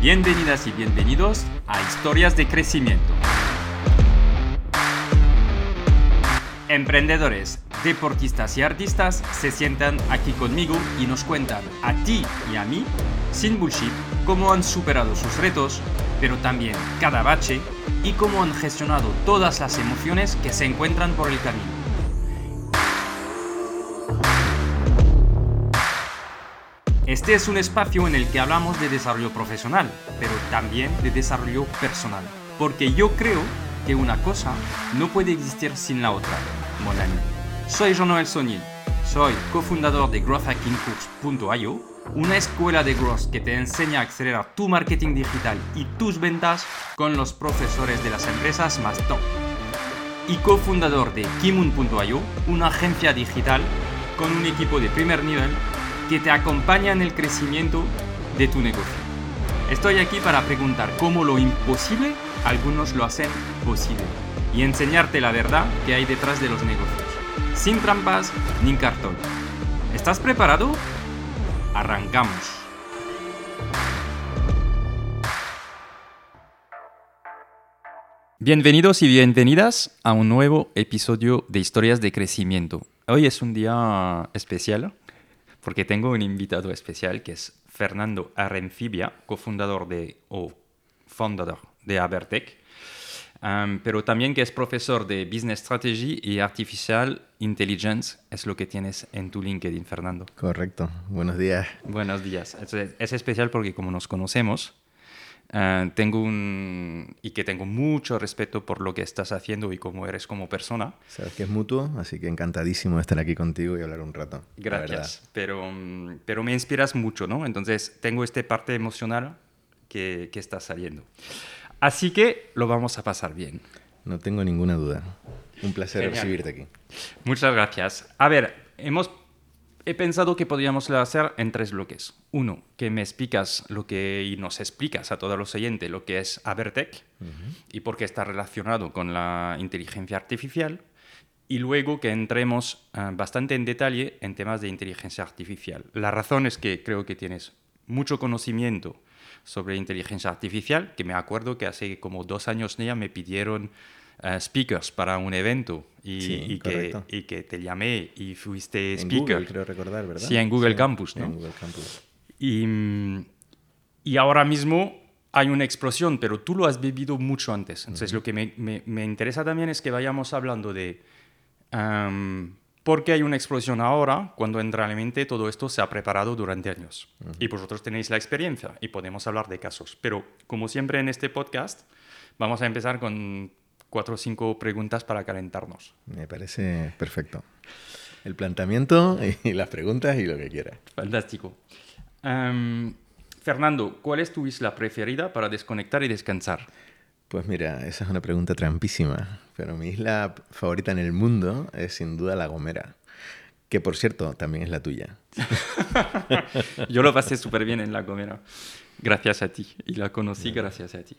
Bienvenidas y bienvenidos a Historias de Crecimiento. Emprendedores, deportistas y artistas se sientan aquí conmigo y nos cuentan a ti y a mí, sin bullshit, cómo han superado sus retos, pero también cada bache y cómo han gestionado todas las emociones que se encuentran por el camino. Este es un espacio en el que hablamos de desarrollo profesional, pero también de desarrollo personal, porque yo creo que una cosa no puede existir sin la otra, mon ami. Soy Jean-Noël Sonier, soy cofundador de growthhackingcourse.io, una escuela de growth que te enseña a acelerar tu marketing digital y tus ventas con los profesores de las empresas más top. Y cofundador de kimun.io, una agencia digital con un equipo de primer nivel que te acompaña en el crecimiento de tu negocio. Estoy aquí para preguntar cómo lo imposible algunos lo hacen posible y enseñarte la verdad que hay detrás de los negocios, sin trampas ni cartón. ¿Estás preparado? Arrancamos. Bienvenidos y bienvenidas a un nuevo episodio de Historias de Crecimiento. Hoy es un día especial porque tengo un invitado especial que es Fernando Arencibia, cofundador de, o fundador de Abertec, um, pero también que es profesor de Business Strategy y Artificial Intelligence, es lo que tienes en tu LinkedIn, Fernando. Correcto, buenos días. Buenos días. Es, es especial porque como nos conocemos, Uh, tengo un y que tengo mucho respeto por lo que estás haciendo y cómo eres como persona. Sabes que es mutuo, así que encantadísimo de estar aquí contigo y hablar un rato. Gracias, pero, pero me inspiras mucho, ¿no? Entonces tengo esta parte emocional que, que está saliendo. Así que lo vamos a pasar bien. No tengo ninguna duda. Un placer Genial. recibirte aquí. Muchas gracias. A ver, hemos he pensado que podríamos hacer en tres bloques. Uno, que me explicas lo que y nos explicas a todos los oyentes lo que es Abertec uh -huh. y por qué está relacionado con la inteligencia artificial. Y luego que entremos uh, bastante en detalle en temas de inteligencia artificial. La razón es que creo que tienes mucho conocimiento sobre inteligencia artificial, que me acuerdo que hace como dos años ya me pidieron Uh, speakers para un evento y, sí, y, que, y, que, te llamé y fuiste en speaker. Google, creo recordar, ¿verdad? Sí, en Google sí, Campus, ¿no? En Google Campus. Y, y, ahora mismo hay una explosión, pero tú lo has vivido mucho antes. Entonces, uh -huh. lo que me, me, me, interesa también es que vayamos hablando de um, por qué hay una explosión ahora, cuando realmente todo esto se ha preparado durante años. Uh -huh. Y vosotros tenéis la experiencia y podemos hablar de casos. Pero, como siempre en este podcast, vamos a empezar con cuatro o cinco preguntas para calentarnos. Me parece perfecto. El planteamiento y las preguntas y lo que quieras. Fantástico. Um, Fernando, ¿cuál es tu isla preferida para desconectar y descansar? Pues mira, esa es una pregunta trampísima, pero mi isla favorita en el mundo es sin duda La Gomera, que por cierto también es la tuya. Yo lo pasé súper bien en La Gomera. Gracias a ti. Y la conocí gracias a ti.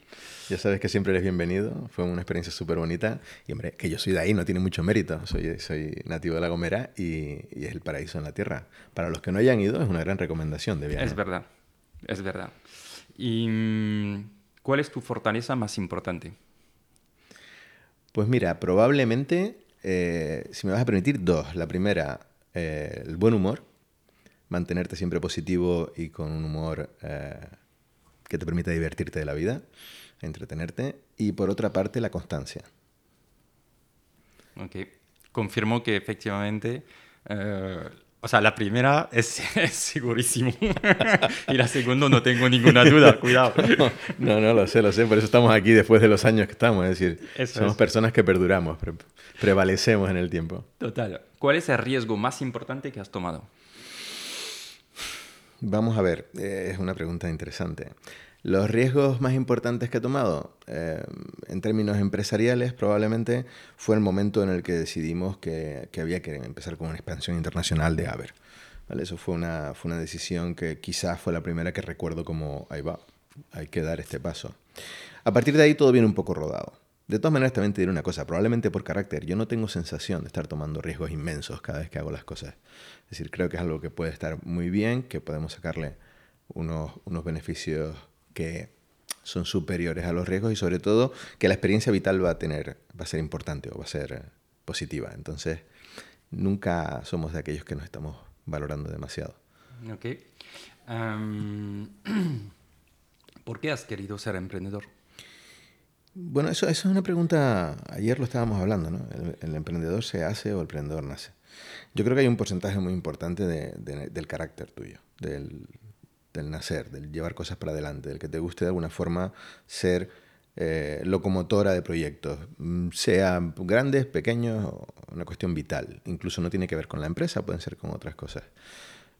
Ya sabes que siempre eres bienvenido. Fue una experiencia súper bonita. Y hombre, que yo soy de ahí, no tiene mucho mérito. Soy, soy nativo de La Gomera y, y, es el paraíso en la tierra. Para los que no hayan ido, es una gran recomendación de viaje. Es verdad, es verdad. ¿Y cuál es tu fortaleza más importante? Pues mira, probablemente, eh, si me vas a permitir, dos. La primera, eh, el buen humor. Mantenerte siempre positivo y con un humor... Eh, que te permita divertirte de la vida, entretenerte, y por otra parte la constancia. Ok, confirmo que efectivamente, uh, o sea, la primera es, es segurísimo, y la segunda no tengo ninguna duda, cuidado. No, no, lo sé, lo sé, por eso estamos aquí después de los años que estamos, es decir, eso somos es. personas que perduramos, pre prevalecemos en el tiempo. Total. ¿Cuál es el riesgo más importante que has tomado? Vamos a ver, eh, es una pregunta interesante. Los riesgos más importantes que he tomado, eh, en términos empresariales, probablemente fue el momento en el que decidimos que, había que empezar con una expansión internacional de Aver. ¿Vale? Eso fue una, fue una decisión que quizás fue la primera que recuerdo como, ahí va, hay que dar este paso. A partir de ahí todo viene un poco rodado. De todas maneras, también te diré una cosa, probablemente por carácter, yo no tengo sensación de estar tomando riesgos inmensos cada vez que hago las cosas. Es decir, creo que es algo que puede estar muy bien, que podemos sacarle unos, unos beneficios que son superiores a los riesgos y sobre todo que la experiencia vital va a tener, va a ser importante o va a ser positiva. Entonces, nunca somos de aquellos que nos estamos valorando demasiado. Ok. ¿Por qué has querido ser emprendedor? Bueno, eso, es una pregunta, ayer lo estábamos hablando, ¿no? ¿El, emprendedor se hace o el emprendedor nace? Yo creo que hay un porcentaje muy importante del carácter tuyo, del, nacer, del llevar cosas para adelante, del que te guste de alguna forma ser eh, locomotora de proyectos, mm, sea grandes, pequeños, una cuestión vital. Incluso no tiene que ver con la empresa, pueden ser con otras cosas.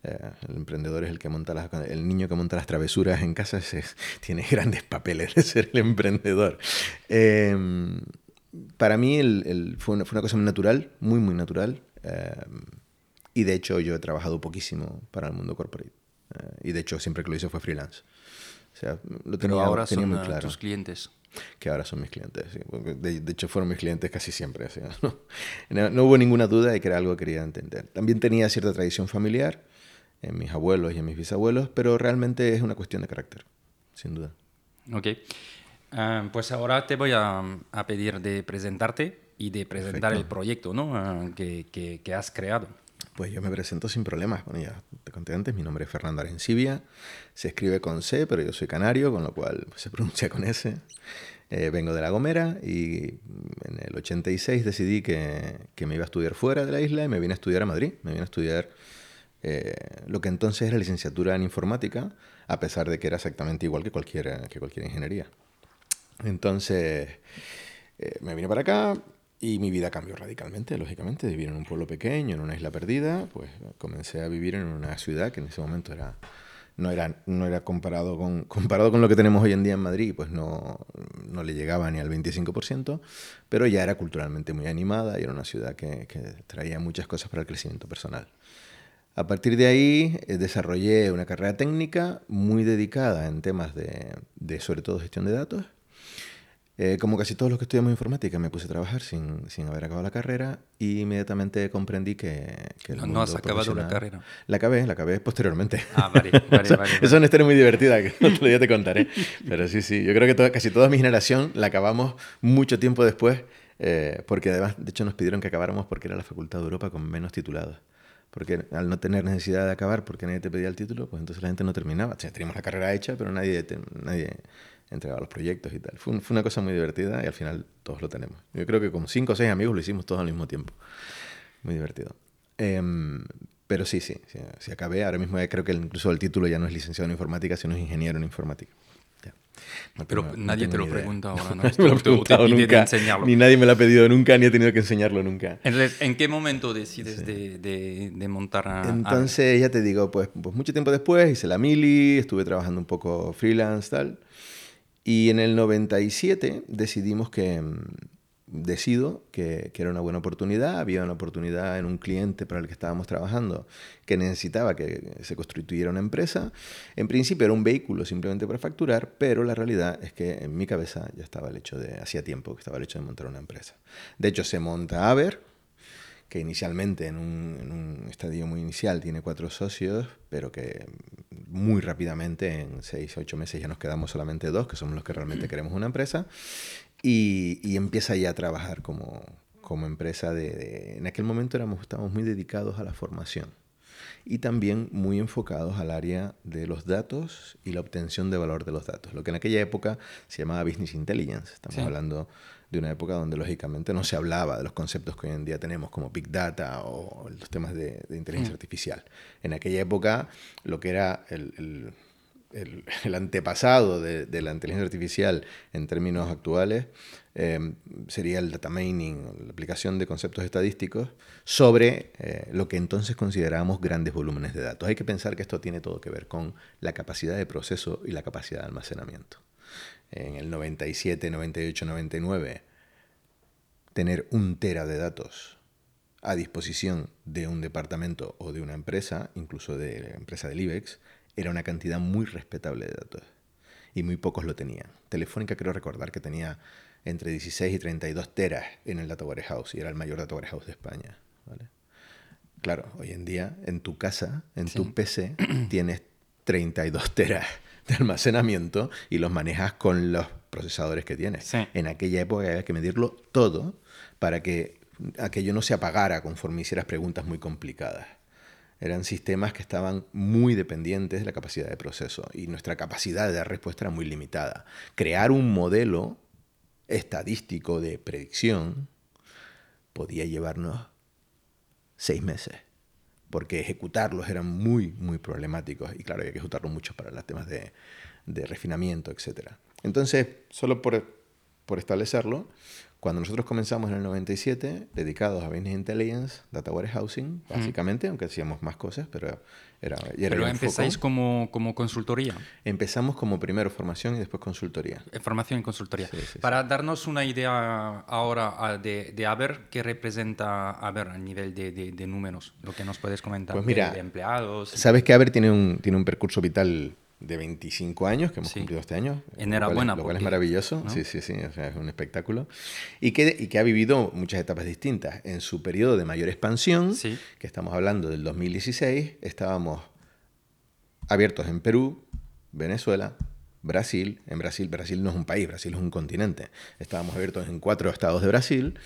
Eh, el emprendedor es el que monta las, el niño que monta las travesuras en casa, tiene grandes papeles de ser el emprendedor. Em, para mí el, fue, una, cosa muy natural, muy, muy natural. Em, y de hecho yo he trabajado poquísimo para el mundo corporate. Eh, y de hecho, siempre que lo hice fue freelance. O sea, lo tenía, Pero ahora tenía son muy eh, claro. tus clientes. Que ahora son mis clientes. De, de, hecho, fueron mis clientes casi siempre. No, no, hubo ninguna duda de que era algo que quería entender. También tenía cierta tradición familiar en mis abuelos y en mis bisabuelos, pero realmente es una cuestión de carácter, sin duda. Ok. Uh, pues ahora te voy a, a, pedir de presentarte y de presentar Perfecto. el proyecto ¿no? Uh, que, que, que has creado. Pues yo me presento sin problemas. Bueno, ya te conté antes, mi nombre es Fernando Arencibia. Se escribe con C, pero yo soy canario, con lo cual se pronuncia con S. Eh, vengo de La Gomera y en el 86 decidí que, que, me iba a estudiar fuera de la isla y me vine a estudiar a Madrid. Me vine a estudiar eh, lo que entonces era licenciatura en informática, a pesar de que era exactamente igual que cualquier, que cualquier ingeniería. Entonces, eh, me vine para acá, y mi vida cambió radicalmente, lógicamente, vivir en un pueblo pequeño, en una isla perdida, pues comencé a vivir en una ciudad que en ese momento era, no era, no era comparado, con, comparado con lo que tenemos hoy en día en Madrid, pues no, no le llegaba ni al 25%, pero ya era culturalmente muy animada y era una ciudad que, que traía muchas cosas para el crecimiento personal. A partir de ahí eh, desarrollé una carrera técnica muy dedicada en temas de, de sobre todo gestión de datos, eh, como casi todos los que estudiamos informática, me puse a trabajar sin, sin haber acabado la carrera y inmediatamente comprendí que... que no, no has acabado la carrera. La acabé, la acabé posteriormente. Ah, vale, vale, vale. Esa es una historia muy divertida que otro día te contaré. Pero sí, sí, yo creo que toda, casi toda mi generación la acabamos mucho tiempo después, eh, porque además, de hecho, nos pidieron que acabáramos porque era la Facultad de Europa con menos titulados. Porque al no tener necesidad de acabar porque nadie te pedía el título, pues entonces la gente no terminaba. O sea, teníamos la carrera hecha, pero nadie, nadie entregaba los proyectos y tal. Fue, una cosa muy divertida y al final todos lo tenemos. Yo creo que con cinco o seis amigos lo hicimos todos al mismo tiempo. Muy divertido. Eh, pero sí, sí, sí, sí, acabé. Ahora mismo creo que incluso el título ya no es licenciado en informática, sino es ingeniero en informática. No pero tengo, nadie no te lo idea. pregunta ahora, ¿no? Me lo preguntado nunca. Ni nadie me lo ha pedido nunca, ni he tenido que enseñarlo nunca. Entonces, ¿en qué momento decides sí. de, de, de, montar a, Entonces, a... ya te digo, pues, pues mucho tiempo después hice la mili, estuve trabajando un poco freelance, tal. Y en el 97 decidimos que, decido que, era una buena oportunidad, había una oportunidad en un cliente para el que estábamos trabajando que necesitaba que se constituyera una empresa. En principio era un vehículo simplemente para facturar, pero la realidad es que en mi cabeza ya estaba el hecho de, hacía tiempo que estaba el hecho de montar una empresa. De hecho se monta Aver, que inicialmente en un, estadio muy inicial tiene cuatro socios, pero que muy rápidamente, en seis, ocho meses ya nos quedamos solamente dos, que somos los que realmente queremos una empresa, y, y empieza ya a trabajar como, como empresa de, de, En aquel momento éramos, estábamos muy dedicados a la formación y también muy enfocados al área de los datos y la obtención de valor de los datos, lo que en aquella época se llamaba Business Intelligence. Estamos sí. hablando de una época donde lógicamente no se hablaba de los conceptos que hoy en día tenemos como Big Data o los temas de, de inteligencia mm. artificial. En aquella época lo que era el, el, el, antepasado de, la inteligencia artificial en términos actuales eh, sería el data mining, la aplicación de conceptos estadísticos sobre eh, lo que entonces considerábamos grandes volúmenes de datos. Hay que pensar que esto tiene todo que ver con la capacidad de proceso y la capacidad de almacenamiento en el 97, 98, 99, tener un tera de datos a disposición de un departamento o de una empresa, incluso de la empresa del IBEX, era una cantidad muy respetable de datos. Y muy pocos lo tenían. Telefónica creo recordar que tenía entre 16 y 32 teras en el Data Warehouse y era el mayor Data Warehouse de España. ¿vale? Claro, hoy en día en tu casa, en sí. tu PC, tienes 32 teras de almacenamiento y los manejas con los procesadores que tienes. Sí. En aquella época había que medirlo todo para que aquello no se apagara conforme hicieras preguntas muy complicadas. Eran sistemas que estaban muy dependientes de la capacidad de proceso y nuestra capacidad de dar respuesta era muy limitada. Crear un modelo estadístico de predicción podía llevarnos seis meses, porque ejecutarlos eran muy, muy problemáticos y claro, había que ejecutarlos mucho para los temas de, de refinamiento, etc. Entonces, solo por, por establecerlo, cuando nosotros comenzamos en el 97, dedicados a Business Intelligence, Data Warehousing, básicamente, aunque hacíamos más cosas, pero era, era Pero empezáis foco. como, como consultoría, Empezamos como primero formación y después consultoría. eh, formación y consultoría. Sí, sí, sí. Para darnos una idea ahora ah, de, de Haber, ¿qué representa Haber a nivel de, de- de números? Lo que nos puedes comentar Pues de- mira, de, empleados. Sabes que Aver tiene un, tiene un percurso vital de 25 años, que hemos Sí. cumplido este año. Enhorabuena, Lo cual, es- lo cual es maravilloso. ¿no? Sí, sí, sí. o sea, es un espectáculo. Y que, y que ha vivido muchas etapas distintas. En su periodo de mayor expansión, Sí. que estamos hablando del 2016, estábamos abiertos en Perú, Venezuela, Brasil. En Brasil, Brasil no es un país, Brasil es un continente. Estábamos abiertos en cuatro estados de Brasil.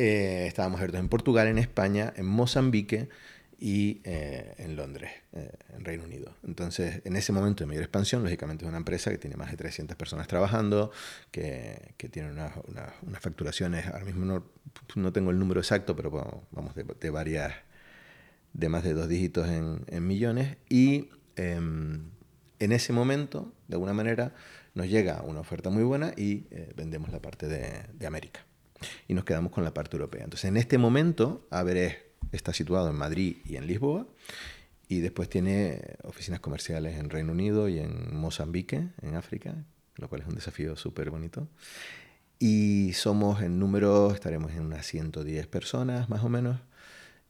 eh, estábamos abiertos en Portugal, en España, en Mozambique y eh, en Londres, eh, en Reino Unido. Entonces, en ese momento de mayor expansión, lógicamente es una empresa que tiene más de 300 personas trabajando, que, que tiene unas, unas- facturaciones, ahora mismo no, no tengo el número exacto, pero bueno, vamos de, de varias, de más de dos dígitos en, en millones. Y em, en ese momento, de alguna manera, nos llega una oferta muy buena y eh, vendemos la parte de, de América. Y nos quedamos con la parte europea. Entonces, en este momento, Averes está situado en Madrid y en Lisboa. Y después tiene oficinas comerciales en Reino Unido y en Mozambique, en África, lo cual es un desafío súper bonito. Y somos en número, estaremos en unas 110 personas más o menos.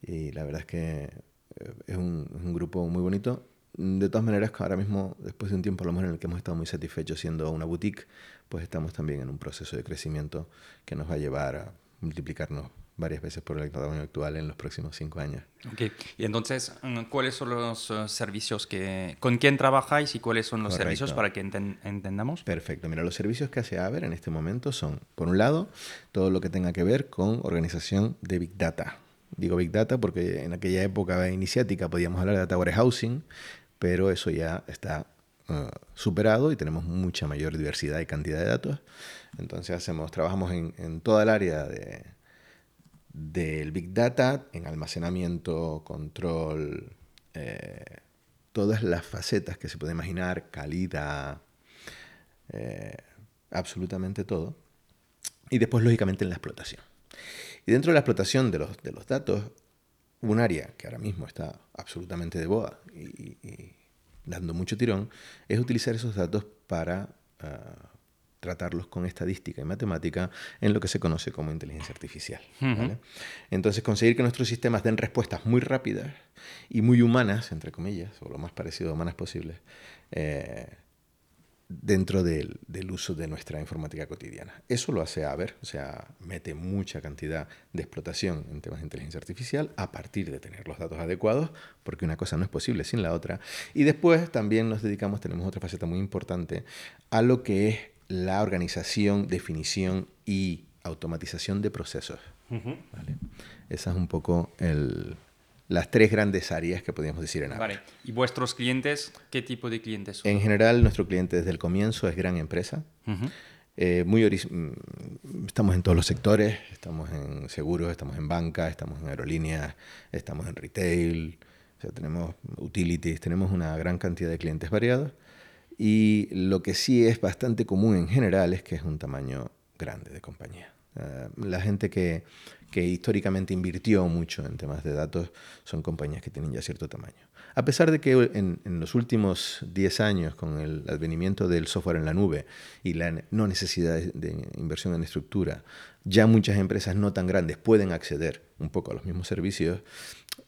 Y la verdad es que eh, es un, grupo muy bonito. De todas maneras, ahora mismo, después de un tiempo a lo en el que hemos estado muy satisfechos siendo una boutique, pues estamos también en un proceso de crecimiento que nos va a llevar a multiplicarnos varias veces por el tamaño actual en los próximos cinco años. Ok. Y entonces, mm, ¿cuáles son los eh, servicios que... ¿Con quién trabajáis y cuáles son los Correcto. servicios para que enten- entendamos? Perfecto. Mira, los servicios que hace Aver en este momento son, por un lado, todo lo que tenga que ver con organización de Big Data. Digo Big Data porque en aquella época iniciática podíamos hablar de Data Warehousing, pero eso ya está eh, superado y tenemos mucha mayor diversidad y cantidad de datos. Entonces hacemos, trabajamos en, en toda el área de, del Big Data, en almacenamiento, control, eh, todas las facetas que se puede imaginar, calidad, eh, absolutamente todo. Y después, lógicamente, en la explotación. Y dentro de la explotación de los, de los datos, un área que ahora mismo está absolutamente de boda y, dando mucho tirón, es utilizar esos datos para ah, tratarlos con estadística y matemática en lo que se conoce como inteligencia artificial. ¿vale? Entonces, conseguir que nuestros sistemas den respuestas muy rápidas y muy humanas, entre comillas, o lo más parecido a humanas posible, eh, dentro del, del uso de nuestra informática cotidiana. Eso lo hace Aver, o sea, mete mucha cantidad de explotación en temas de inteligencia artificial a partir de tener los datos adecuados, porque una cosa no es posible sin la otra. Y después también nos dedicamos, tenemos otra faceta muy importante, a lo que es la organización, definición y automatización de procesos. ¿vale? Esa es un poco el, las tres grandes áreas que podríamos decir en. Vale. ¿Y vuestros clientes? ¿Qué tipo de clientes son? En general, nuestro cliente desde el comienzo es gran empresa. Ujú. Eh, muy horiz- mm, estamos en todos los sectores, estamos en seguros, estamos en banca, estamos en aerolíneas, estamos en retail, o sea, tenemos utilities, tenemos una gran cantidad de clientes variados. Y lo que sí es bastante común en general es que es un tamaño grande de compañía. Eh, la gente que, históricamente invirtió mucho en temas de datos son compañías que tienen ya cierto tamaño. A pesar de que en, los últimos 10 años, con el advenimiento del software en la nube y la no necesidad de, de inversión en estructura, ya muchas empresas no tan grandes pueden acceder un poco a los mismos servicios,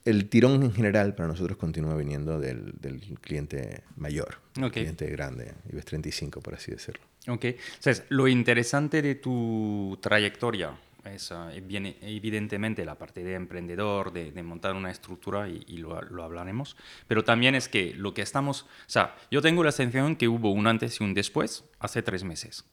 el tirón en general para nosotros continúa viniendo del, del cliente mayor, Ok. cliente grande, IBEX 35, por así decirlo. Ok. Entonces, lo interesante de tu trayectoria es eh, bien, evidentemente la parte de emprendedor, de, montar una estructura y, lo, lo, hablaremos, pero también es que lo que estamos, o sea, yo tengo la sensación que hubo un antes y un después hace tres meses.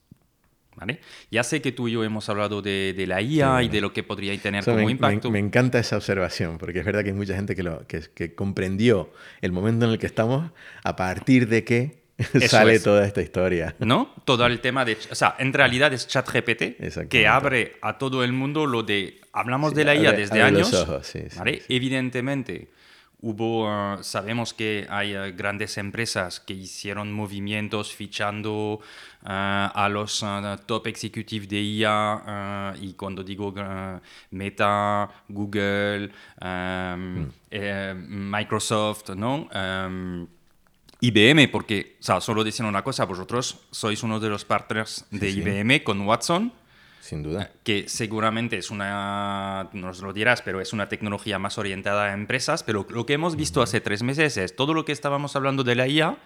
¿Vale? Ya sé que tú y yo hemos hablado de, de la IA y de lo que podría tener como impacto. Me, encanta esa observación, porque es verdad que hay mucha gente que, lo, que, que comprendió el momento en el que estamos a partir de que sale toda esta historia. ¿No? Todo el tema de... O sea, en realidad es ChatGPT que abre a todo el mundo lo de... Hablamos de la IA desde años. Evidentemente, hubo... Uh, sabemos que hay uh, grandes empresas que hicieron movimientos fichando uh, a los top executive de IA y cuando digo Meta, Google, um, mm. eh, Microsoft, ¿no? Um, IBM, porque, o sea, solo diciendo una cosa, vosotros sois uno de los partners de IBM con Watson. Sin duda. Eh, que seguramente es una, nos lo dirás, pero es una tecnología más orientada a empresas. Pero lo que hemos visto hace tres meses es todo lo que estábamos hablando de la IA,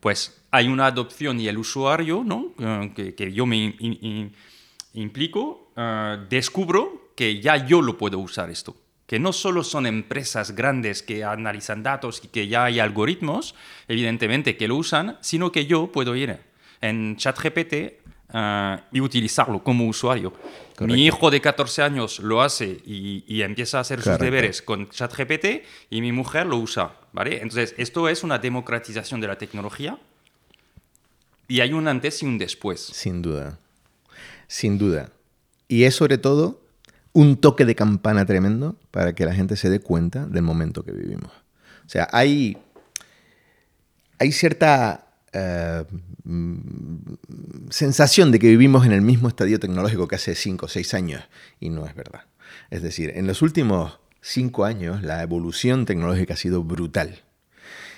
pues hay una adopción y el usuario, ¿no? Eh, que, yo me implico, uh, descubro que ya yo lo puedo usar esto que no solo son empresas grandes que analizan datos y que ya hay algoritmos, evidentemente, que lo usan, sino que yo puedo ir en ChatGPT uh, y utilizarlo como usuario. Mi hijo de 14 años lo hace y, empieza a hacer sus deberes con ChatGPT y mi mujer lo usa. ¿vale? Entonces, esto es una democratización de la tecnología y hay un antes y un después. Sin duda. Sin duda. Y es sobre todo un toque de campana tremendo para que la gente se dé cuenta del momento que vivimos. O sea, hay, hay cierta eh, sensación de que vivimos en el mismo estadio tecnológico que hace 5 o 6 años y no es verdad. Es decir, en los últimos 5 años la evolución tecnológica ha sido brutal.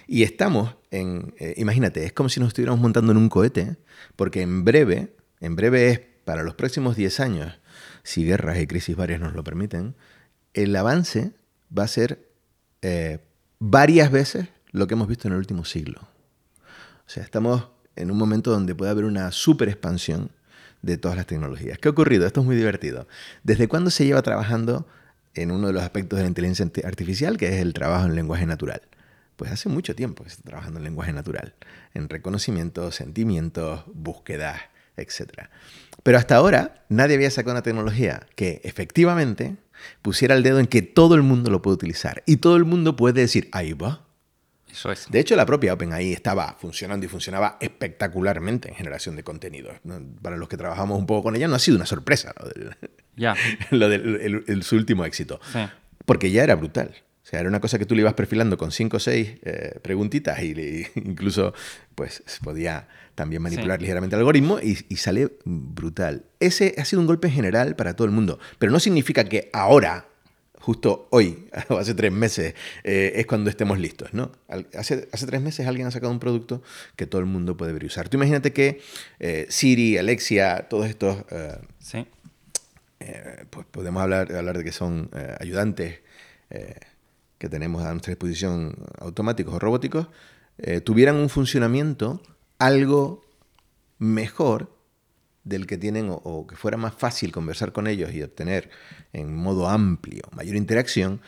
Y estamos en, eh, imagínate, es como si nos estuviéramos montando en un cohete, porque en breve, en breve es para los próximos 10 años, si guerras y crisis varias nos lo permiten, el avance va a ser eh, varias veces lo que hemos visto en el último siglo. O sea, estamos en un momento donde puede haber una super expansión de todas las tecnologías. ¿Qué ha ocurrido? Esto es muy divertido. ¿Desde cuándo se lleva trabajando en uno de los aspectos de la inteligencia artificial, que es el trabajo en lenguaje natural? Pues hace mucho tiempo que se está trabajando en lenguaje natural, en reconocimiento, sentimientos, búsquedas, etc. Pero hasta ahora nadie había sacado una tecnología que efectivamente pusiera el dedo en que todo el mundo lo puede utilizar y todo el mundo puede decir, ahí va. Eso es. De hecho, la propia OpenAI estaba funcionando y funcionaba espectacularmente en generación de contenido. Para los que trabajamos un poco con ella, no ha sido una sorpresa lo del, su último éxito. Porque ya era brutal. O sea, era una cosa que tú le ibas perfilando con cinco o seis eh, preguntitas y incluso pues podía también manipular ligeramente el algoritmo y, sale brutal. Ese ha sido un golpe general para todo el mundo, pero no significa que ahora, justo hoy, o hace tres meses, eh, es cuando estemos listos, ¿no? Hace, hace tres meses alguien ha sacado un producto que todo el mundo puede ver y usar. Tú imagínate que eh, Siri, Alexia, todos estos... Eh, sí. pues podemos hablar, hablar de que son ayudantes que tenemos a nuestra disposición automáticos o robóticos, tuvieran un funcionamiento algo mejor del que tienen o, que fuera más fácil conversar con ellos y obtener en modo amplio mayor interacción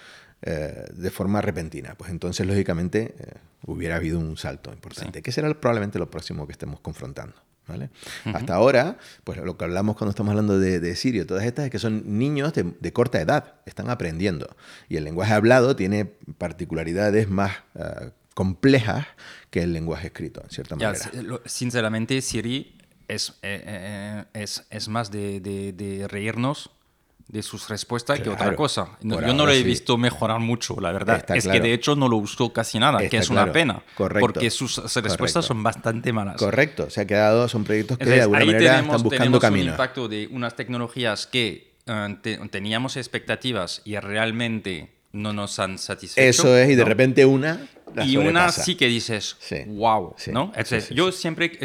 eh, de forma repentina. Pues entonces, lógicamente, eh, hubiera habido un salto importante, que será probablemente lo próximo que estemos confrontando. ¿vale? Hasta ahora, pues lo que hablamos cuando estamos hablando de, Sirio, todas estas es que son niños de, corta edad, están aprendiendo. Y el lenguaje hablado tiene particularidades más eh, complejas que el lenguaje escrito, en cierta manera. sinceramente, Siri es, eh, eh, es, es, más de, de, reírnos de sus respuestas que otra cosa. yo no lo he visto mejorar mucho, la verdad. es que de hecho no lo usó casi nada, que es una pena. Correcto. Porque sus respuestas son bastante malas. Correcto. Se ha quedado, son proyectos que de alguna manera están buscando tenemos un impacto de unas tecnologías que eh, teníamos expectativas y realmente no nos han satisfecho. Eso es, y de repente una. Y una sí que dices, wow, ¿no? yo siempre,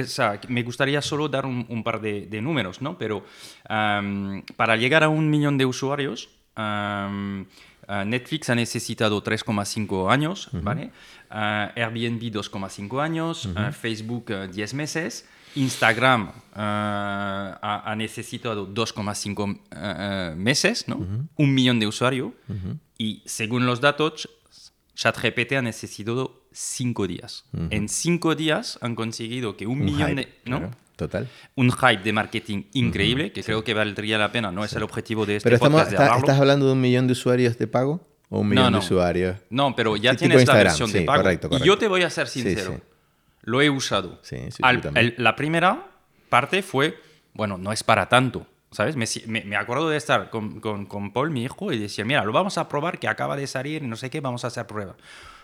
me gustaría solo dar un, par de, números, ¿no? Pero para llegar a un millón de usuarios, Netflix ha necesitado 3,5 años, ¿vale? Airbnb 2,5 años, Facebook 10 meses. Instagram ha, ha necesitado 2,5 ah, ah, meses, ¿no? Un millón de usuarios. Y según los datos, ChatGPT ha necesitado 5 días. En 5 días han conseguido que un, Un millón hype, de... ¿no? claro, total. Un hype de marketing increíble, que creo que valdría la pena. No es el objetivo de este Pero estamos, podcast de está-. ¿estás hablando de un millón de usuarios de pago o un millón No, no. de usuarios? No, pero ya Sí, tienes la versión de sí, pago. correcto, Y correcto. yo te voy a ser Sí, sincero. sí. Lo he usado. Sí, sí, Al- el- la primera parte fue, bueno, no es para tanto. ¿Sabes? Me, me- acuerdo de estar con, con- con Paul, mi hijo, y decir, mira, lo vamos a probar, que acaba de salir, no sé qué, vamos a hacer prueba.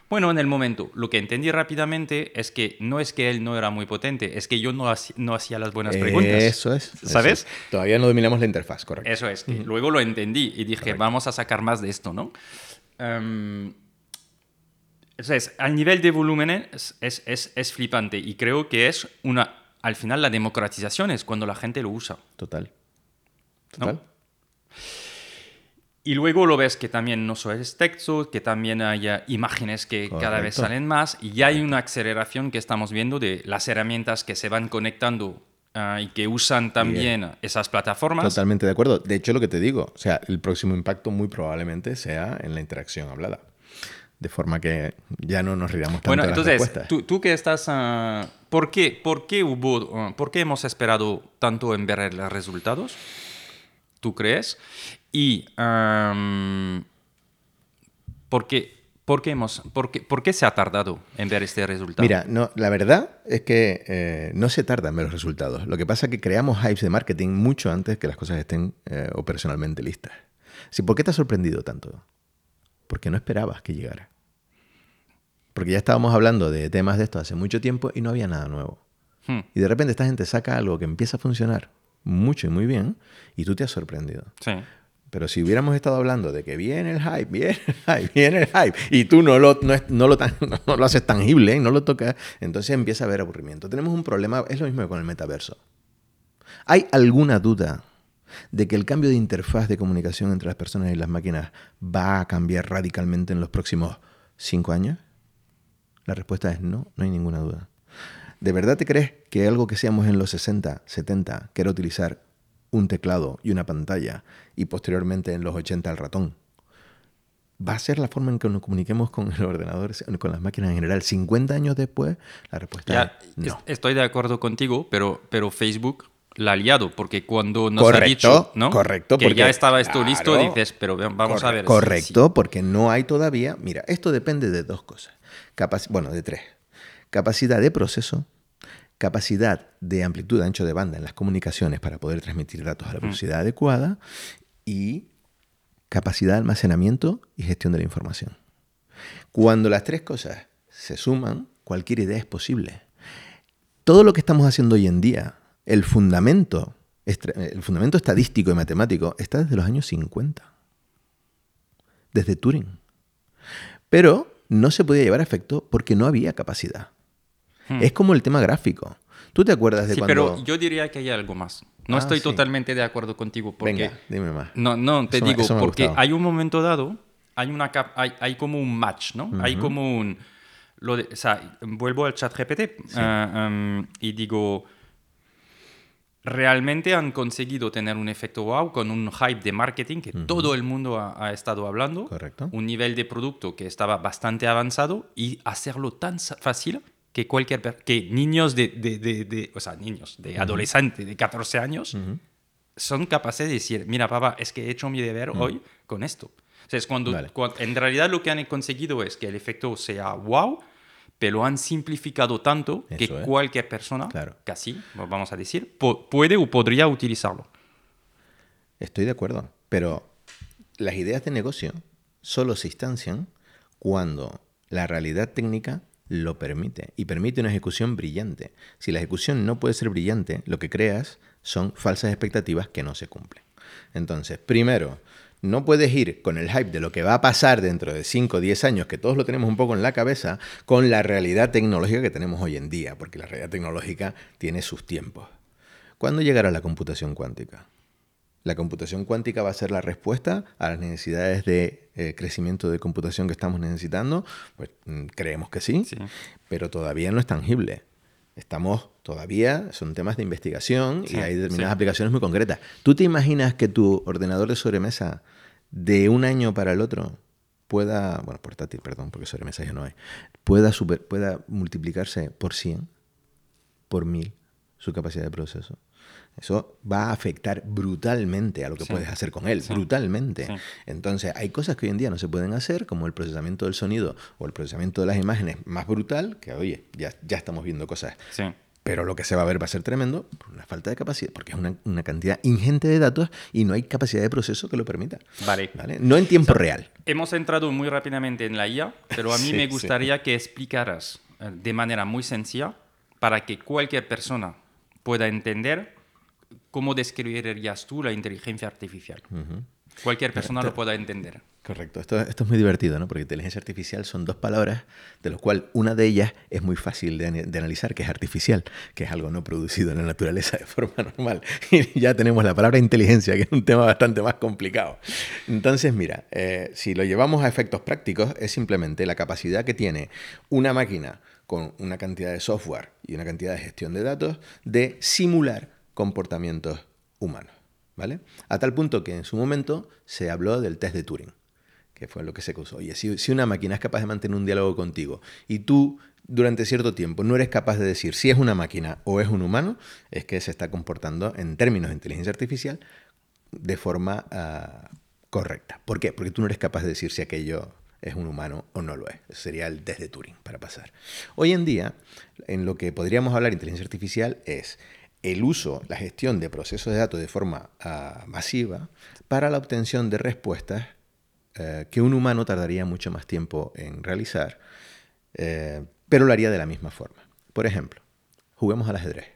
Bueno, en el momento, lo que entendí rápidamente es que no es que él no era muy potente, es que yo no, haci- no hacía las buenas preguntas. Eso es. eso ¿Sabes? es. Todavía no dominamos la interfaz, correcto. Eso es, que luego lo entendí y dije, vamos a sacar más de esto, ¿no? Em, entonces, al nivel de volumen es, es, es- es flipante y creo que es una, al final la democratización es cuando la gente lo usa. Total. ¿No? Total. Y luego lo ves que también no solo es texto, que también hay imágenes que cada vez salen más y ya hay una aceleración que estamos viendo de las herramientas que se van conectando ah, y que usan también esas plataformas. Totalmente de acuerdo. De hecho, lo que te digo, o sea, el próximo impacto muy probablemente sea en la interacción hablada. De forma que ya no nos riamos tanto Bueno, las entonces, tú, tú que estás... ah, ¿por, qué, por, qué hubo, ah, ¿Por qué hemos esperado tanto en ver los resultados? ¿Tú crees? Y... am, ¿por, qué, por, qué hemos, por, qué, por qué se ha tardado en ver este resultado? Mira, no, la verdad es que eh, no se tarda en ver los resultados. Lo que pasa es que creamos hypes de marketing mucho antes que las cosas estén eh, operacionalmente listas. Sí, ¿Por qué te ha sorprendido tanto? Porque no esperabas que llegara. Porque ya estábamos hablando de temas de esto hace mucho tiempo y no había nada nuevo. Hmm, Y de repente esta gente saca algo que empieza a funcionar mucho y muy bien y tú te has sorprendido. sí. Pero si hubiéramos estado hablando de que viene el hype, viene el hype, viene el hype, y tú no lo, no, es- no lo, tan- no lo haces tangible, no lo tocas, entonces empieza a haber aburrimiento. Tenemos un problema, es lo mismo que con el metaverso. ¿Hay alguna duda de que el cambio de interfaz de comunicación entre las personas y las máquinas va a cambiar radicalmente en los próximos cinco años? La respuesta es no, no hay ninguna duda. ¿De verdad te crees que algo que seamos en los 60, 70, que era utilizar un teclado y una pantalla y posteriormente en los 80 el ratón, va a ser la forma en que nos comuniquemos con el ordenador, con las máquinas en general? 50 años después, la respuesta Ya, es no. es- Estoy de acuerdo contigo, pero, pero Facebook la ha liado, porque cuando nos Correcto, ha dicho ¿no? correcto, que porque- ya estaba esto listo, dices, pero vamos a ver. Correcto, porque no hay todavía. Mira, esto depende de dos cosas. Capac- bueno, de tres. Capacidad de proceso, capacidad de amplitud de ancho de banda en las comunicaciones para poder transmitir datos a la velocidad adecuada y capacidad de almacenamiento y gestión de la información. Cuando las tres cosas se suman, cualquier idea es posible. Todo lo que estamos haciendo hoy en día, el fundamento, el fundamento estadístico y matemático está desde los años 50, desde Turing. Pero no se podía llevar a efecto porque no había capacidad. Es como el tema gráfico. ¿Tú te acuerdas de Hmm. Sí, cuando... pero yo diría que hay algo más. No Ah, estoy sí. totalmente de acuerdo contigo porque... Venga, dime más. No, no, te Eso digo, me porque gustado. hay un momento dado, hay, una cap- hay, hay como un match, ¿no? Hay como un... Lo de, o sea, vuelvo al chat GPT y digo, realmente han conseguido tener un efecto wow con un hype de marketing que todo el mundo ha, ha estado hablando, Correcto. un nivel de producto que estaba bastante avanzado y hacerlo tan fácil que cualquier que niños de, de, de- de- o sea, niños de adolescentes de 14 años son capaces de decir, mira papá, es que he hecho mi deber hoy con esto. O sea, es cuando, Vale. en realidad lo que han conseguido es que el efecto sea wow, pero lo han simplificado tanto que cualquier persona, Claro. casi, vamos a decir, puede o podría utilizarlo. Estoy de acuerdo, pero las ideas de negocio solo se instancian cuando la realidad técnica lo permite y permite una ejecución brillante. Si la ejecución no puede ser brillante, lo que creas son falsas expectativas que no se cumplen. Entonces, primero, no puedes ir con el hype de lo que va a pasar dentro de 5 o 10 años, que todos lo tenemos un poco en la cabeza, con la realidad tecnológica que tenemos hoy en día, porque la realidad tecnológica tiene sus tiempos. ¿Cuándo llegará la computación cuántica? La computación cuántica va a ser la respuesta a las necesidades de eh, crecimiento de computación que estamos necesitando. Pues mm, creemos que sí, Sí. pero todavía no es tangible. Estamos todavía, son temas de investigación Sí, y hay determinadas sí. aplicaciones muy concretas. ¿Tú te imaginas que tu ordenador de sobremesa de un año para el otro pueda, bueno, portátil, perdón, porque sobremesa ya no hay, pueda, super- pueda multiplicarse por 100, por 1000 su capacidad de proceso? Eso va a afectar brutalmente a lo que Sí. puedes hacer con él, Sí. brutalmente. Sí. Entonces, hay cosas que hoy en día no se pueden hacer, como el procesamiento del sonido o el procesamiento de las imágenes más brutal, que oye, ya, ya estamos viendo cosas. Pero lo que se va a ver va a ser tremendo por una falta de capacidad, porque es una, una cantidad ingente de datos y no hay capacidad de proceso que lo permita. Vale. ¿vale? No en tiempo real. Hemos entrado muy rápidamente en la IA, pero a mí me gustaría que explicaras eh, de manera muy sencilla para que cualquier persona pueda entender cómo describirías tú la inteligencia artificial. Cualquier persona lo pueda entender. Correcto. Esto, esto es muy divertido, ¿no? Porque inteligencia artificial son dos palabras, de las cuales una de ellas es muy fácil de, de analizar, que es artificial, que es algo no producido en la naturaleza de forma normal. Y ya tenemos la palabra inteligencia, que es un tema bastante más complicado. Entonces, mira, eh, si lo llevamos a efectos prácticos, es simplemente la capacidad que tiene una máquina con una cantidad de software y una cantidad de gestión de datos de simular comportamientos humanos. ¿Vale? A tal punto que en su momento se habló del test de Turing que fue lo que se usó. Oye, si, una máquina es capaz de mantener un diálogo contigo y tú durante cierto tiempo no eres capaz de decir si es una máquina o es un humano, es que se está comportando en términos de inteligencia artificial de forma ah, correcta. ¿Por qué? Porque tú no eres capaz de decir si aquello es un humano o no lo es. Sería el test de Turing para pasar. Hoy en día, en lo que podríamos hablar de inteligencia artificial es el uso, la gestión de procesos de datos de forma ah, masiva para la obtención de respuestas eh, que un humano tardaría mucho más tiempo en realizar, eh, pero lo haría de la misma forma. Por ejemplo, juguemos al ajedrez.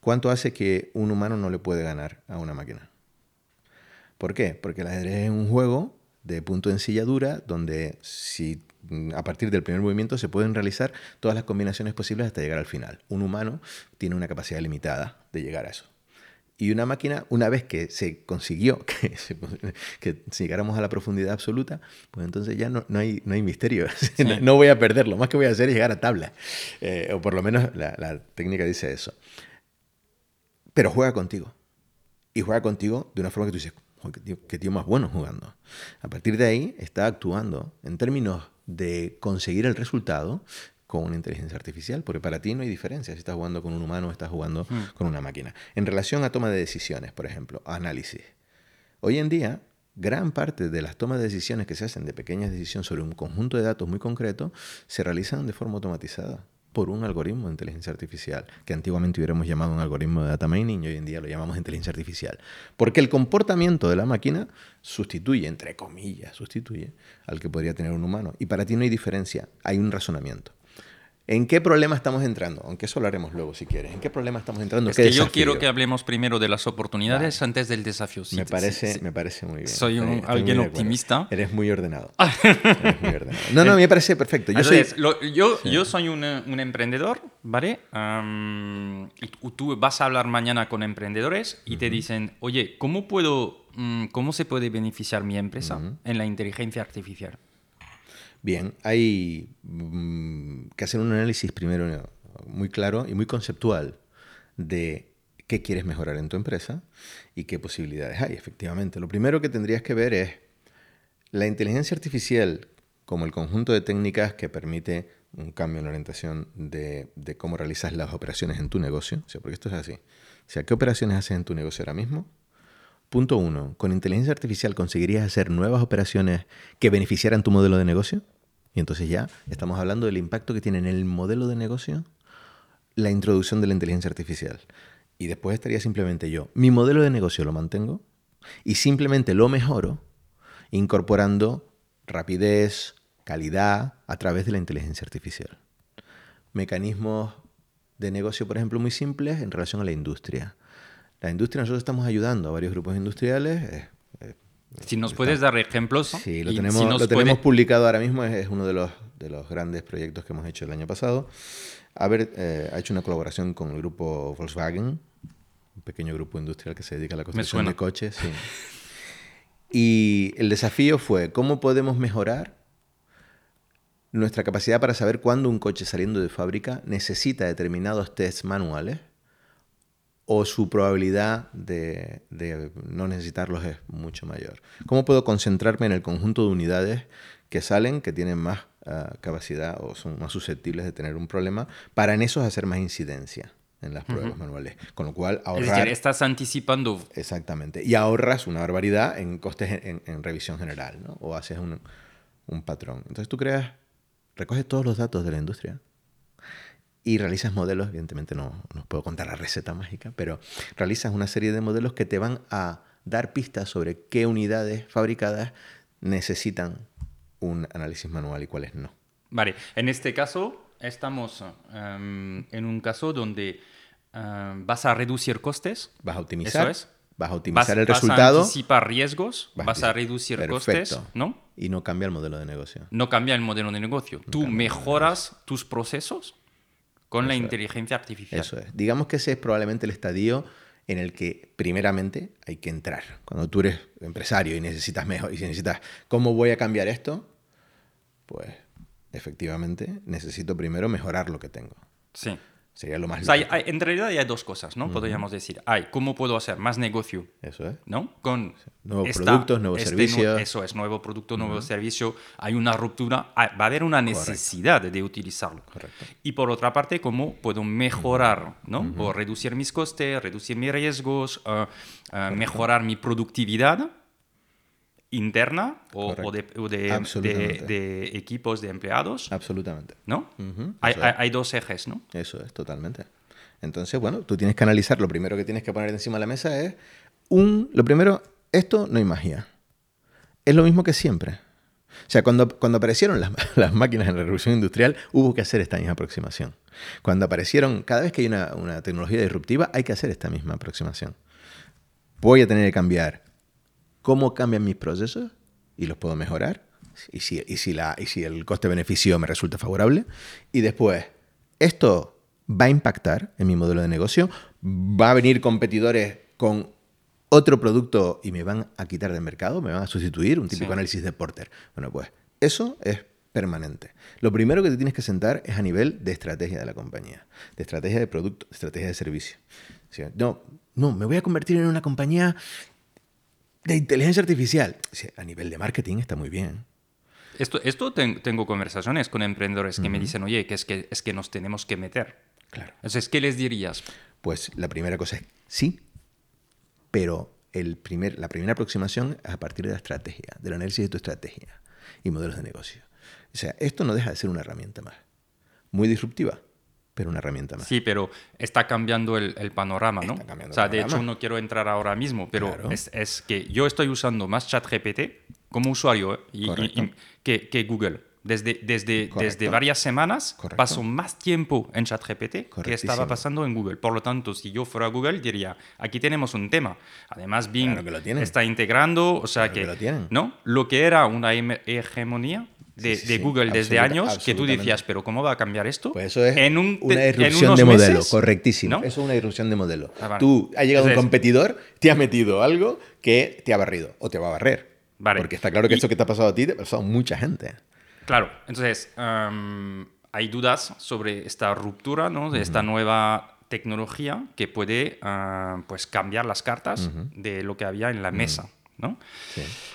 ¿Cuánto hace que un humano no le puede ganar a una máquina? ¿Por qué? Porque el ajedrez es un juego de punto de ensilladura donde si a partir del primer movimiento se pueden realizar todas las combinaciones posibles hasta llegar al final. Un humano tiene una capacidad limitada de llegar a eso. Y una máquina, una vez que se consiguió que, se- que llegáramos a la profundidad absoluta, pues entonces ya no, no, hay, no hay misterio. No, no voy a perder, lo más que voy a hacer es llegar a tabla. Eh, o por lo menos la, la técnica dice eso. Pero juega contigo. Y juega contigo de una forma que tú dices, "Joder, qué tío, qué tío más bueno jugando. A partir de ahí está actuando en términos de conseguir el resultado con una inteligencia artificial, porque para ti no hay diferencia si estás jugando con un humano o estás jugando con una máquina. En relación a toma de decisiones, por ejemplo, análisis. Hoy en día, gran parte de las tomas de decisiones que se hacen de pequeñas decisiones sobre un conjunto de datos muy concreto se realizan de forma automatizada por un algoritmo de inteligencia artificial, que antiguamente hubiéramos llamado un algoritmo de data mining y hoy en día lo llamamos inteligencia artificial. Porque el comportamiento de la máquina sustituye, entre comillas, sustituye al que podría tener un humano. Y para ti no hay diferencia, hay un razonamiento. ¿En qué problema estamos entrando? Aunque eso lo haremos luego si quieres. ¿En qué problema estamos entrando? Es ¿Qué que yo desafío? quiero que hablemos primero de las oportunidades antes del desafío. Sí, Me sí, parece, sí. me parece muy bien. Soy un- Estoy- estoy alguien optimista. Eres muy ordenado. Eres muy ordenado. No, no, me parece perfecto. Yo Entonces, soy... lo- yo, yo soy un, un emprendedor, ¿vale? Am, y tú- vas a hablar mañana con emprendedores y te dicen, oye, ¿cómo puedo, mm, cómo se puede beneficiar mi empresa en la inteligencia artificial? Bien, hay mm, que hacer un análisis primero muy claro y muy conceptual de qué quieres mejorar en tu empresa y qué posibilidades hay, efectivamente. Lo primero que tendrías que ver es la inteligencia artificial como el conjunto de técnicas que permite un cambio en la orientación de, de cómo realizas las operaciones en tu negocio. O sea, porque esto es así. O sea, ¿qué operaciones haces en tu negocio ahora mismo? Punto uno, ¿con inteligencia artificial conseguirías hacer nuevas operaciones que beneficiaran tu modelo de negocio? Y entonces ya estamos hablando del impacto que tiene en el modelo de negocio la introducción de la inteligencia artificial. Y después estaría simplemente yo, mi modelo de negocio lo mantengo y simplemente lo mejoro incorporando rapidez, calidad a través de la inteligencia artificial. Mecanismos de negocio, por ejemplo, muy simples en relación a la industria. La industria, nosotros estamos ayudando a varios grupos industriales. eh, eh, Si nos puedes dar ejemplos. ¿no? Sí, lo tenemos, si lo tenemos puede- publicado ahora mismo, es, es uno de los, de los grandes proyectos que hemos hecho el año pasado. Haber eh, ha hecho una colaboración con el grupo Volkswagen, un pequeño grupo industrial que se dedica a la construcción de coches. sí. Y el desafío fue cómo podemos mejorar nuestra capacidad para saber cuándo un coche saliendo de fábrica necesita determinados tests manuales o su probabilidad de, no necesitarlos es mucho mayor. ¿Cómo puedo concentrarme en el conjunto de unidades que salen, que tienen más ah, capacidad o son más susceptibles de tener un problema, para en esos hacer más incidencia? en las pruebas manuales. Con lo cual ahorrar... Es decir, estás anticipando... Exactamente. Y ahorras una barbaridad en costes en, revisión general, ¿no? O haces un, un, patrón. Entonces tú creas, recoges todos los datos de la industria y realizas modelos, evidentemente no, no puedo contar la receta mágica, pero realizas una serie de modelos que te van a dar pistas sobre qué unidades fabricadas necesitan un análisis manual y cuáles no. Vale, en este caso estamos em, en un caso donde em, vas a reducir costes. Vas a optimizar. Eso es. Vas a optimizar el resultado. Vas a anticipar riesgos, vas, a reducir costes, ¿no? Y no cambia el modelo de negocio. No cambia el modelo de negocio. Tú mejoras tus procesos con la inteligencia artificial. Eso es. Digamos que ese es probablemente el estadio en el que primeramente hay que entrar. Cuando tú eres empresario y necesitas mejor y si necesitas cómo voy a cambiar esto, pues efectivamente, necesito primero mejorar lo que tengo. Sí. Sería lo más... O sea, en realidad hay dos cosas, ¿no? Podríamos decir, hay, ¿cómo puedo hacer más negocio? Eso es. ¿No? Con nuevos productos, nuevos este servicios. eso es, nuevo producto, nuevo servicio. Hay una ruptura, va a haber una necesidad de utilizarlo. Correcto. Y por otra parte, ¿cómo puedo mejorar, ¿no? O reducir mis costes, reducir mis riesgos, uh, uh, mejorar mi productividad interna o, de, de, equipos de empleados. Absolutamente. ¿No? hay, dos ejes, ¿no? Eso es, totalmente. Entonces, bueno, tú tienes que analizar, lo primero que tienes que poner encima de la mesa es, un, lo primero, esto no hay magia. Es lo mismo que siempre. O sea, cuando, cuando aparecieron las, las, máquinas en la revolución industrial, hubo que hacer esta misma aproximación. Cuando aparecieron, cada vez que hay una, una tecnología disruptiva, hay que hacer esta misma aproximación. Voy a tener que cambiar cómo cambian mis procesos y los puedo mejorar. Y si, y si, la, y si el coste-beneficio me resulta favorable. Y después, esto va a impactar en mi modelo de negocio. Va a venir competidores con otro producto y me van a quitar del mercado, me van a sustituir, un típico análisis de Porter. Bueno, pues eso es permanente. Lo primero que te tienes que sentar es a nivel de estrategia de la compañía, de estrategia de producto, de estrategia de servicio. no, no, me voy a convertir en una compañía de inteligencia artificial. A nivel de marketing está muy bien. Esto, esto tengo conversaciones con emprendedores que me dicen, oye, que es, que es que nos tenemos que meter. Claro. Entonces, ¿qué les dirías? Pues la primera cosa es sí, pero el primer, la primera aproximación es a partir de la estrategia, del análisis de tu estrategia y modelos de negocio. O sea, esto no deja de ser una herramienta más. Muy disruptiva, pero una herramienta más. Sí, pero está cambiando el, panorama, ¿no? o sea, de hecho no quiero entrar ahora mismo, pero es, que yo estoy usando más ChatGPT como usuario ¿eh? y, que, Google. Desde, desde, desde varias semanas paso más tiempo en ChatGPT que estaba pasando en Google. Por lo tanto, si yo fuera a Google, diría, aquí tenemos un tema. Además, Bing está integrando, o sea que, lo ¿no? lo que era una hegemonía de, Google desde años que tú decías, pero ¿cómo va a cambiar esto? Pues eso es en una irrupción de modelo, correctísimo. Eso es una irrupción de modelo. Ah, tú ha llegado un competidor, te ha metido algo que te ha barrido o te va a barrer. Porque está claro que esto que te ha pasado a ti te ha pasado a mucha gente. Claro, entonces hay dudas sobre esta ruptura, ¿no? de esta nueva tecnología que puede ah, pues cambiar las cartas de lo que había en la mesa. ¿no?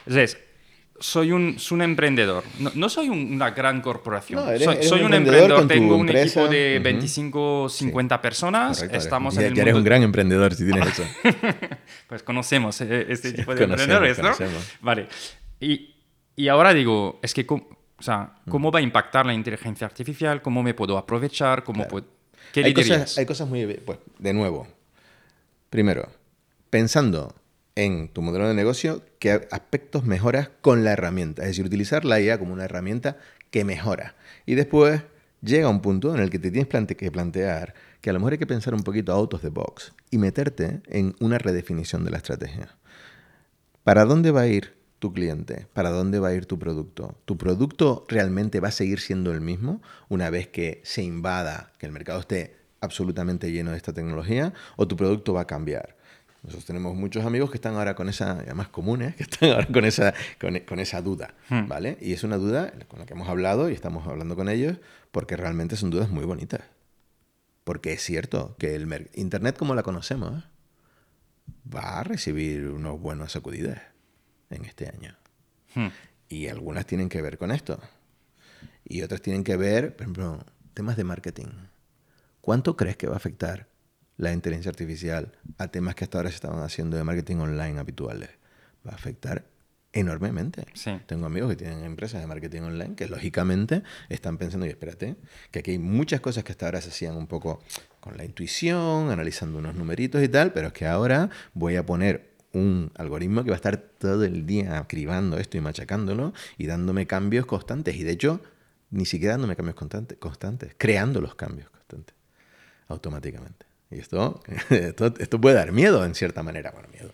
Entonces, soy un, soy un emprendedor. No, soy una gran corporación. soy, un, emprendedor, tengo un equipo de 25, 50 personas. Estamos ya, en el ya eres un gran emprendedor si tienes eso. pues conocemos eh, este tipo de emprendedores, ¿no? Vale. Y, y, ahora digo, es que, o sea, ¿cómo va a impactar la inteligencia artificial? ¿Cómo me puedo aprovechar? ¿Cómo ¿Qué hay cosas, hay cosas muy... Pues, de nuevo, primero, pensando en tu modelo de negocio qué aspectos mejoras con la herramienta. Es decir, utilizar la IA como una herramienta que mejora. Y después llega un punto en el que te tienes que plantear que a lo mejor hay que pensar un poquito out of the box y meterte en una redefinición de la estrategia. ¿Para dónde va a ir tu cliente? ¿Para dónde va a ir tu producto? ¿Tu producto realmente va a seguir siendo el mismo una vez que se invada, que el mercado esté absolutamente lleno de esta tecnología? ¿O tu producto va a cambiar? Nosotros tenemos muchos amigos que están ahora con esa, además comunes, que están ahora con esa, con, esa duda, hmm. ¿vale? Y es una duda con la que hemos hablado y estamos hablando con ellos porque realmente son dudas muy bonitas. Porque es cierto que el Internet como la conocemos va a recibir unos buenos sacudidas en este año. Hmm. Y algunas tienen que ver con esto. Y otras tienen que ver, por ejemplo, temas de marketing. ¿Cuánto crees que va a afectar la inteligencia artificial a temas que hasta ahora se estaban haciendo de marketing online habituales? Va a afectar enormemente. Tengo amigos que tienen empresas de marketing online que lógicamente están pensando, y espérate, que aquí hay muchas cosas que hasta ahora se hacían un poco con la intuición, analizando unos numeritos y tal, pero es que ahora voy a poner un algoritmo que va a estar todo el día acribando esto y machacándolo y dándome cambios constantes. Y de hecho, ni siquiera dándome cambios constantes, constantes creando los cambios constantes automáticamente. Y esto, esto, puede dar miedo en cierta manera. Bueno, miedo.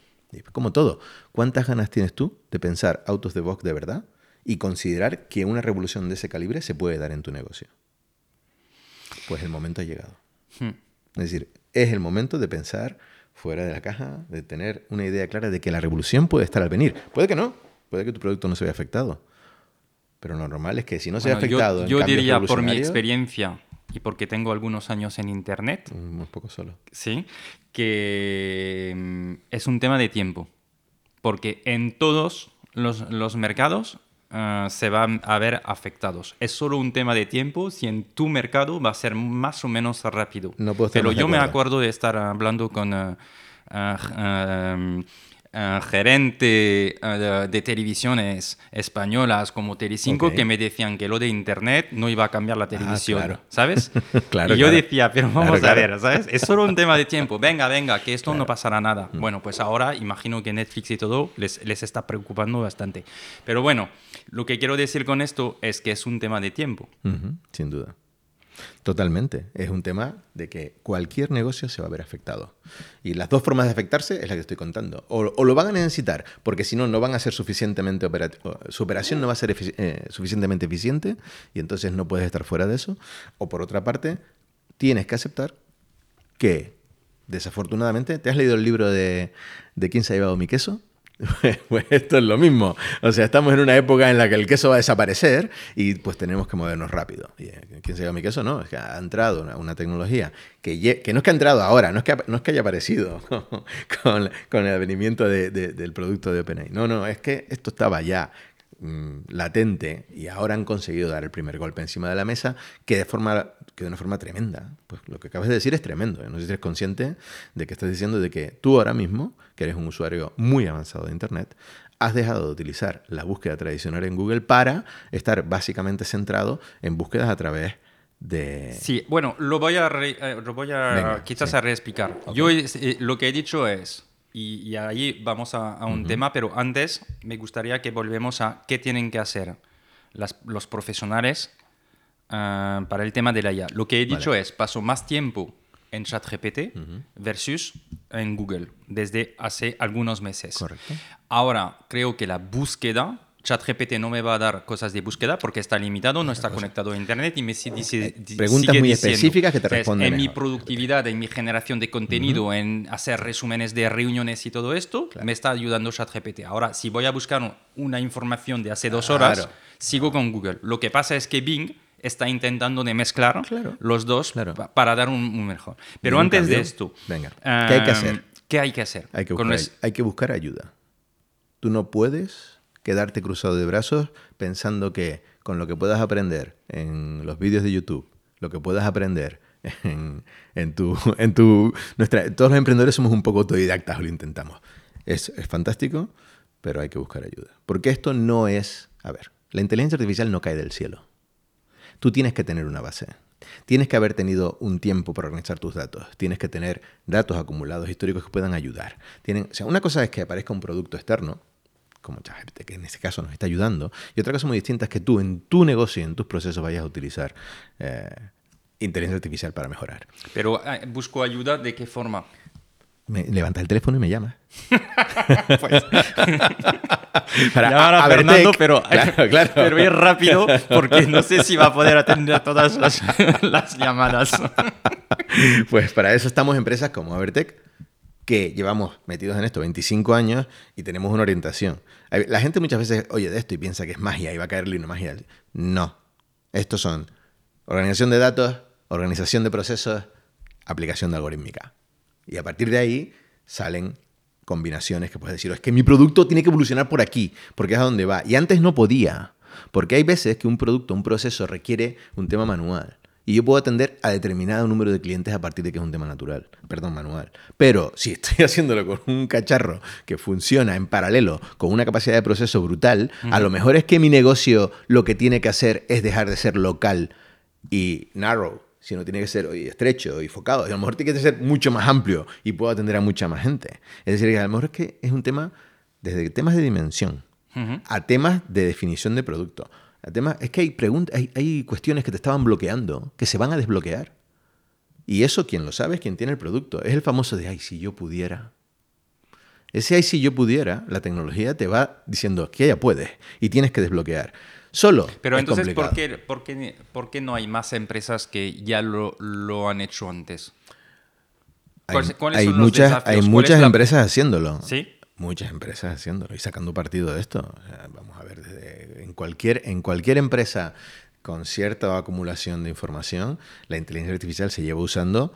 como todo, ¿cuántas ganas tienes tú de pensar autos de box de verdad y considerar que una revolución de ese calibre se puede dar en tu negocio? Pues el momento ha llegado. Hmm. Es decir, es el momento de pensar fuera de la caja, de tener una idea clara de que la revolución puede estar al venir. Puede que no, puede que tu producto no se vea afectado. Pero lo normal es que si no se ve afectado. Yo, yo diría por mi experiencia y porque tengo algunos años en Internet. Un poco solo. Sí, que mm, es un tema de tiempo. Porque en todos los, los mercados Ah, se van a ver afectados. Es solo un tema de tiempo si en tu mercado va a ser más o menos rápido. No Pero yo me acuerdo de estar hablando con ah, ah, gerente de, televisiones españolas como Telecinco que me decían que lo de internet no iba a cambiar la televisión, ¿sabes? claro, y yo decía, pero vamos a ver, ¿sabes? Es solo un tema de tiempo, venga, venga, que esto no pasará nada. Mm. Bueno, pues ahora imagino que Netflix y todo les, les está preocupando bastante. Pero bueno, lo que quiero decir con esto es que es un tema de tiempo. sin duda. Totalmente. Es un tema de que cualquier negocio se va a ver afectado. Y las dos formas de afectarse es la que estoy contando. O, lo van a necesitar, porque si no, no van a ser suficientemente operativos. Su operación no va a ser eh, suficientemente eficiente y entonces no puedes estar fuera de eso. O por otra parte, tienes que aceptar que, desafortunadamente, ¿te has leído el libro de, de quién se ha llevado mi queso? Pues esto es lo mismo. O sea, estamos en una época en la que el queso va a desaparecer y pues tenemos que movernos rápido. Eh, ¿Quién se llama mi queso? No, es que ha entrado una, tecnología que, no es que ha entrado ahora, no es que, no es que haya aparecido con, con el advenimiento del producto de OpenAI. No, no, es que esto estaba ya Mm, latente y ahora han conseguido dar el primer golpe encima de la mesa que de, forma, que de una forma tremenda. Pues lo que acabas de decir es tremendo. ¿eh? No sé si eres consciente de que estás diciendo de que tú ahora mismo, que eres un usuario muy avanzado de Internet, has dejado de utilizar la búsqueda tradicional en Google para estar básicamente centrado en búsquedas a través de... Sí, bueno, lo voy a, eh, lo voy a quizás a reexplicar. Yo eh, lo que he dicho es, y, ahí vamos a, un tema, pero antes me gustaría que volvemos a qué tienen que hacer los profesionales ah, para el tema de la IA. Lo que he dicho es, paso más tiempo en ChatGPT versus en Google desde hace algunos meses. Correcto. Ahora, creo que la búsqueda ChatGPT no me va a dar cosas de búsqueda porque está limitado, no está conectado a Internet y me dice... Preguntas muy específicas que te responden. En mi productividad, en mi generación de contenido, en hacer resúmenes de reuniones y todo esto, me está ayudando ChatGPT. Ahora, si voy a buscar una información de hace dos horas, sigo con Google. Lo que pasa es que Bing está intentando de mezclar los dos para dar un, mejor. Pero antes de esto... Venga, ¿qué hay que hacer? ¿Qué hay que hacer? hay que buscar ayuda. Tú no puedes quedarte cruzado de brazos pensando que con lo que puedas aprender en los vídeos de YouTube, lo que puedas aprender en, en tu... En tu nuestra, todos los emprendedores somos un poco autodidactas, lo intentamos. Es, es fantástico, pero hay que buscar ayuda. Porque esto no es... A ver, la inteligencia artificial no cae del cielo. Tú tienes que tener una base. Tienes que haber tenido un tiempo para organizar tus datos. Tienes que tener datos acumulados históricos que puedan ayudar. Tienen, o sea, una cosa es que aparezca un producto externo, como ChatGPT, que en este caso nos está ayudando. Y otra cosa muy distinta es que tú en tu negocio en tus procesos vayas a utilizar eh, inteligencia artificial para mejorar. Pero eh, busco ayuda de qué forma. Me levanta el teléfono y me llama. pues. para a, Fernando, pero, claro, pero rápido porque no sé si va a poder atender todas las, las llamadas. pues para eso estamos empresas como Avertec que llevamos metidos en esto 25 años y tenemos una orientación. La gente muchas veces oye de esto y piensa que es magia y va a caerle una magia. No. Estos son organización de datos, organización de procesos, aplicación de algorítmica. Y a partir de ahí salen combinaciones que puedes decir, es que mi producto tiene que evolucionar por aquí, porque es a donde va. Y antes no podía, porque hay veces que un producto, un proceso requiere un tema manual. Y yo puedo atender a determinado número de clientes a partir de que es un tema natural, perdón, manual. Pero si estoy haciéndolo con un cacharro que funciona en paralelo, con una capacidad de proceso brutal, a lo mejor es que mi negocio lo que tiene que hacer es dejar de ser local y narrow, sino tiene que ser estrecho y focado. Y a lo mejor tiene que ser mucho más amplio y puedo atender a mucha más gente. Es decir, que a lo mejor es que es un tema desde temas de dimensión a temas de definición de producto el tema es que hay, preguntas, hay, cuestiones que te estaban bloqueando que se van a desbloquear. Y eso quien lo sabe es quien tiene el producto. Es el famoso de, ay, si yo pudiera. Ese ay, si yo pudiera, la tecnología te va diciendo que ya puedes y tienes que desbloquear. Solo. Pero entonces, ¿por qué, por, qué, ¿por qué, no hay más empresas que ya lo, lo han hecho antes? hay, muchas, hay muchas empresas haciéndolo. Sí muchas empresas haciéndolo y sacando partido de esto. vamos a ver, en, cualquier, en cualquier empresa con cierta acumulación de información, la inteligencia artificial se lleva usando.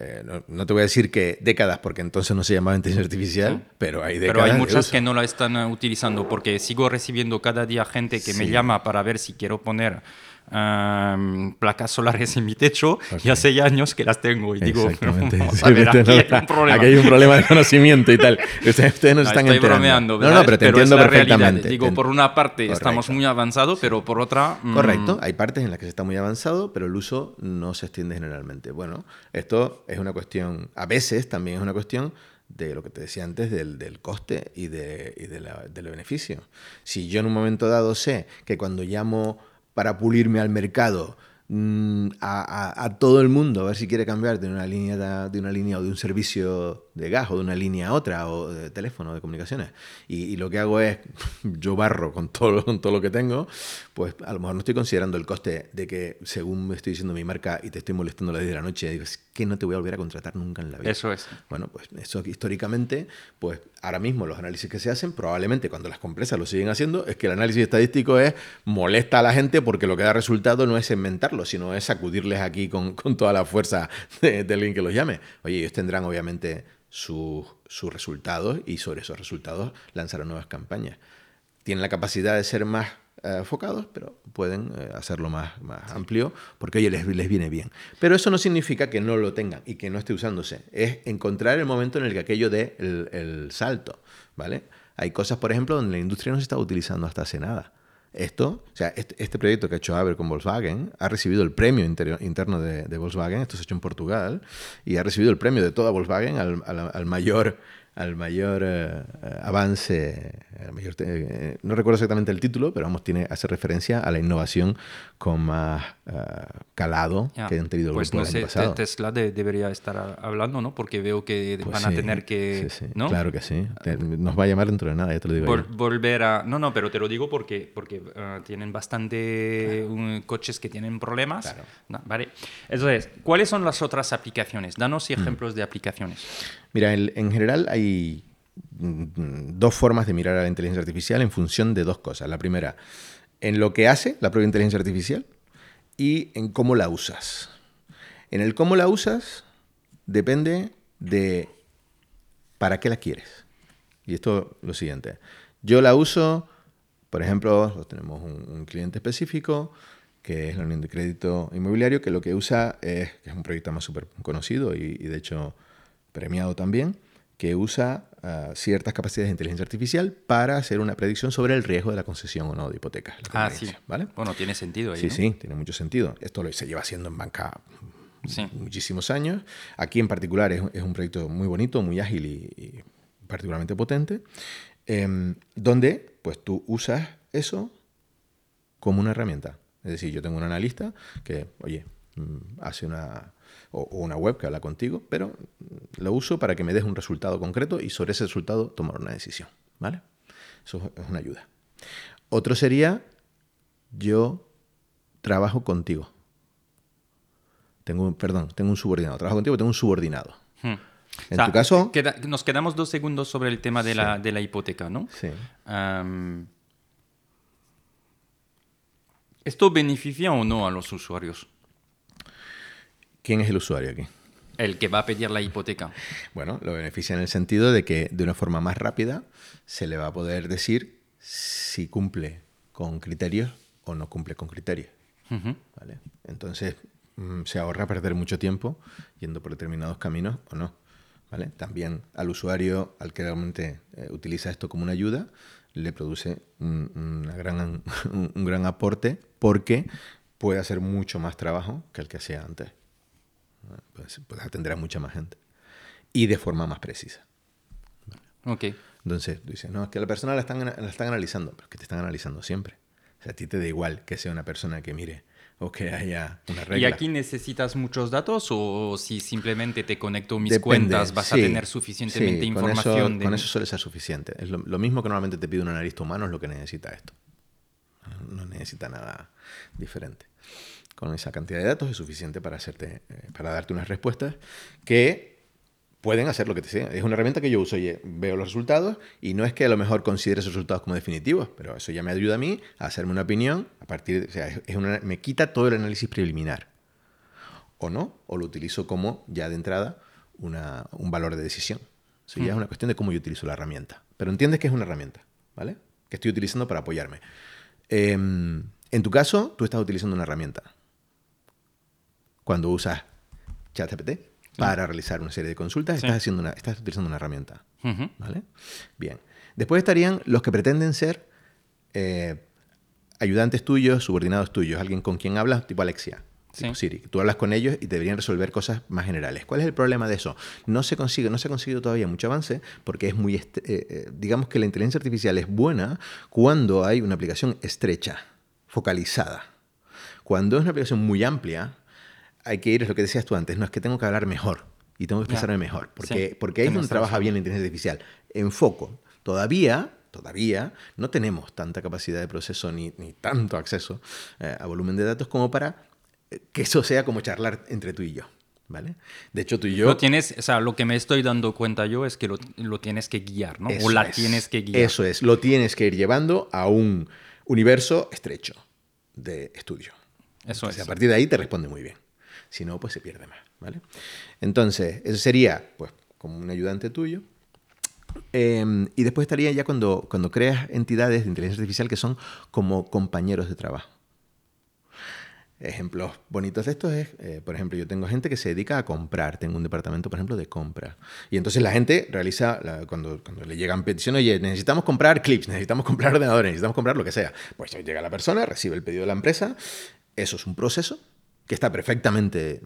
Eh, no, te voy a decir que décadas, porque entonces no se llamaba inteligencia artificial, pero hay décadas. Pero hay muchas que no la están utilizando, porque sigo recibiendo cada día gente que me llama para ver si quiero poner placas solares en mi techo y hace ya años que las tengo y digo, a ver, aquí, hay un problema. aquí hay un problema de conocimiento y tal. Ustedes, no, no están estoy bromeando, No, no, pero te entiendo perfectamente. Digo, por una parte estamos muy avanzados, pero por otra... Mm, Correcto, hay partes en las que se está muy avanzado, pero el uso no se extiende generalmente. Bueno, esto es una cuestión, a veces también es una cuestión de lo que te decía antes del, del coste y, de, y de la, del beneficio. Si yo en un momento dado sé que cuando llamo para pulirme al mercado mm, a, todo el mundo a ver si quiere cambiar de una línea de una línea o de un servicio de gas o de una línea a otra o de teléfono de comunicaciones. Y, lo que hago es yo barro con todo con todo lo que tengo pues a lo mejor no estoy considerando el coste de que según me estoy diciendo mi marca y te estoy molestando a las 10 de la noche digo es que no te voy a volver a contratar nunca en la vida eso es bueno pues eso históricamente pues ahora mismo los análisis que se hacen, probablemente cuando las empresas lo siguen haciendo, es que el análisis estadístico es molesta a la gente porque lo que da resultado no es inventarlo, sino es sacudirles aquí con, toda la fuerza de, alguien que los llame. Oye, ellos tendrán obviamente sus resultados y sobre esos resultados lanzarán nuevas campañas. Tienen la capacidad de ser más enfocados, pero pueden eh, hacerlo más, más amplio porque oye, les, les viene bien. Pero eso no significa que no lo tengan y que no esté usándose. Es encontrar el momento en el que aquello dé el, el salto, ¿vale? Hay cosas, por ejemplo, donde la industria no se está utilizando hasta hace nada. Esto, o sea, este, este, proyecto que ha hecho Aber con Volkswagen ha recibido el premio interno de, de, Volkswagen, esto se ha hecho en Portugal, y ha recibido el premio de toda Volkswagen al, al, al mayor al mayor eh, avance, mayor eh, no recuerdo exactamente el título, pero vamos, tiene, hace referencia a la innovación con más eh, calado que han tenido pues no sé, Tesla debería estar hablando, ¿no? Porque veo que pues van a tener que... ¿no? Claro que sí. nos va a llamar dentro de nada, ya te lo digo. Volver a... No, no, pero te lo digo porque, porque tienen bastante coches que tienen problemas. Claro. vale. Entonces, ¿cuáles son las otras aplicaciones? Danos mm. ejemplos de aplicaciones. Mira, en general hay mm, dos formas de mirar a la inteligencia artificial en función de dos cosas. La primera, en lo que hace la propia inteligencia artificial y en cómo la usas. En el cómo la usas depende de para qué la quieres. Y esto es lo siguiente. Yo la uso, por ejemplo, tenemos un, cliente específico que es la Unión de Crédito Inmobiliario, que lo que usa es, que es un proyecto más súper conocido y, de hecho premiado también, que usa ah, ciertas capacidades de inteligencia artificial para hacer una predicción sobre el riesgo de la concesión o no de hipotecas. Ah, sí. ¿vale? Bueno, tiene sentido ahí. Sí, sí, tiene mucho sentido. Esto lo, se lleva haciendo en banca muchísimos años. Aquí en particular es, un proyecto muy bonito, muy ágil y, particularmente potente, em, donde pues tú usas eso como una herramienta. Es decir, yo tengo un analista que, oye, mm, hace una o, una web que habla contigo, pero lo uso para que me des un resultado concreto y sobre ese resultado tomar una decisión. ¿Vale? Eso es una ayuda. Otro sería, yo trabajo contigo. Tengo, perdón, tengo un subordinado. Trabajo contigo, tengo un subordinado. Hmm. En O sea, tu caso, queda- nos quedamos dos segundos sobre el tema de, la, de la hipoteca, ¿no? sí. ¿Esto beneficia o no a los usuarios? ¿Quién es el usuario aquí? El que va a pedir la hipoteca. Bueno, lo beneficia en el sentido de que de una forma más rápida se le va a poder decir si cumple con criterios o no cumple con criterios. ¿vale? Entonces mm, se ahorra perder mucho tiempo yendo por determinados caminos o no. ¿vale? También al usuario, al que realmente eh, utiliza esto como una ayuda, le produce un, una gran, un, un gran aporte porque puede hacer mucho más trabajo que el que hacía antes. Pues, puedes atender a mucha más gente y de forma más precisa. Ok. Entonces, tú dices, no, es que la persona la están, la están analizando, pero es que te están analizando siempre. O sea, a ti te da igual que sea una persona que mire o que haya una regla. ¿Y aquí necesitas muchos datos o si simplemente te conecto mis Depende, cuentas vas a sí, tener suficientemente sí, con información? Eso, de... Con eso suele ser suficiente. Es lo, lo mismo que normalmente te pide un analista humano es lo que necesita esto. No necesita nada diferente. Con esa cantidad de datos es suficiente para, hacerte, eh, para darte unas respuestas que pueden hacer lo que te sea. Es una herramienta que yo uso. Oye, veo los resultados y no es que a lo mejor considere esos resultados como definitivos, pero eso ya me ayuda a mí a hacerme una opinión a partir de, o sea, es- una- me quita todo el análisis preliminar. O no, o lo utilizo como ya de entrada una- un valor de decisión. Eso ya es una cuestión de cómo yo utilizo la herramienta. Pero entiendes que es una herramienta, ¿vale? Que estoy utilizando para apoyarme. Em, en tu caso, tú estás utilizando una herramienta. Cuando usas ChatGPT para realizar una serie de consultas, Sí. estás, haciendo una, estás utilizando una herramienta. ¿Vale? Bien. Después estarían los que pretenden ser eh, ayudantes tuyos, subordinados tuyos, alguien con quien hablas, tipo Alexia, tipo Sí. Siri. Tú hablas con ellos y deberían resolver cosas más generales. ¿Cuál es el problema de eso? No se consigue, no se ha conseguido todavía mucho avance porque es muy, eh, eh, digamos que la inteligencia artificial es buena cuando hay una aplicación estrecha, focalizada. Cuando es una aplicación muy amplia, hay que ir, es lo que decías tú antes, no es que tengo que hablar mejor y tengo que expresarme mejor, porque, Sí, porque ahí donde trabaja bien la inteligencia artificial. En foco. Todavía, todavía no tenemos tanta capacidad de proceso ni, ni tanto acceso eh, a volumen de datos como para eh, que eso sea como charlar entre tú y yo. ¿Vale? De hecho, tú y yo. Lo tienes, o sea, lo que me estoy dando cuenta yo es que lo, lo tienes que guiar, ¿no? Eso o la es. tienes que guiar. Eso es, lo tienes que ir llevando a un universo estrecho de estudio. Eso Entonces, es. A partir de ahí te responde muy bien. Si no, pues se pierde más. ¿vale? Entonces, eso sería pues, como un ayudante tuyo. Eh, y después estaría ya cuando, cuando creas entidades de inteligencia artificial que son como compañeros de trabajo. Ejemplos bonitos de estos es, eh, por ejemplo, yo tengo gente que se dedica a comprar, tengo un departamento, por ejemplo, de compra. Y entonces la gente realiza, la- cuando, cuando le llegan peticiones, oye, necesitamos comprar clips, necesitamos comprar ordenadores, necesitamos comprar lo que sea. Pues llega la persona, recibe el pedido de la empresa, eso es un proceso que está perfectamente eh,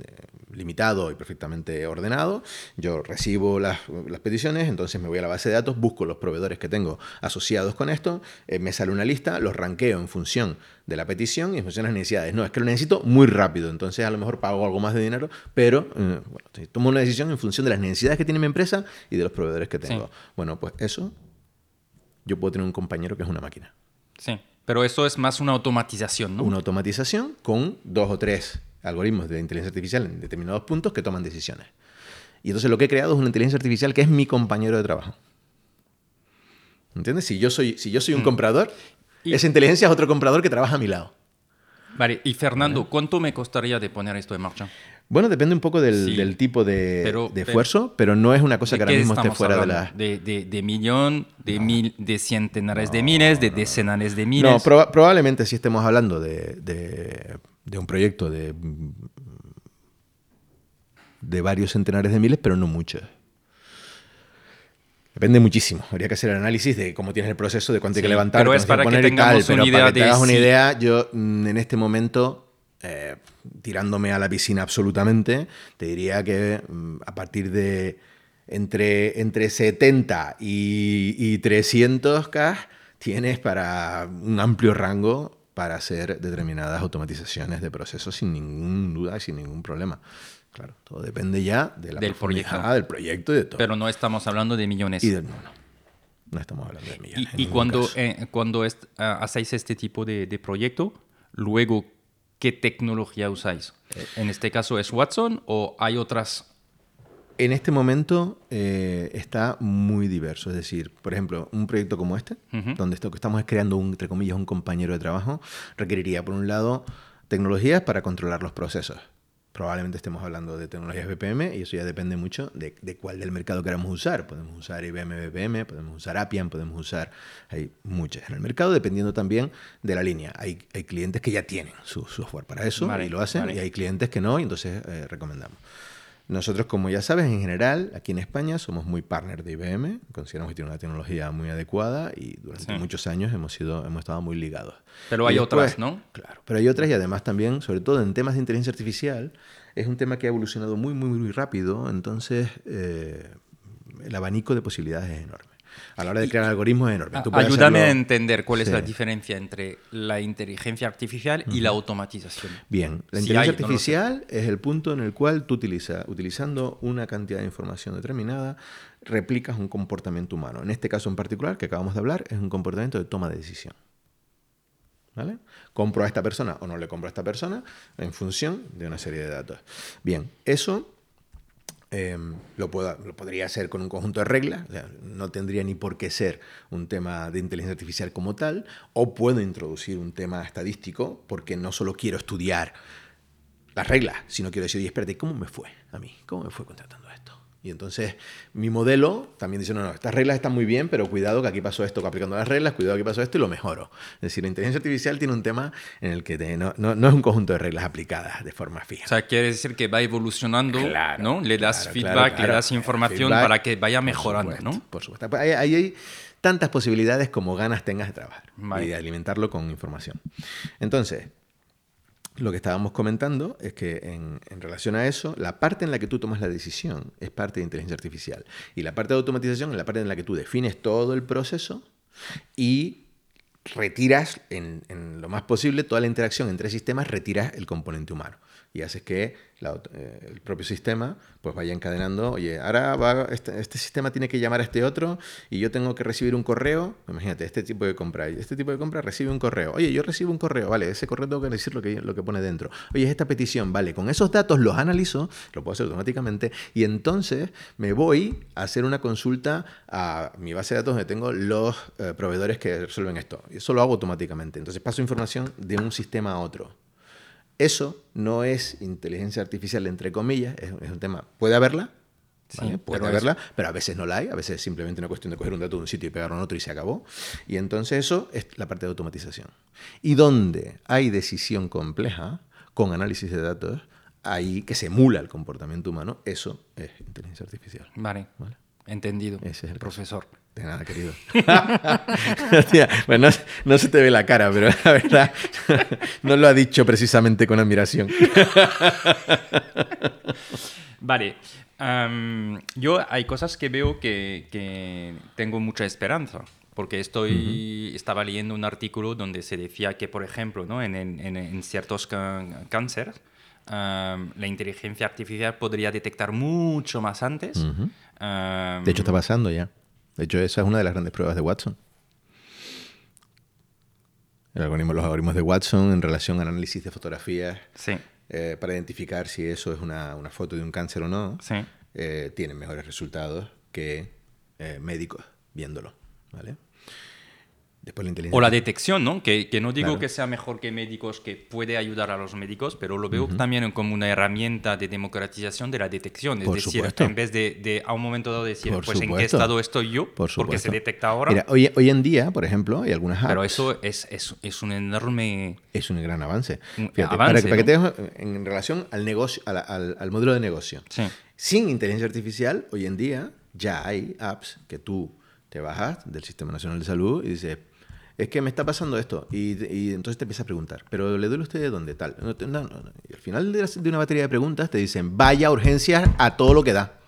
limitado y perfectamente ordenado. Yo recibo las, las peticiones, entonces me voy a la base de datos, busco los proveedores que tengo asociados con esto, eh, me sale una lista, los ranqueo en función de la petición y en función de las necesidades. No, es que lo necesito muy rápido, entonces a lo mejor pago algo más de dinero, pero eh, bueno, tomo una decisión en función de las necesidades que tiene mi empresa y de los proveedores que tengo. Sí. Bueno, pues eso, yo puedo tener un compañero que es una máquina. Sí. Pero eso es más una automatización, ¿no? una automatización con dos o tres algoritmos de inteligencia artificial en determinados puntos que toman decisiones. Y entonces lo que he creado es una inteligencia artificial que es mi compañero de trabajo. ¿Entiendes? Si yo soy, si yo soy un comprador, Mm. Y- esa inteligencia es otro comprador que trabaja a mi lado. Vale, y Fernando, ¿cuánto me costaría de poner esto en marcha? Bueno, depende un poco del, Sí. del tipo de, Pero- de pero- esfuerzo, pero no es una cosa ¿De que ahora mismo esté fuera de la... ¿De, de, de millón, de, mil, de centenares de miles, de decenas de miles? No, proba- probablemente sí estemos hablando de, de- un proyecto de, de varios centenares de miles, pero no muchos. Depende muchísimo. Habría que hacer el análisis de cómo tienes el proceso, de cuánto hay que levantar, pero es para que tengamos tal, una pero para idea que te hagas una idea, yo mm, en este momento, eh, tirándome a la piscina absolutamente, te diría que mm, a partir de entre, entre 70 y, y 300K tienes para un amplio rango para hacer determinadas automatizaciones de procesos sin ninguna duda y sin ningún problema. Claro, todo depende ya de la Del proyecto. del proyecto y de todo. Pero no estamos hablando de millones. y del no, no. No estamos hablando de millones. y cuando, eh, cuando est- ah, hacéis este tipo de, de proyecto, luego, ¿qué tecnología usáis? Eh, En este caso, ¿es Watson o hay otras en este momento eh, está muy diverso. Es decir, por ejemplo, un proyecto como este, donde esto que estamos creando, un, entre comillas, un compañero de trabajo, requeriría, por un lado, tecnologías para controlar los procesos. Probablemente estemos hablando de tecnologías BPM y eso ya depende mucho de, cuál del mercado queramos usar. Podemos usar IBM BPM, podemos usar Appian, podemos usar... Hay muchas en el mercado dependiendo también de la línea. Hay, hay clientes que ya tienen su software para eso y lo hacen y hay clientes que no y entonces eh, recomendamos. Nosotros, como ya sabes, en general, aquí en España somos muy partner de IBM, consideramos que tiene una tecnología muy adecuada y durante muchos años hemos, sido, hemos estado muy ligados. Pero hay otras, ¿no? Claro, pero hay otras y además también, sobre todo en temas de inteligencia artificial, es un tema que ha evolucionado muy, muy, muy rápido, entonces eh, el abanico de posibilidades es enorme a la hora de crear algoritmos es enorme. ayúdame a entender cuál es la diferencia entre la inteligencia artificial y la automatización. Bien, la inteligencia artificial es el punto en el cual tú utilizas, utilizando una cantidad de información determinada, replicas un comportamiento humano. En este caso en particular, que acabamos de hablar, es un comportamiento de toma de decisión. ¿Vale? Compro a esta persona o no le compro a esta persona en función de una serie de datos. Bien, eso Em, lo, lo, podría hacer con un conjunto de reglas, no tendría ni por qué ser un tema de inteligencia artificial como tal, o puedo introducir un tema estadístico porque no solo quiero estudiar las reglas, sino quiero decir, espérate, ¿cómo me fue a mí? ¿Cómo me fue contratando? Y entonces mi modelo también dice, no, no, estas reglas están muy bien, pero cuidado que aquí pasó esto, que aplicando las reglas, cuidado que aquí pasó esto y lo mejoro. Es decir, la inteligencia artificial tiene un tema en el que no, no, es un conjunto de reglas aplicadas de forma fija. O sea, quiere decir que va evolucionando, ¿no? Le das feedback, le das información para que vaya mejorando, ¿no? Por supuesto. Ahí hay, hay, tantas posibilidades como ganas tengas de trabajar y de alimentarlo con información. Entonces, lo que estábamos comentando es que en, relación a eso, la parte en la que tú tomas la decisión es parte de inteligencia artificial. Y la parte de automatización es la parte en la que tú defines todo el proceso y retiras en, en lo más posible toda la interacción entre sistemas, retiras el componente humano y haces que eh, el propio sistema pues vaya encadenando, oye, ahora va, este, este, sistema tiene que llamar a este otro y yo tengo que recibir un correo, imagínate, este tipo de compra, este tipo de compra recibe un correo, oye, yo recibo un correo, vale, ese correo tengo que decir lo que, lo que pone dentro, oye, es esta petición, vale, con esos datos los analizo, lo puedo hacer automáticamente y entonces me voy a hacer una consulta a mi base de datos donde tengo los eh, proveedores que resuelven esto, eso lo hago automáticamente, entonces paso información de un sistema a otro. Eso no es inteligencia artificial, entre comillas, es, un tema. Puede haberla, puede pero haberla, pero a veces no la hay, a veces es simplemente una cuestión de coger un dato de un sitio y pegarlo en otro y se acabó. Y entonces eso es la parte de automatización. Y donde hay decisión compleja, con análisis de datos, ahí que se emula el comportamiento humano, eso es inteligencia artificial. Vale. Entendido. Ese es el profesor. De nada, querido. bueno, no, se te ve la cara, pero la verdad no lo ha dicho precisamente con admiración. vale. yo hay cosas que veo que, tengo mucha esperanza porque estoy, estaba leyendo un artículo donde se decía que, por ejemplo, ¿no? en, en, ciertos cánceres, la inteligencia artificial podría detectar mucho más antes. de hecho, está pasando ya. De hecho, esa es una de las grandes pruebas de Watson. El algoritmo, los algoritmos de Watson en relación al análisis de fotografías eh, para identificar si eso es una, foto de un cáncer o no, eh, tienen mejores resultados que eh, médicos viéndolo. ¿vale? O la detección, ¿no? Que, que no digo que sea mejor que médicos, que puede ayudar a los médicos, pero lo veo también como una herramienta de democratización de la detección. Es decir, en vez de, a un momento dado decir, pues en qué estado estoy yo, porque se detecta ahora. Mira, hoy, hoy, en día, por ejemplo, hay algunas apps. Pero eso es, es, es un enorme. Es un gran avance. para, que, te en relación al, negocio, al, al, modelo de negocio. Sin inteligencia artificial, hoy en día ya hay apps que tú te bajas del Sistema Nacional de Salud y dices, es que me está pasando esto. Y, entonces te empiezas a preguntar, ¿pero le duele a usted de dónde? Tal. Y al final de, una batería de preguntas te dicen, vaya urgencias a todo lo que da.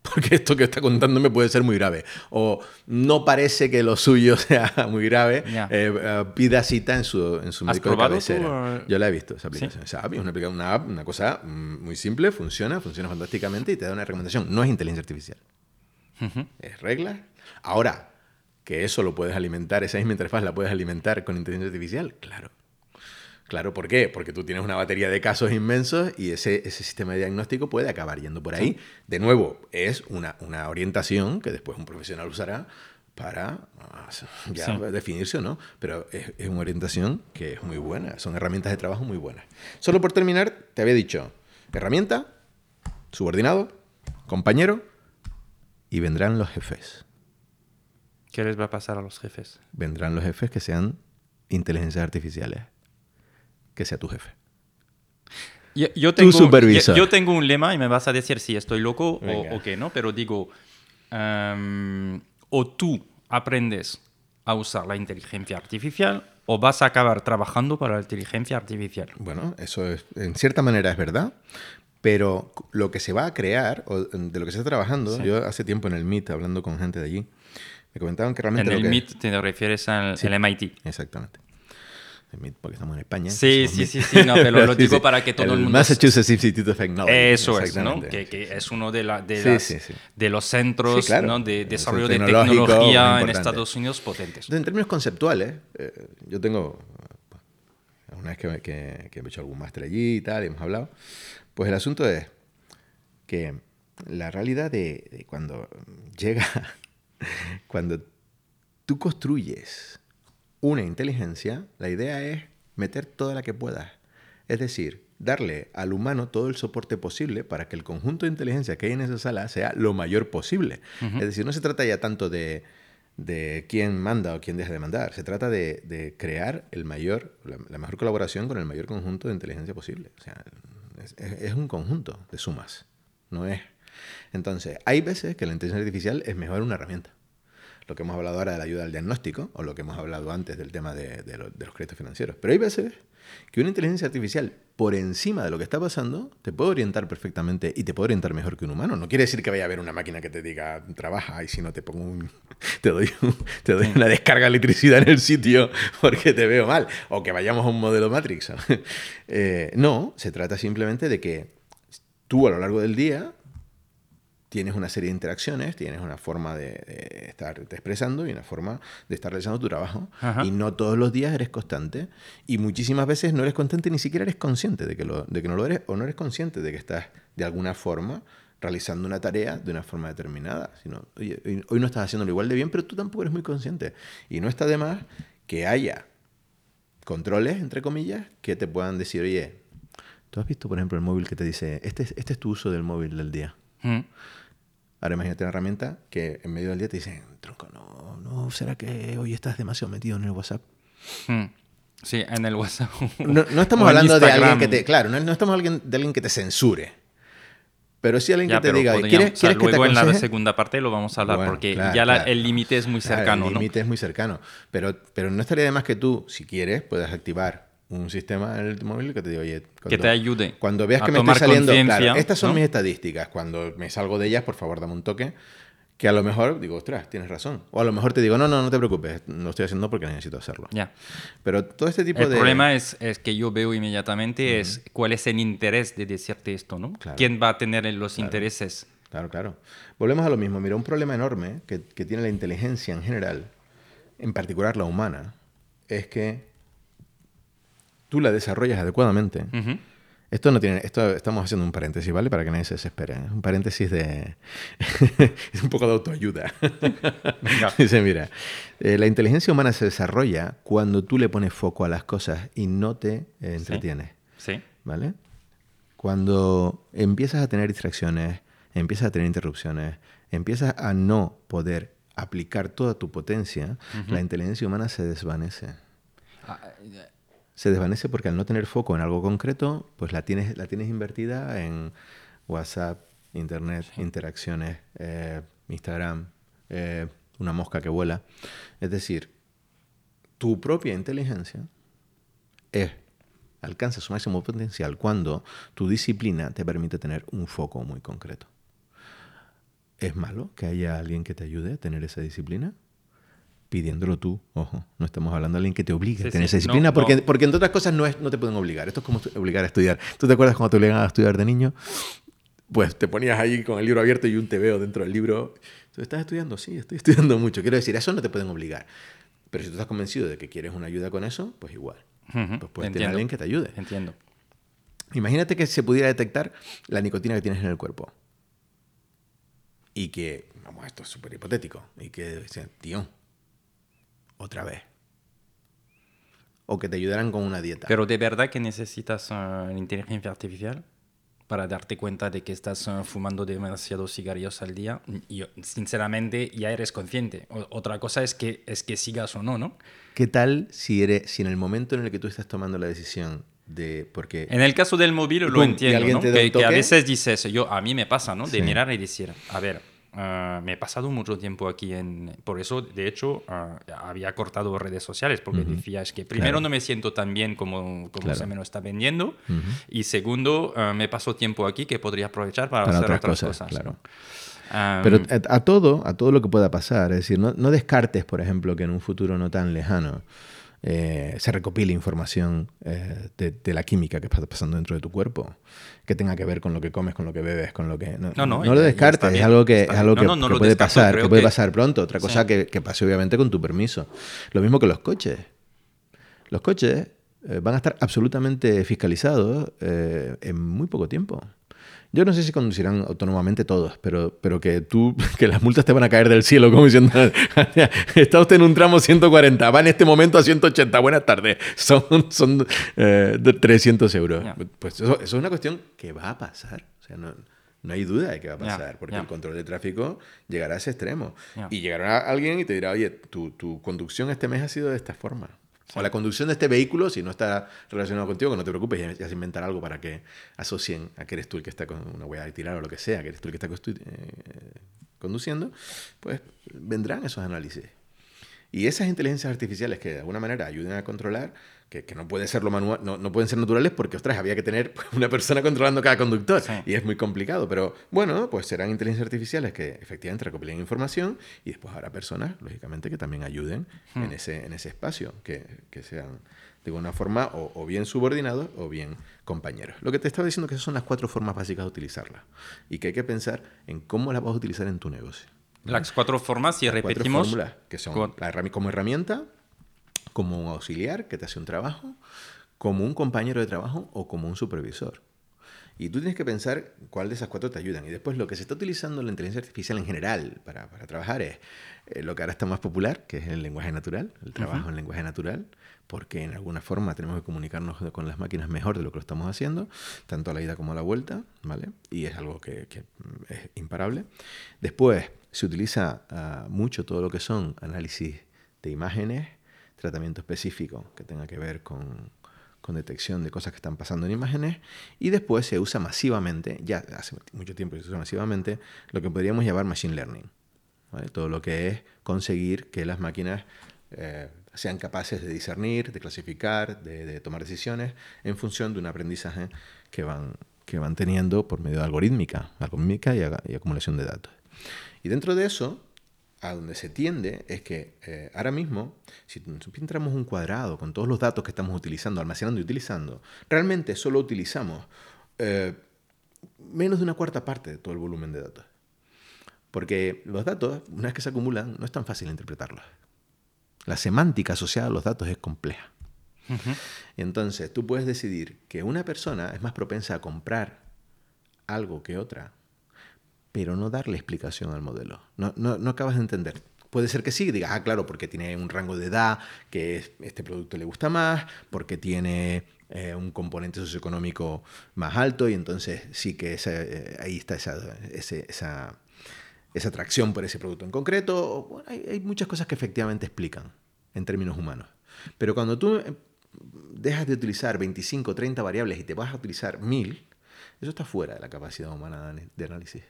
Porque esto que está contándome puede ser muy grave. O no parece que lo suyo sea muy grave. Eh, eh, pida cita en su, en su médico de cabecera. Yo la he visto, esa aplicación. Es una, una, una cosa mm, muy simple, funciona, funciona fantásticamente y te da una recomendación. No es inteligencia artificial. Es regla. Ahora, que eso lo puedes alimentar, esa misma interfaz la puedes alimentar con inteligencia artificial, claro. Claro, ¿por qué? Porque tú tienes una batería de casos inmensos y ese, ese sistema de diagnóstico puede acabar yendo por ahí. De nuevo, es una, una orientación que después un profesional usará para ah, ya definirse o no, pero es, es, una orientación que es muy buena, son herramientas de trabajo muy buenas. Solo por terminar, te había dicho, herramienta, subordinado, compañero y vendrán los jefes. ¿Qué les va a pasar a los jefes? Vendrán los jefes que sean inteligencias artificiales, que sea tu jefe. Yo, tengo, tu supervisor. Yo, tengo un lema y me vas a decir si estoy loco o, qué, ¿no? Pero digo, em, o tú aprendes a usar la inteligencia artificial o vas a acabar trabajando para la inteligencia artificial. Bueno, eso es, en cierta manera es verdad, pero lo que se va a crear, o de lo que se está trabajando, yo hace tiempo en el MIT hablando con gente de allí, me comentaban que realmente... En el MIT te refieres al MIT. Exactamente porque estamos en España. Sí, sí, sí, sí, no, pero lo digo para que todo el, mundo... Massachusetts Institute of Technology. Eso es, ¿no? Que, que, es uno de, la, de, de los centros ¿no? de desarrollo de tecnología en Estados Unidos potentes. en términos conceptuales, eh, yo tengo, una vez que, que, que, he hecho algún máster allí y tal, y hemos hablado, pues el asunto es que la realidad de, de cuando llega, cuando tú construyes una inteligencia, la idea es meter toda la que puedas. Es decir, darle al humano todo el soporte posible para que el conjunto de inteligencia que hay en esa sala sea lo mayor posible. Es decir, no se trata ya tanto de, quién manda o quién deja de mandar, se trata de, crear el mayor, la, mejor colaboración con el mayor conjunto de inteligencia posible. O sea, es, es un conjunto de sumas, no es. Entonces, hay veces que la inteligencia artificial es mejor una herramienta lo que hemos hablado ahora de la ayuda al diagnóstico, o lo que hemos hablado antes del tema de, los créditos financieros. Pero hay veces que una inteligencia artificial, por encima de lo que está pasando, te puede orientar perfectamente y te puede orientar mejor que un humano. No quiere decir que vaya a haber una máquina que te diga, trabaja, y si no te pongo un, te doy, te doy una descarga de electricidad en el sitio porque te veo mal, o que vayamos a un modelo Matrix. Eh, no, se trata simplemente de que tú a lo largo del día tienes una serie de interacciones, tienes una forma de, estar expresando y una forma de estar realizando tu trabajo. Y no todos los días eres constante. Y muchísimas veces no eres constante, ni siquiera eres consciente de que, lo, de que no lo eres o no eres consciente de que estás de alguna forma realizando una tarea de una forma determinada. Sino, oye, hoy no estás haciéndolo igual de bien, pero tú tampoco eres muy consciente. Y no está de más que haya controles, entre comillas, que te puedan decir, oye, tú has visto, por ejemplo, el móvil que te dice, este, este es tu uso del móvil del día. Mm. Ahora imagínate una herramienta que en medio del día te dicen, tronco, no, no, ¿será que hoy estás demasiado metido en el WhatsApp? Hmm. Sí, en el WhatsApp. No, estamos hablando de alguien que te, claro, no, estamos hablando de alguien que te censure. Pero sí alguien que te diga, ¿quieres, que luego en la segunda parte lo vamos a hablar porque ya el límite es muy cercano. el límite es muy cercano. Pero, pero no estaría de más que tú, si quieres, puedas activar un sistema en el móvil que te diga, oye, que te ayude. Cuando veas que me estoy saliendo, claro, estas son mis estadísticas. Cuando me salgo de ellas, por favor, dame un toque. Que a lo mejor digo, ostras, tienes razón. O a lo mejor te digo, no, no, no te preocupes, lo estoy haciendo porque necesito hacerlo. Ya. Pero todo este tipo de. El problema es, es, que yo veo inmediatamente es cuál es el interés de decirte esto, ¿no? ¿Quién va a tener los intereses? Claro, claro. Volvemos a lo mismo. Mira, un problema enorme que, que tiene la inteligencia en general, en particular la humana, es que tú la desarrollas adecuadamente, esto no tiene, esto estamos haciendo un paréntesis, ¿vale? Para que nadie se desespere. ¿eh? Un paréntesis de es un poco de autoayuda. Dice, mira, eh, la inteligencia humana se desarrolla cuando tú le pones foco a las cosas y no te eh, entretienes. Sí. ¿Vale? Cuando empiezas a tener distracciones, empiezas a tener interrupciones, empiezas a no poder aplicar toda tu potencia, la inteligencia humana se desvanece. Se desvanece porque al no tener foco en algo concreto, pues la tienes, la tienes invertida en WhatsApp, Internet, interacciones, eh, Instagram, eh, una mosca que vuela. Es decir, tu propia inteligencia es, alcanza su máximo potencial cuando tu disciplina te permite tener un foco muy concreto. ¿Es malo que haya alguien que te ayude a tener esa disciplina? Pidiéndolo tú, ojo, no estamos hablando de alguien que te obligue a tener esa disciplina, porque, porque entre otras cosas no, es, no te pueden obligar, esto es como obligar a estudiar. ¿Tú te acuerdas cuando te obligaban a estudiar de niño? Pues te ponías ahí con el libro abierto y un te veo dentro del libro. ¿Tú estás estudiando? Sí, estoy estudiando mucho. Quiero decir, eso no te pueden obligar. Pero si tú estás convencido de que quieres una ayuda con eso, pues igual. pues puedes tener a alguien que te ayude. Entiendo. Imagínate que se pudiera detectar la nicotina que tienes en el cuerpo. Y que, vamos, esto es súper hipotético, y que tío, otra vez. O que te ayudaran con una dieta. Pero de verdad que necesitas uh, inteligencia artificial para darte cuenta de que estás uh, fumando demasiados cigarrillos al día. Y sinceramente ya eres consciente. otra cosa es que, es que sigas o no, ¿no? ¿Qué tal si, eres, si en el momento en el que tú estás tomando la decisión de, porque en el caso del móvil lo entiendo, ¿no? que, a veces dices, yo a mí me pasa, ¿no? De mirar y decir, a ver, Ah, me he pasado mucho tiempo aquí en... Por eso, de hecho, ah, había cortado redes sociales, porque decía, es que primero no me siento tan bien como, como se me lo está vendiendo, y segundo, ah, me paso tiempo aquí que podría aprovechar para, hacer otras, cosas. claro. Pero a, todo, a todo lo que pueda pasar, es decir, no, no descartes, por ejemplo, que en un futuro no tan lejano eh, se recopile información eh, de, la química que está pasando dentro de tu cuerpo, que tenga que ver con lo que comes, con lo que bebes, con lo que... No, no, lo descartes, es algo que, es algo que, puede pasar, que puede pasar pronto. Otra cosa que, que, pase obviamente con tu permiso. Lo mismo que los coches. Los coches eh, van a estar absolutamente fiscalizados en muy poco tiempo. Yo no sé si conducirán autónomamente todos, pero, pero que tú, que las multas te van a caer del cielo, como diciendo, está usted en un tramo 140, va en este momento a 180, buenas tardes, son, son 300 eh, euros. Pues eso, es una cuestión que va a pasar. O sea, no, no hay duda de que va a pasar, porque el control de tráfico llegará a ese extremo. Y llegará alguien y te dirá, oye, tu, tu conducción este mes ha sido de esta forma. O la conducción de este vehículo, si no está relacionado contigo, que no te preocupes, ya, se inventar algo para que asocien a que eres tú el que está con una huella de tirar o lo que sea, que eres tú el que está eh, conduciendo, pues vendrán esos análisis. Y esas inteligencias artificiales que de alguna manera ayuden a controlar, que, no, puede ser lo manual, no, no, pueden ser naturales porque, ostras, había que tener una persona controlando cada conductor y es muy complicado. Pero bueno, pues serán inteligencias artificiales que efectivamente recopilen información y después habrá personas, lógicamente, que también ayuden en, hmm. ese, en ese espacio, que, que sean de alguna forma o, o, bien subordinados o bien compañeros. Lo que te estaba diciendo que esas son las cuatro formas básicas de utilizarla y que hay que pensar en cómo las vas a utilizar en tu negocio. Las cuatro formas, y repetimos. Cuatro fórmulas, que son como herramienta, como un auxiliar que te hace un trabajo, como un compañero de trabajo o como un supervisor. Y tú tienes que pensar cuál de esas cuatro te ayudan. Y después lo que se está utilizando en la inteligencia artificial en general para, para trabajar es eh, lo que ahora está más popular, que es el lenguaje natural, el trabajo en lenguaje natural, porque en alguna forma tenemos que comunicarnos con las máquinas mejor de lo que lo estamos haciendo, tanto a la ida como a la vuelta, ¿vale? Y es algo que, que es imparable. Después se utiliza ah, mucho todo lo que son análisis de imágenes, tratamiento específico que tenga que ver con, con, detección de cosas que están pasando en imágenes y después se usa masivamente, ya hace mucho tiempo se usa masivamente, lo que podríamos llamar machine learning. Todo lo que es conseguir que las máquinas eh, sean capaces de discernir, de clasificar, de, tomar decisiones en función de un aprendizaje que van, que van teniendo por medio de algorítmica, algorítmica y, y acumulación de datos. Y dentro de eso, a donde se tiende es que eh, ahora mismo, si entramos un cuadrado con todos los datos que estamos utilizando, almacenando y utilizando, realmente solo utilizamos eh, menos de una cuarta parte de todo el volumen de datos. Porque los datos, una vez que se acumulan, no es tan fácil interpretarlos. La semántica asociada a los datos es compleja. Entonces tú puedes decidir que una persona es más propensa a comprar algo que otra pero no darle explicación al modelo. No, no, no acabas de entender. Puede ser que sí, digas, ah, claro, porque tiene un rango de edad que este producto le gusta más, porque tiene eh, un componente socioeconómico más alto y entonces sí que eh, ahí está esa, esa, esa, atracción por ese producto en concreto. hay, hay, muchas cosas que efectivamente explican en términos humanos. Pero cuando tú eh, dejas de utilizar 25 o 30 variables y te vas a utilizar 1000, eso está fuera de la capacidad humana de análisis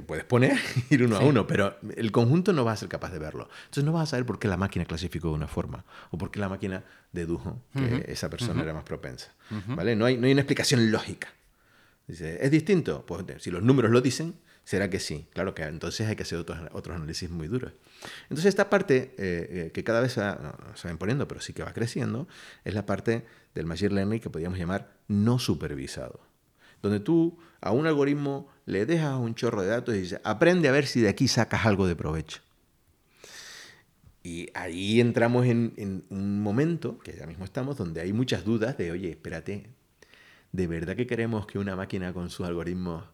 te puedes poner, ir uno a uno, pero el conjunto no va a ser capaz de verlo. Entonces no vas a saber por qué la máquina clasificó de una forma o por qué la máquina dedujo que esa persona era más propensa. ¿vale? No, hay, no hay una explicación lógica. Dice, ¿es distinto? Pues si los números lo dicen, será que sí. Claro que entonces hay que hacer otros, otros análisis muy duros. Entonces esta parte eh, eh, que cada vez se va, se va imponiendo, pero sí que va creciendo, es la parte del machine learning que podríamos llamar no supervisado donde tú a un algoritmo le dejas un chorro de datos y dices, aprende a ver si de aquí sacas algo de provecho. Y ahí entramos en, un momento, que ya mismo estamos, donde hay muchas dudas de, oye, espérate, ¿de verdad que queremos que una máquina con sus algoritmos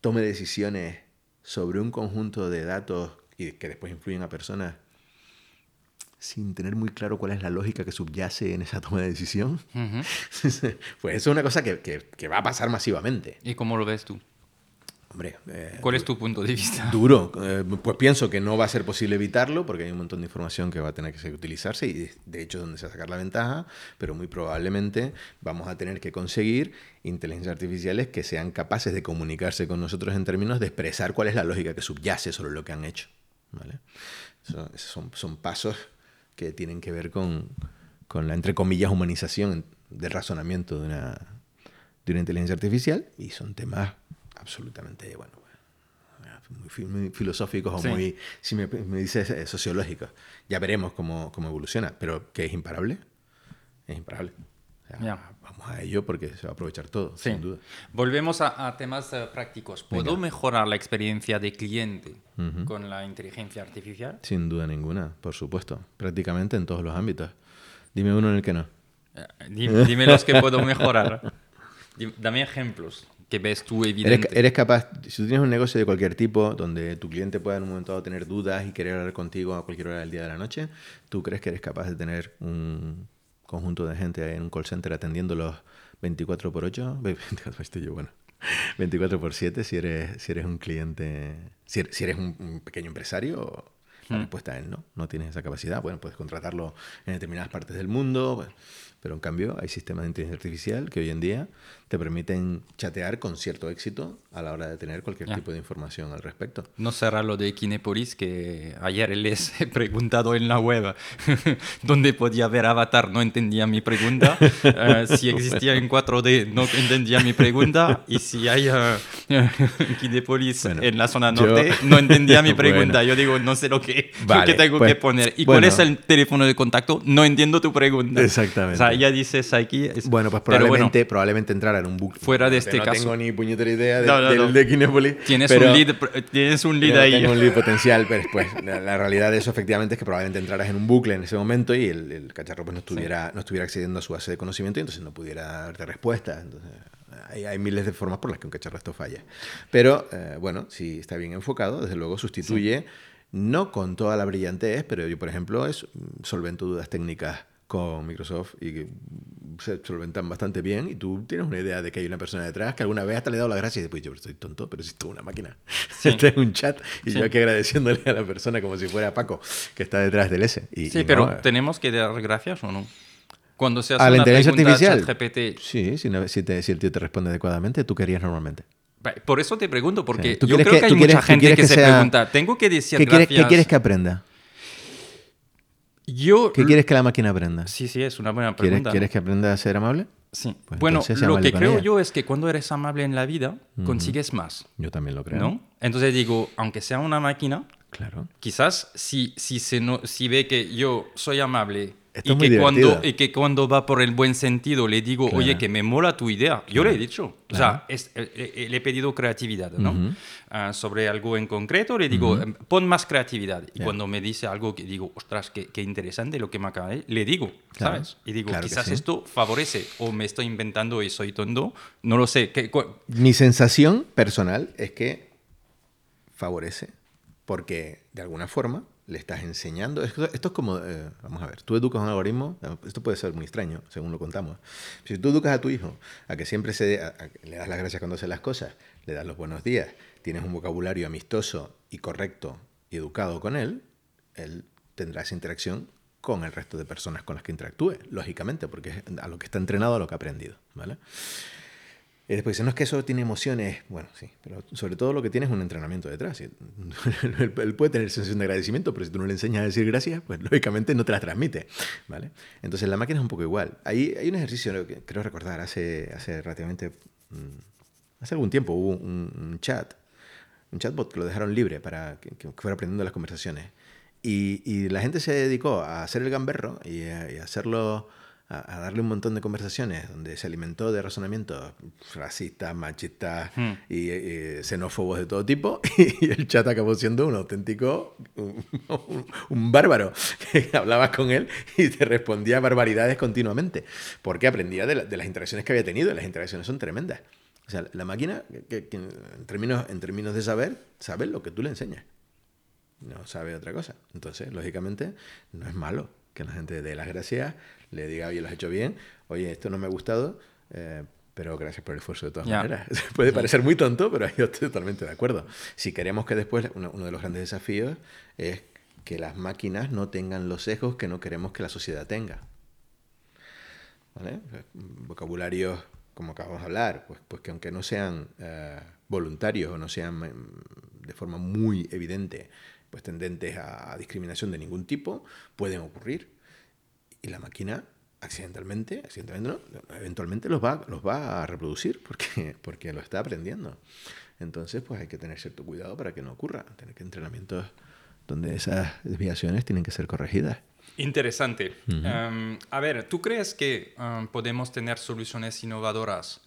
tome decisiones sobre un conjunto de datos y que después influyen a personas sin tener muy claro cuál es la lógica que subyace en esa toma de decisión? pues eso es una cosa que, que, que va a pasar masivamente. ¿Y cómo lo ves tú? Hombre, eh, ¿Cuál es tu punto de vista? Duro. Eh, pues pienso que no va a ser posible evitarlo porque hay un montón de información que va a tener que utilizarse y de hecho donde se va a sacar la ventaja, pero muy probablemente vamos a tener que conseguir inteligencias artificiales que sean capaces de comunicarse con nosotros en términos de expresar cuál es la lógica que subyace sobre lo que han hecho. ¿vale? son, son pasos que tienen que ver con, con la, entre comillas, humanización del razonamiento de una, de una inteligencia artificial y son temas absolutamente, bueno, muy, filosóficos o muy, si me, me dices, eh, sociológicos. Ya veremos cómo, cómo, evoluciona, pero que es imparable, es imparable. Vamos a ello porque se va a aprovechar todo, sin duda. Volvemos a, temas eh, prácticos. ¿Puedo mejorar la experiencia de cliente con la inteligencia artificial? Sin duda ninguna, por supuesto. Prácticamente en todos los ámbitos. Dime uno en el que no. Eh, dime, dime los que puedo mejorar. Dame ejemplos que ves tú evidente. Eres, capaz, si tú tienes un negocio de cualquier tipo donde tu cliente pueda en un momento dado tener dudas y querer hablar contigo a cualquier hora del día de la noche, ¿tú crees que eres capaz de tener un conjunto de gente en un call center atendiéndolos 24 por 8? 24 estoy yo, bueno. 24 por 7 si eres, si eres un cliente, si eres, un, pequeño empresario, la hmm. respuesta es no, no tienes esa capacidad. Bueno, puedes contratarlo en determinadas partes del mundo, pero en cambio hay sistemas de inteligencia artificial que hoy en día te permiten chatear con cierto éxito a la hora de tener cualquier tipo de información al respecto. No será lo de Kinepolis que ayer les he preguntado en la web dónde podía ver Avatar, no entendía mi pregunta. Eh, si existía en 4D, no entendía mi pregunta. Y si hay uh, Kinepolis en la zona norte, no entendía mi pregunta. Yo digo, no sé lo que, tengo que pues, poner. ¿Y cuál es el teléfono de contacto? No entiendo tu pregunta. Exactamente. O sea, ya dices aquí. Bueno, pues probablemente, probablemente entrar un bucle. Fuera de este no caso. No tengo ni puñetera idea de, de Kinepolis. Tienes, un lead, tienes un lead ahí. Tengo un lead potencial, pero después la, realidad de eso efectivamente es que probablemente entraras en un bucle en ese momento y el, cacharro pues no estuviera, no estuviera accediendo a su base de conocimiento y entonces no pudiera darte respuesta. Entonces, hay, hay, miles de formas por las que un cacharro esto falla. Pero eh, bueno, si está bien enfocado, desde luego sustituye, no con toda la brillantez, pero yo, por ejemplo, es, solvento dudas técnicas con Microsoft y que se solventan bastante bien y tú tienes una idea de que hay una persona detrás que alguna vez hasta le he dado la gracia y después yo estoy tonto, pero si esto una máquina. Este es un chat y yo aquí agradeciéndole a la persona como si fuera Paco que está detrás del S. Y, sí, pero ¿tenemos que dar gracias o no? Cuando se hace ¿A la una inteligencia artificial? GPT... Sí, si, si, te, si el tío te responde adecuadamente, tú querías normalmente. Por eso te pregunto, porque yo creo que, hay mucha gente que, se pregunta, ¿tengo que decir gracias? ¿Qué quieres que aprenda? Yo, ¿Qué quieres que la máquina aprenda? Sí, sí, es una buena pregunta. ¿Quieres, que aprenda a ser amable? Sí. Pues bueno, lo que creo yo es que cuando eres amable en la vida, consigues más. Yo también lo creo. ¿no? Entonces digo, aunque sea una máquina, claro. quizás si, si, se no, si ve que yo soy amable y, que cuando, y que cuando va por el buen sentido le digo, oye, que me mola tu idea. Yo le he dicho. O sea, eh, eh, le he pedido creatividad, ¿no? Ah, sobre algo en concreto, le digo, em, pon más creatividad. Y cuando me dice algo que digo, ostras, qué, qué interesante lo que me acaba de le digo, ¿sabes? Y digo, quizás esto favorece o me estoy inventando y soy tonto, no lo sé. Mi sensación personal es que favorece, porque de alguna forma le estás enseñando. Esto, es como, eh, vamos a ver, tú educas un algoritmo, esto puede ser muy extraño, según lo contamos. Si tú educas a tu hijo a que siempre se le das las gracias cuando hace las cosas, le das los buenos días, tienes un vocabulario amistoso y correcto y educado con él, él tendrá esa interacción con el resto de personas con las que interactúe, lógicamente, porque es a lo que está entrenado, a lo que ha aprendido, ¿vale? Y después dicen, no es que eso tiene emociones. Bueno, sí, pero sobre todo lo que tiene es un entrenamiento detrás. Él puede tener sensación de agradecimiento, pero si tú no le enseñas a decir gracias, pues lógicamente no te la transmite. ¿vale? Entonces la máquina es un poco igual. Hay, hay un ejercicio que creo recordar hace, hace relativamente. Mm, hace algún tiempo hubo un, chat, un chatbot que lo dejaron libre para que, fuera aprendiendo las conversaciones. Y, y, la gente se dedicó a hacer el gamberro y y a hacerlo a, darle un montón de conversaciones donde se alimentó de razonamientos racistas, machistas Hmm. y, y xenófobos de todo tipo, y el chat acabó siendo un auténtico, un, un- un bárbaro, que hablabas con él y te respondía barbaridades continuamente, porque aprendía de, la- de las interacciones que había tenido, y las interacciones son tremendas. O sea, la máquina, que- que en, términos, en términos de saber, sabe lo que tú le enseñas no sabe otra cosa. Entonces, lógicamente, no es malo que la gente dé las gracias, le diga, oye, lo has hecho bien, oye, esto no me ha gustado, eh, pero gracias por el esfuerzo de todas maneras. Puede parecer muy tonto, pero yo estoy totalmente de acuerdo. Si queremos que después, uno, uno de los grandes desafíos es que las máquinas no tengan los sesgos que no queremos que la sociedad tenga. ¿Vale? Vocabularios, como acabamos de hablar, pues, pues que aunque no sean eh, voluntarios o no sean mm, de forma muy evidente, pues tendentes a discriminación de ningún tipo, pueden ocurrir. Y la máquina, accidentalmente, accidentalmente no, eventualmente los va, los va a reproducir porque, porque lo está aprendiendo. Entonces, pues hay que tener cierto cuidado para que no ocurra, tener que entrenamientos donde esas desviaciones tienen que ser corregidas. Interesante. Um, a ver, ¿tú crees que um, podemos tener soluciones innovadoras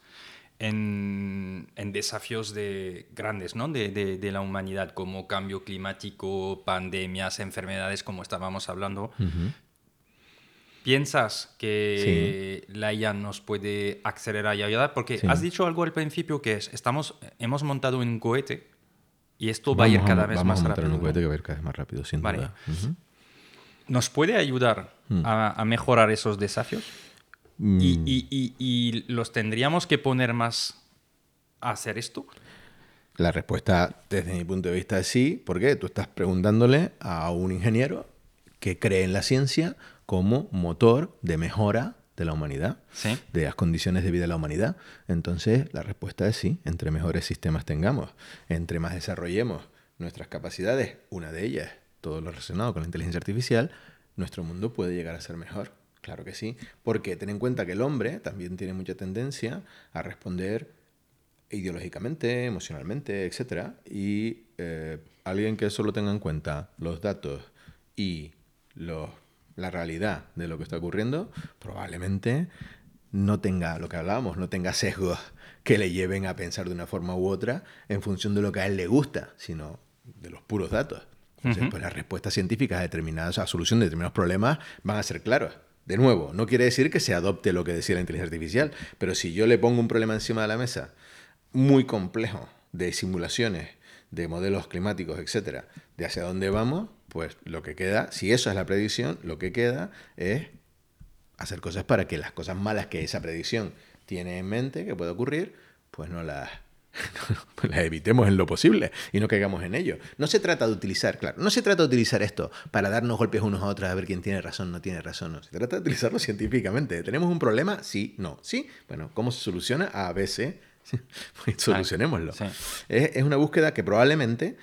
en, en desafíos de, grandes ¿no? de, de- de la humanidad, como cambio climático, pandemias, enfermedades, como estábamos hablando? ¿Piensas que la IA nos puede acelerar y ayudar? Porque Sí. has dicho algo al principio que es, estamos, hemos montado un cohete y esto va a ir cada vez vamos más a montar rápido. un cohete que va a ir cada vez más rápido, sin Vale. duda. ¿Nos puede ayudar Hmm. a, a mejorar esos desafíos? Mm. Y, y- y- y los tendríamos que poner más a hacer esto? La respuesta, desde mi punto de vista, es sí, porque tú estás preguntándole a un ingeniero que cree en la ciencia como motor de mejora de la humanidad, Sí. de las condiciones de vida de la humanidad. Entonces, la respuesta es sí, entre mejores sistemas tengamos, entre más desarrollemos nuestras capacidades, una de ellas, todo lo relacionado con la inteligencia artificial, nuestro mundo puede llegar a ser mejor. Claro que sí, porque ten en cuenta que el hombre también tiene mucha tendencia a responder ideológicamente, emocionalmente, etc. Y eh, alguien que solo tenga en cuenta los datos y los, la realidad de lo que está ocurriendo, probablemente no tenga, lo que hablábamos, no tenga sesgos que le lleven a pensar de una forma u otra en función de lo que a él le gusta, sino de los puros datos. Entonces, pues las respuestas científicas a determinadas, a solución de determinados problemas van a ser claros. De nuevo, no quiere decir que se adopte lo que decía la inteligencia artificial, pero si yo le pongo un problema encima de la mesa muy complejo de simulaciones, de modelos climáticos, etcétera, de hacia dónde vamos, pues lo que queda, si eso es la predicción, lo que queda es hacer cosas para que las cosas malas que esa predicción tiene en mente, que puede ocurrir, pues no las, las evitemos en lo posible y no caigamos en ello. No se trata de utilizar, claro, no se trata de utilizar esto para darnos golpes unos a otros a ver quién tiene razón, no tiene razón, no. Se trata de utilizarlo científicamente. ¿Tenemos un problema? Sí, no. Sí, bueno, ¿cómo se soluciona? A, B, C. Pues solucionémoslo. Sí. Es, es una búsqueda que probablemente,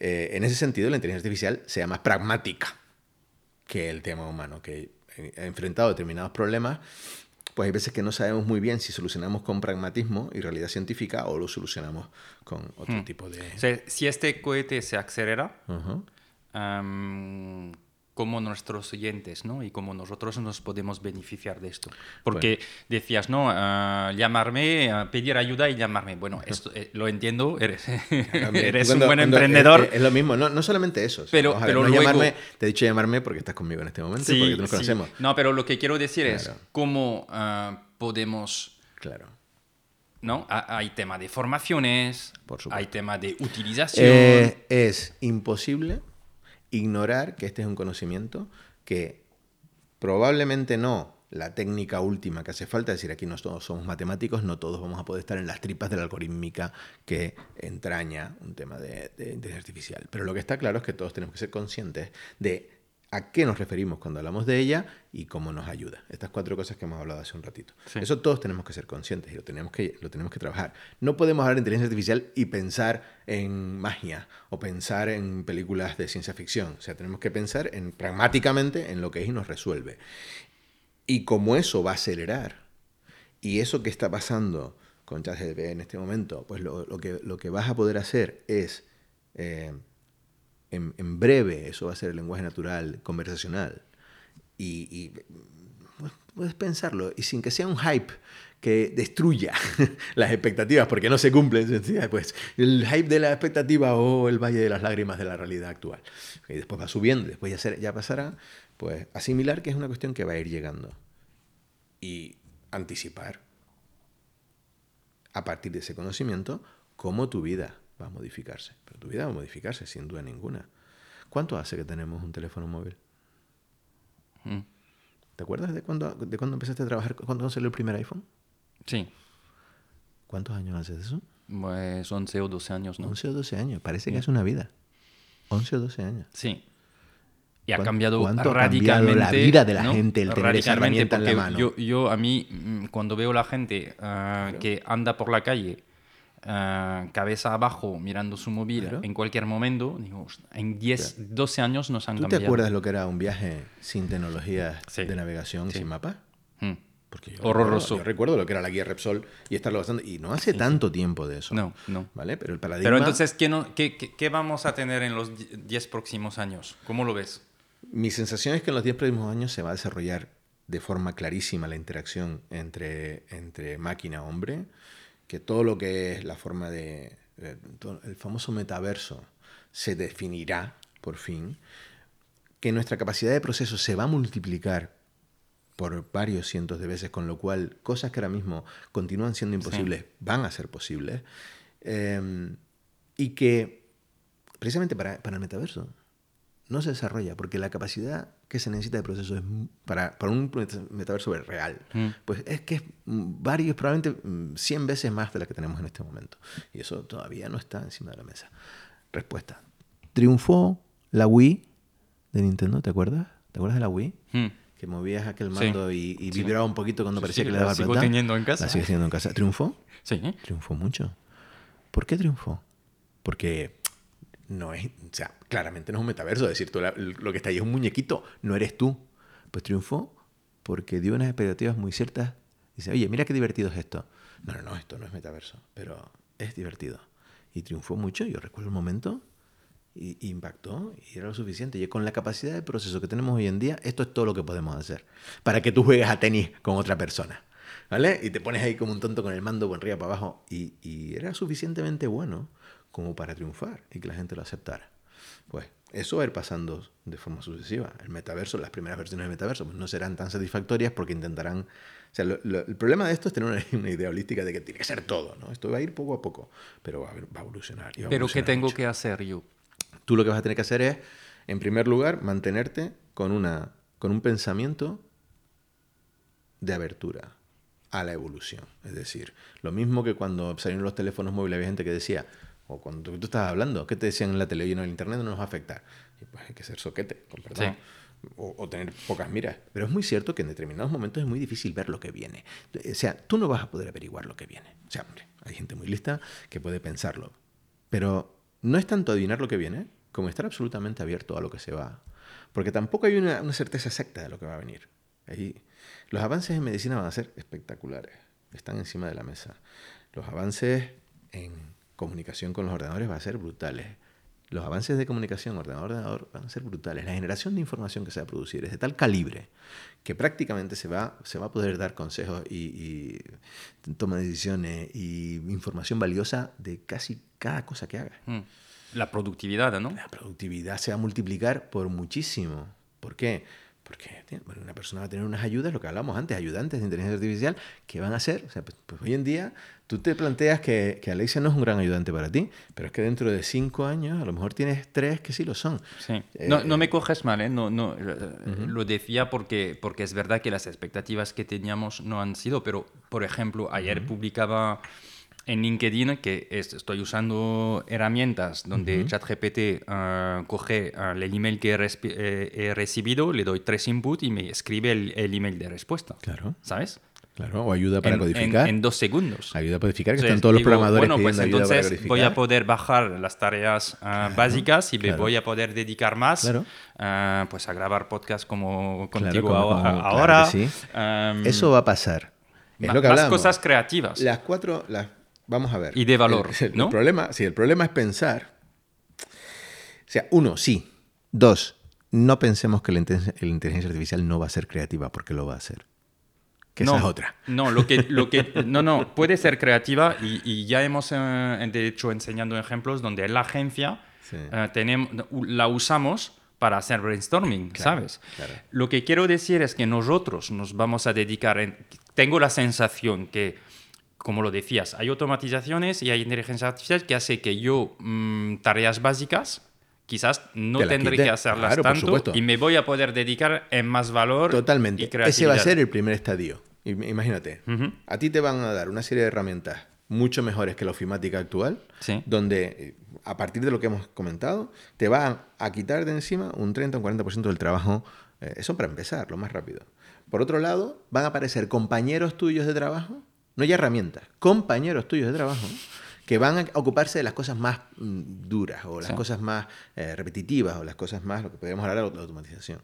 eh, en ese sentido, la inteligencia artificial sea más pragmática que el tema humano, que eh, enfrentado determinados problemas, pues hay veces que no sabemos muy bien si solucionamos con pragmatismo y realidad científica o lo solucionamos con otro Hmm. tipo de... O sea, si este cohete se acelera, Ujú. am, como nuestros oyentes, ¿no? Y como nosotros nos podemos beneficiar de esto. Porque decías, ¿no? Ah, llamarme, ah, pedir ayuda y llamarme. Bueno, esto eh, lo entiendo, eres, eres tú un cuando- buen cuando- emprendedor. Es, es lo mismo, no, no solamente eso. Pero- ver, pero no luego- llamarme, te he dicho llamarme porque estás conmigo en este momento, porque tú nos sí. conocemos. No, pero lo que quiero decir es Claro. cómo ah, podemos Claro. ¿no? Ha- Hay tema de formaciones, Por hay tema de utilización. Eh, es imposible ignorar que este es un conocimiento que probablemente no la técnica última que hace falta, es decir, aquí no todos somos matemáticos, no todos vamos a poder estar en las tripas de la algorítmica que entraña un tema de, de inteligencia artificial. Pero lo que está claro es que todos tenemos que ser conscientes de a qué nos referimos cuando hablamos de ella y cómo nos ayuda. Estas cuatro cosas que hemos hablado hace un ratito. Sí. Eso todos tenemos que ser conscientes y lo tenemos que, lo tenemos que trabajar. No podemos hablar de inteligencia artificial y pensar en magia o pensar en películas de ciencia ficción. O sea, tenemos que pensar en, pragmáticamente en lo que es y nos resuelve. Y como eso va a acelerar, y eso que está pasando con ChatGPT en este momento, pues lo, lo que, lo que vas a poder hacer es, eh, en, breve, eso va a ser el lenguaje natural, conversacional, y, puedes pensarlo y sin que sea un hype que destruya las expectativas porque no se cumplen, pues el hype de la expectativa o el valle de las lágrimas de la realidad actual. Y después va subiendo, después ya, ya pasará, pues asimilar que es una cuestión que va a ir llegando y anticipar a partir de ese conocimiento cómo tu vida va a modificarse. Pero tu vida va a modificarse sin duda ninguna. ¿Cuánto hace que tenemos un teléfono móvil? Mm. ¿Te acuerdas de cuándo, de cuando empezaste a trabajar? ¿Cuándo salió el primer iPhone? Sí. ¿Cuántos años hace eso? Pues 11 o 12 años, ¿no? 11 o 12 años. Parece que es una vida. 11 o 12 años. Sí. Y ha cambiado radicalmente la vida de la gente el tener esa herramienta en la mano. Yo, yo, a mí, mm, cuando veo la gente ah, que anda por la calle ah, cabeza abajo mirando su móvil en cualquier momento, digo, en 10, 12 años nos han cambiado. ¿Tú te acuerdas lo que era un viaje sin tecnología de navegación, sin mapa? Hmm. Porque yo Horroroso. Recuerdo, yo recuerdo lo que era la guía Repsol y estarlo bastante. Y no hace tanto tiempo de eso. No, no. ¿Vale? Pero el paradigma. Pero entonces, ¿qué, no, qué, qué, vamos a tener en los 10 próximos años? ¿Cómo lo ves? Mi sensación es que en los 10 próximos años se va a desarrollar de forma clarísima la interacción entre, entre máquina-hombre, que todo lo que es la forma de... el famoso metaverso se definirá, por fin, que nuestra capacidad de proceso se va a multiplicar por varios cientos de veces, con lo cual cosas que ahora mismo continúan siendo imposibles van a ser posibles, em, y que precisamente para, para el metaverso no se desarrolla porque la capacidad que se necesita de proceso es para, para un metaverso real, mm. pues es que es varios, probablemente 100 mm, veces más de la que tenemos en este momento. Y eso todavía no está encima de la mesa. Respuesta. Triunfó la Wii de Nintendo, ¿te acuerdas? ¿Te acuerdas de la Wii? Mm. Que movías aquel mando y, vibraba un poquito cuando parecía que le daba la sigo teniendo en casa. La sigue teniendo en casa. ¿Triunfó? Sí. Triunfó mucho. ¿Por qué triunfó? Porque no es, o sea, claramente no es un metaverso, decir, tú lo que está ahí es un muñequito, no eres tú. Pues triunfó porque dio unas expectativas muy ciertas. Dice, oye, mira qué divertido es esto. No, no, no, esto no es metaverso, pero es divertido. Y triunfó mucho, yo recuerdo el momento, y, impactó, y era lo suficiente. Y con la capacidad de proceso que tenemos hoy en día, esto es todo lo que podemos hacer. Para que tú juegues a tenis con otra persona. ¿Vale? Y te pones ahí como un tonto con el mando por arriba para abajo. Y, y era suficientemente bueno como para triunfar y que la gente lo aceptara. Pues eso va a ir pasando de forma sucesiva. El metaverso, las primeras versiones del metaverso, pues no serán tan satisfactorias porque intentarán... O sea, el problema de esto es tener una, idea holística de que tiene que ser todo, ¿no? Esto va a ir poco a poco, pero va a, va a evolucionar. ¿Pero qué tengo que hacer yo? Tú lo que vas a tener que hacer es, en primer lugar, mantenerte con, una, con un pensamiento de abertura a la evolución. Es decir, lo mismo que cuando salieron los teléfonos móviles había gente que decía, o cuando tú, estabas hablando, ¿qué te decían en la televisión o en el internet? No nos va a afectar. Y pues hay que ser soquete, con perdón. O, tener pocas miras. Pero es muy cierto que en determinados momentos es muy difícil ver lo que viene. O sea, tú no vas a poder averiguar lo que viene. O sea, hombre, hay gente muy lista que puede pensarlo. Pero no es tanto adivinar lo que viene como estar absolutamente abierto a lo que se va. Porque tampoco hay una, una certeza exacta de lo que va a venir. Ahí, los avances en medicina van a ser espectaculares. Están encima de la mesa. Los avances en comunicación con los ordenadores va a ser brutales. Los avances de comunicación ordenador-ordenador van a ser brutales. La generación de información que se va a producir es de tal calibre que prácticamente se va, se va a poder dar consejos y, toma de decisiones y información valiosa de casi cada cosa que haga. Mm. La productividad, ¿no? La productividad se va a multiplicar por muchísimo. ¿Por qué? Porque una persona va a tener unas ayudas, lo que hablamos antes, ayudantes de inteligencia artificial, que van a ser, o sea, pues, pues, hoy en día tú te planteas que, que, Alexia no es un gran ayudante para ti, pero es que dentro de cinco años a lo mejor tienes tres que sí lo son. Sí. no, no, me coges mal, ¿eh? no, no, lo decía porque, porque es verdad que las expectativas que teníamos no han sido, pero por ejemplo, ayer publicaba en LinkedIn que estoy usando herramientas donde ChatGPT ah, coge ah, el email que eh, he, recibido, le doy tres inputs y me escribe el, email de respuesta. Claro. ¿Sabes? Claro, o ayuda para codificar. En, dos segundos. Ayuda a codificar, que están todos los programadores bueno, pues entonces voy a poder bajar las tareas ah, básicas y me voy a poder dedicar más pues a grabar podcast como contigo ahora. Eso va a pasar. Es lo que más cosas creativas. Las cuatro, las vamos a ver. Y de valor. El, ¿no? problema, sí, el problema es pensar. O sea, uno, sí. Dos, no pensemos que la inteligencia artificial no va a ser creativa, porque lo va a hacer. Que no, esa es otra. No, lo que, lo que, no, no, puede ser creativa y, y ya hemos, eh, de hecho, enseñando ejemplos donde la agencia Sí. eh, tenemos, la usamos para hacer brainstorming, ¿sabes? claro. Lo que quiero decir es que nosotros nos vamos a dedicar, en- tengo la sensación que, como lo decías, hay automatizaciones y hay inteligencia artificial que hace que yo mm, tareas básicas quizás no tendré quite. que hacerlas Claro, tanto y me voy a poder dedicar en más valor Totalmente. y Ese va a ser el primer estadio. Im- Imagínate, Ujú. a ti te van a dar una serie de herramientas mucho mejores que la ofimática actual, Sí. donde eh, a partir de lo que hemos comentado, te van a quitar de encima un 30 o un 40% del trabajo. eh, eso para empezar, lo más rápido. Por otro lado, van a aparecer compañeros tuyos de trabajo, no ya herramientas, compañeros tuyos de trabajo, que van a ocuparse de las cosas más mm, duras o las Sí. cosas más eh, repetitivas o las cosas más, lo que podríamos hablar de la automatización.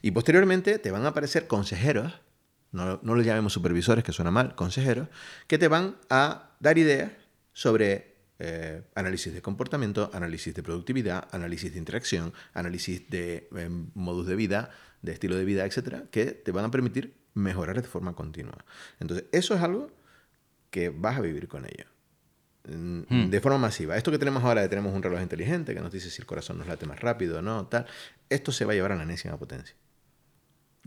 Y posteriormente te van a aparecer consejeros, no, no los llamemos supervisores, que suena mal, consejeros, que te van a dar ideas sobre eh, análisis de comportamiento, análisis de productividad, análisis de interacción, análisis de eh, modus de vida, de estilo de vida, etcétera, que te van a permitir mejorar de forma continua. Entonces, eso es algo que vas a vivir con ello. Mm, Hmm. De forma masiva. Esto que tenemos ahora, de tenemos un reloj inteligente que nos dice si el corazón nos late más rápido o no, tal, esto se va a llevar a la enésima potencia.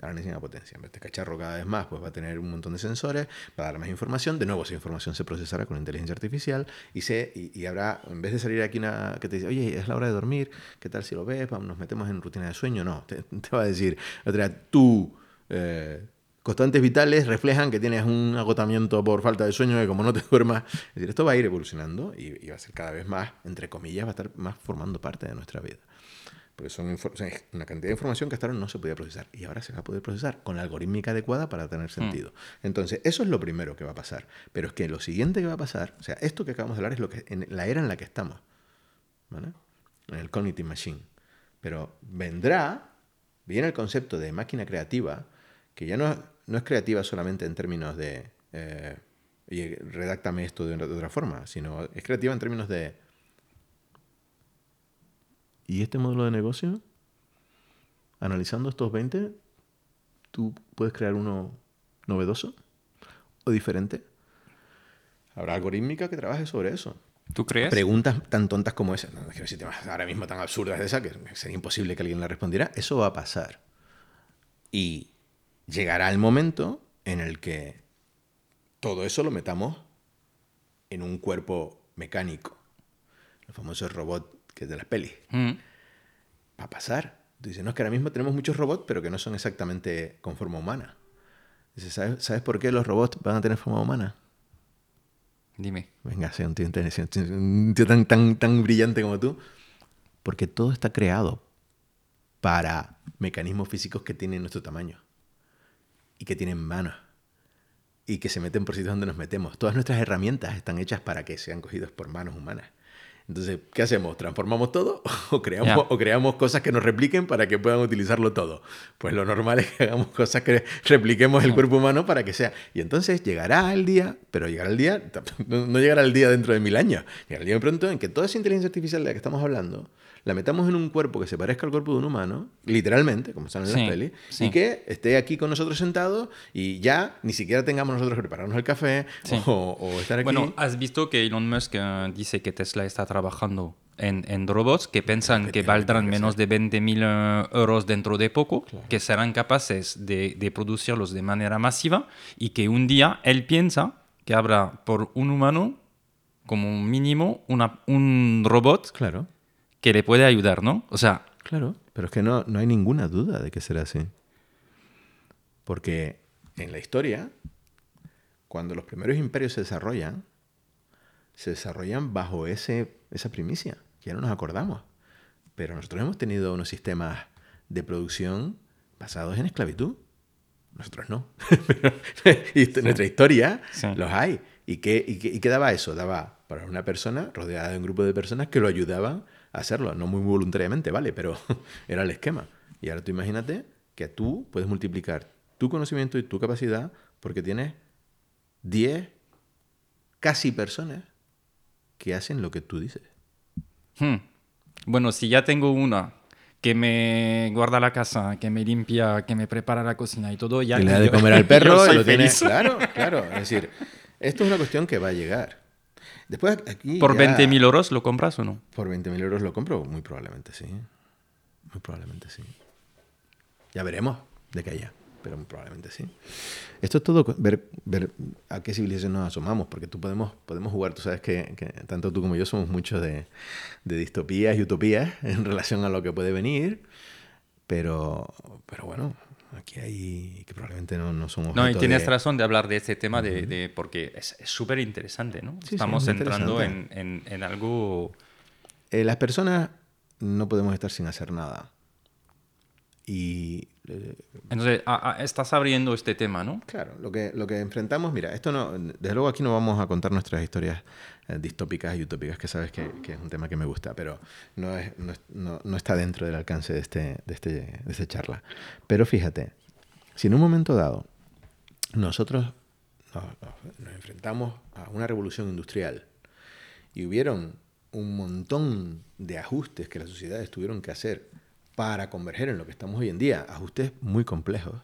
A la enésima potencia. Este cacharro cada vez más pues, va a tener un montón de sensores, va a dar más información. De nuevo, esa información se procesará con inteligencia artificial y, se, y, y habrá, en vez de salir aquí una que te dice, oye, es la hora de dormir, ¿qué tal si lo ves? Vamos, Nos metemos en rutina de sueño. No, te, te va a decir, otra, tú. Eh, constantes vitales reflejan que tienes un agotamiento por falta de sueño que como no te duermas, es decir, esto va a ir evolucionando y, y va a ser cada vez más, entre comillas, va a estar más formando parte de nuestra vida. Porque son o sea, una cantidad de información que hasta ahora no se podía procesar y ahora se va a poder procesar con la algorítmica adecuada para tener sentido. Entonces, eso es lo primero que va a pasar. Pero es que lo siguiente que va a pasar, o sea, esto que acabamos de hablar es lo que en la era en la que estamos, ¿vale? En el cognitive machine. Pero vendrá, viene el concepto de máquina creativa, que ya no, no es creativa solamente en términos de, eh, oye, redáctame esto de, de otra forma, sino es creativa en términos de, ¿y este modelo de negocio? Analizando estos 20, ¿tú puedes crear uno novedoso o diferente? Habrá algorítmica que trabaje sobre eso. ¿Tú crees? Preguntas tan tontas como esa, no quiero decirte más ahora mismo tan absurdas de esa, que sería imposible que alguien la respondiera. Eso va a pasar. Y llegará el momento en el que todo eso lo metamos en un cuerpo mecánico. Los famosos robots que es de las pelis. Mm. Va a pasar. Tú dices, no, es que ahora mismo tenemos muchos robots, pero que no son exactamente con forma humana. Dices, ¿sabes, ¿sabes por qué los robots van a tener forma humana? Dime. Venga, sea un tío, un tío tan, tan, tan brillante como tú. Porque todo está creado para mecanismos físicos que tienen nuestro tamaño. Y que tienen manos. Y que se meten por sitios donde nos metemos. Todas nuestras herramientas están hechas para que sean cogidas por manos humanas. Entonces, ¿qué hacemos? ¿Transformamos todo o creamos, o creamos cosas que nos repliquen para que puedan utilizarlo todo? Pues lo normal es que hagamos cosas que repliquemos el cuerpo humano para que sea. Y entonces llegará el día, pero llegará el día, no llegará el día dentro de mil años, llegará el día de pronto en que toda esa inteligencia artificial de la que estamos hablando, la metamos en un cuerpo que se parezca al cuerpo de un humano, literalmente, como están en Sí, las pelis, sí. y que esté aquí con nosotros sentado y ya ni siquiera tengamos nosotros que prepararnos el café Sí. o, o estar aquí. Bueno, has visto que Elon Musk eh, dice que Tesla está trabajando en, en robots que piensan que valdrán que menos de 20.000 eh, euros dentro de poco, Claro. que serán capaces de, de producirlos de manera masiva y que un día él piensa que habrá por un humano como mínimo una, un robot Claro. Que le puede ayudar, ¿no? O sea, Claro, pero es que no, no hay ninguna duda de que será así. Porque en la historia, cuando los primeros imperios se desarrollan, se desarrollan bajo ese, esa primicia. Ya no nos acordamos. Pero nosotros hemos tenido unos sistemas de producción basados en esclavitud. Nosotros no. Pero y nuestra historia Sí. los hay. ¿Y qué, y, qué, ¿Y qué daba eso? Daba para una persona rodeada de un grupo de personas que lo ayudaban hacerlo. No muy voluntariamente, ¿vale? Pero era el esquema. Y ahora tú imagínate que tú puedes multiplicar tu conocimiento y tu capacidad porque tienes 10 casi personas que hacen lo que tú dices. hmm, bueno, si ya tengo una que me guarda la casa, que me limpia, que me prepara la cocina y todo, ya que le da de comer al perro, lo tiene- feliz. Claro, claro. Es decir, esto es una cuestión que va a llegar. Después aquí ¿Por ya- 20.000 euros lo compras o no? Por 20.000 euros lo compro, muy probablemente sí. Muy probablemente sí. Ya veremos de qué haya, pero muy probablemente sí. Esto es todo ver, ver a qué civilización nos asomamos, porque tú podemos, podemos jugar, tú sabes que, que tanto tú como yo somos muchos de, de distopías y utopías en relación a lo que puede venir, pero, pero bueno, aquí hay que probablemente no, no somos... No, y tienes de- razón de hablar de este tema de, de- porque es es súper interesante, ¿no? sí, Estamos muy entrando en, en- en algo... Eh, las personas no podemos estar sin hacer nada. Y eh, Entonces, a- a- estás abriendo este tema, ¿no? Claro, lo que, lo que enfrentamos, mira, esto no, desde luego aquí no vamos a contar nuestras historias eh, distópicas y utópicas, que sabes que, es un tema que me gusta, pero no, es, no, no- no está dentro del alcance de, este, de, este, de esta charla. Pero fíjate, si en un momento dado nosotros nos, nos- nos enfrentamos a una revolución industrial y hubieron un montón de ajustes que las sociedades tuvieron que hacer para converger en lo que estamos hoy en día, ajustes muy complejos,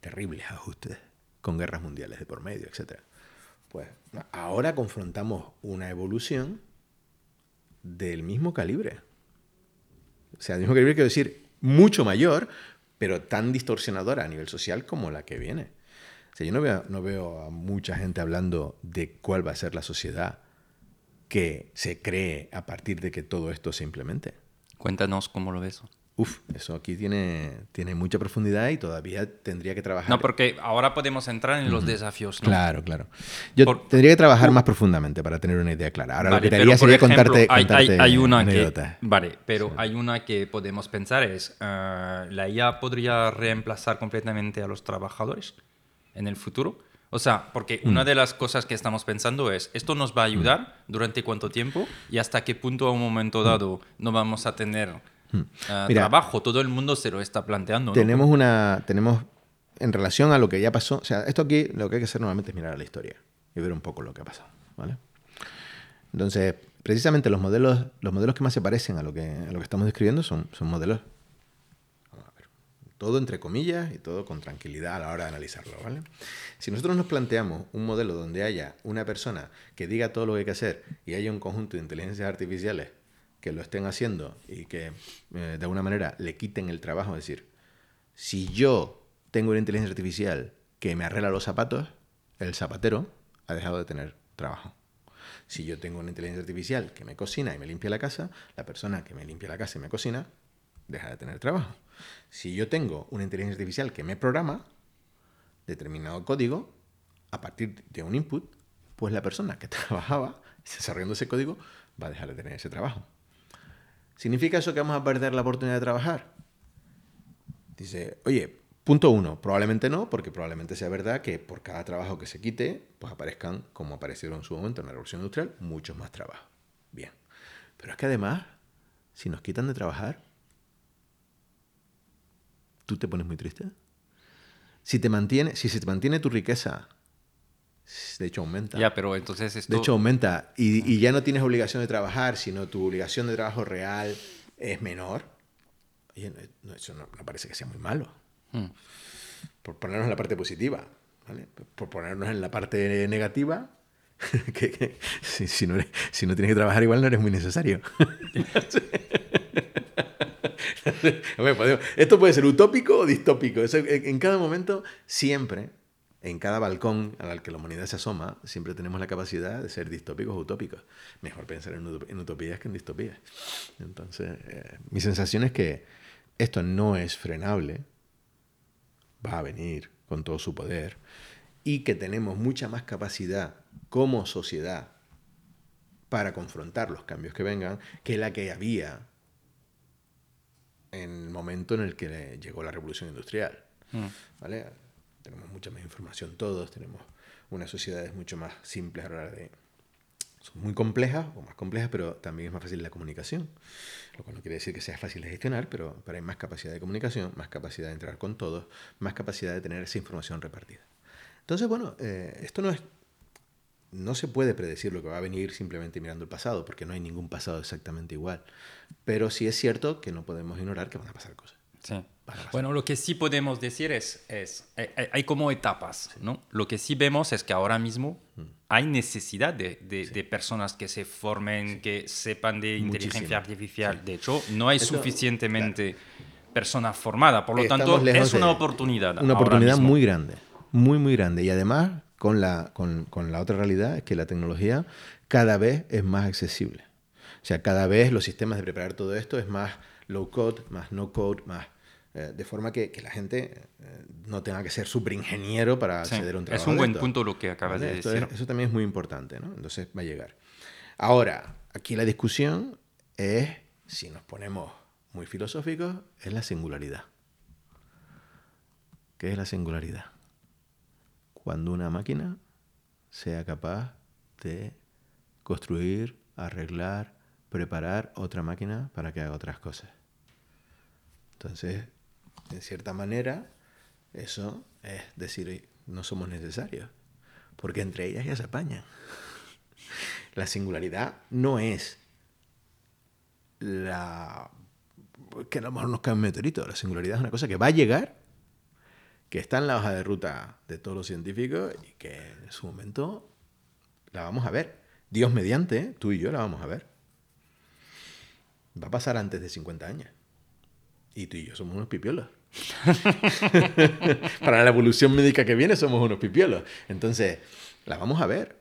terribles ajustes, con guerras mundiales de por medio, etc. Pues ahora confrontamos una evolución del mismo calibre. O sea, del mismo calibre quiero decir mucho mayor, pero tan distorsionadora a nivel social como la que viene. O sea, yo no veo, no veo a mucha gente hablando de cuál va a ser la sociedad que se cree a partir de que todo esto se implemente. Cuéntanos cómo lo ves. Uf, eso aquí tiene, tiene mucha profundidad y todavía tendría que trabajar. No, porque ahora podemos entrar en los desafíos, ¿no? Claro, claro. Yo Por- tendría que trabajar más profundamente para tener una idea clara. Ahora Vale, lo que haría sería ejemplo, contarte, hay, hay- contarte hay una anécdotas. que vale pero hay una que podemos pensar es eh, la IA podría reemplazar completamente a los trabajadores en el futuro o sea porque Mm. una de las cosas que estamos pensando es esto nos va a ayudar durante cuánto tiempo y hasta qué punto a un momento dado no vamos a tener eh, Mm. Mira, trabajo todo el mundo se lo está planteando ¿no? Tenemos una. Tenemos. En relación a lo que ya pasó. O sea, esto aquí lo que hay que hacer normalmente es mirar a la historia y ver un poco lo que ha pasado. ¿Vale? Entonces, precisamente los modelos, los modelos que más se parecen a lo que, a lo que estamos describiendo son, son modelos. vamos a ver, todo entre comillas y todo con tranquilidad a la hora de analizarlo, ¿vale? Si nosotros nos planteamos un modelo donde haya una persona que diga todo lo que hay que hacer y haya un conjunto de inteligencias artificiales lo estén haciendo y que eh, de alguna manera le quiten el trabajo, es decir, si yo tengo una inteligencia artificial que me arregla los zapatos, el zapatero ha dejado de tener trabajo. Si yo tengo una inteligencia artificial que me cocina y me limpia la casa, la persona que me limpia la casa y me cocina deja de tener trabajo. Si yo tengo una inteligencia artificial que me programa determinado código a partir de un input, pues la persona que trabajaba desarrollando ese código va a dejar de tener ese trabajo. ¿Significa eso que vamos a perder la oportunidad de trabajar? Dice, oye, punto uno, probablemente no, porque probablemente sea verdad que por cada trabajo que se quite, pues aparezcan, como aparecieron en su momento en la revolución industrial, muchos más trabajos. Bien. Pero es que además, si nos quitan de trabajar, ¿tú te pones muy triste? Si, te mantiene, si se te mantiene tu riqueza, de hecho aumenta. ya pero entonces esto De hecho, aumenta. Y, y ya no tienes obligación de trabajar, sino tu obligación de trabajo real es menor. Oye, no- eso no, no parece que sea muy malo. Mm. Por ponernos en la parte positiva. ¿vale? Por ponernos en la parte negativa, que, que si, si no eres- si no tienes que trabajar igual no eres muy necesario. Esto puede ser utópico o distópico. Eso, en cada momento, siempre, en cada balcón al que la humanidad se asoma, siempre tenemos la capacidad de ser distópicos o utópicos. Mejor pensar en, utop- en utopías que en distopías. Entonces, eh, mi sensación es que esto no es frenable, va a venir con todo su poder y que tenemos mucha más capacidad como sociedad para confrontar los cambios que vengan que la que había en el momento en el que llegó la revolución industrial. Mm. ¿vale? Tenemos mucha más información todos, tenemos unas sociedades mucho más simples a la hora de... Son muy complejas o más complejas, pero también es más fácil la comunicación. Lo cual no quiere decir que sea fácil de gestionar, pero, pero hay más capacidad de comunicación, más capacidad de entrar con todos, más capacidad de tener esa información repartida. Entonces, bueno, eh, esto no es no se puede predecir lo que va a venir simplemente mirando el pasado, porque no hay ningún pasado exactamente igual. Pero sí es cierto que no podemos ignorar que van a pasar cosas. Sí. Bueno, lo que sí podemos decir es, es hay, como etapas, ¿no? Lo que sí vemos es que ahora mismo mm. hay necesidad de, de, personas que se formen, que sepan de inteligencia artificial. De hecho, no hay suficientemente persona formada, por lo tanto es una oportunidad. Una oportunidad muy grande, muy, muy grande. Y además con la, con, con la otra realidad es que la tecnología cada vez es más accesible. O sea, cada vez los sistemas de preparar todo esto es más low code, más no code, más eh, de forma que, que la gente eh, no tenga que ser súper ingeniero para acceder a un trabajo. Es un buen punto lo que acabas de decir. eso también es muy importante, ¿no? Entonces va a llegar. Ahora, aquí la discusión es, si nos ponemos muy filosóficos, es la singularidad. ¿Qué es la singularidad? Cuando una máquina sea capaz de construir, arreglar, preparar otra máquina para que haga otras cosas. Entonces, en cierta manera, eso es decir, no somos necesarios, porque entre ellas ya se apañan. La singularidad no es la que a lo mejor nos cae un meteorito. La singularidad es una cosa que va a llegar, que está en la hoja de ruta de todos los científicos y que en su momento la vamos a ver. Dios mediante, tú y yo la vamos a ver. Va a pasar antes de 50 años. Y tú y yo somos unos pipiolos. Para la evolución médica que viene somos unos pipiolos. Entonces, la vamos a ver.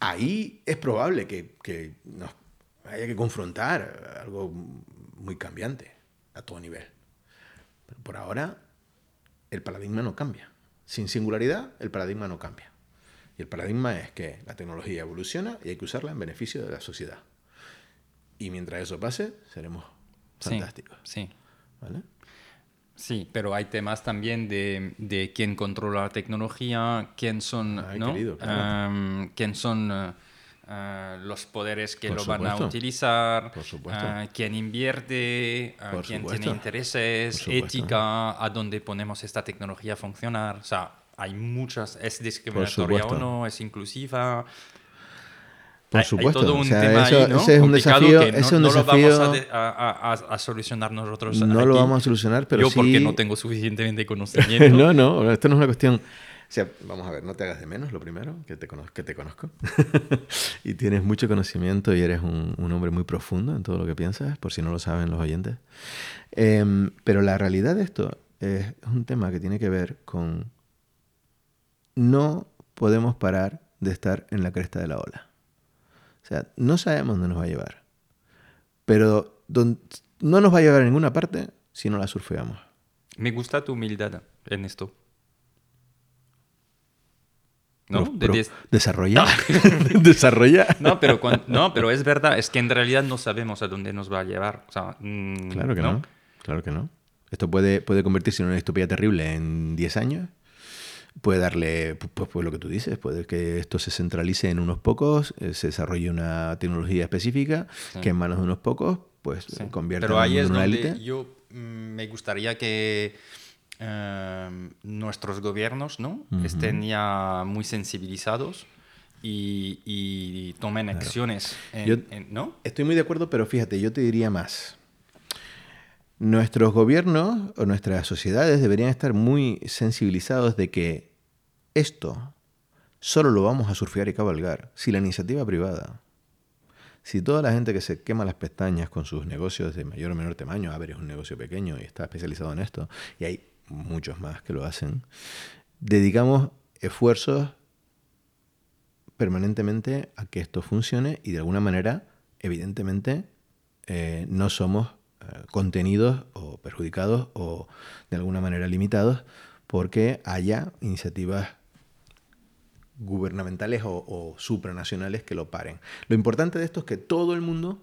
Ahí es probable que, que nos haya que confrontar algo muy cambiante a todo nivel. Pero por ahora, el paradigma no cambia. Sin singularidad, el paradigma no cambia. Y el paradigma es que la tecnología evoluciona y hay que usarla en beneficio de la sociedad. Y mientras eso pase, seremos fantásticos. Sí. ¿Vale? Sí, pero hay temas también de, de quién controla la tecnología, quién son, ¿no? quién son eh, eh, los poderes que lo van a utilizar, uh, quién invierte, quién tiene intereses, ética, a dónde ponemos esta tecnología a funcionar. O sea, hay muchas, es discriminatoria o no, es inclusiva. Por supuesto. Hay todo un tema ahí, ¿no? ese es un desafío. Que no, es un no desafío, lo vamos a, a, a, solucionar nosotros. No aquí. lo vamos a solucionar, pero Yo sí... porque no tengo suficientemente conocimiento. no, no, esto no es una cuestión... O sea, vamos a ver, no te hagas de menos, lo primero, que te conozco. Que te conozco. y tienes mucho conocimiento y eres un, un, hombre muy profundo en todo lo que piensas, por si no lo saben los oyentes. Eh, pero la realidad de esto es un tema que tiene que ver con... No podemos parar de estar en la cresta de la ola. O sea, no sabemos dónde nos va a llevar. Pero no nos va a llevar a ninguna parte si no la surfeamos. Me gusta tu humildad en esto. ¿No? Pero, pero desarrolla. desarrolla. No pero, no, pero es verdad, es que en realidad no sabemos a dónde nos va a llevar. O sea, mmm, claro que ¿no? ¿no? Claro que no. Esto puede, puede convertirse en una distopía terrible en 10 años puede darle, pues, pues, lo que tú dices, puede que esto se centralice en unos pocos, eh, se desarrolle una tecnología específica sí. que en manos de unos pocos, pues sí. convierta Pero ahí en es una donde élite. yo mm, me gustaría que eh, nuestros gobiernos ¿no? Estén ya muy sensibilizados y, y tomen Claro. acciones, en- Yo- en- ¿no? Estoy muy de acuerdo, pero fíjate, yo te diría más. Nuestros gobiernos o nuestras sociedades deberían estar muy sensibilizados de que esto solo lo vamos a surfear y cabalgar si la iniciativa privada, si toda la gente que se quema las pestañas con sus negocios de mayor o menor tamaño, a ver, es un negocio pequeño y está especializado en esto, y hay muchos más que lo hacen, dedicamos esfuerzos permanentemente a que esto funcione y de alguna manera, evidentemente, eh, no somos contenidos o perjudicados o de alguna manera limitados porque haya iniciativas gubernamentales o, o supranacionales que lo paren. Lo importante de esto es que todo el mundo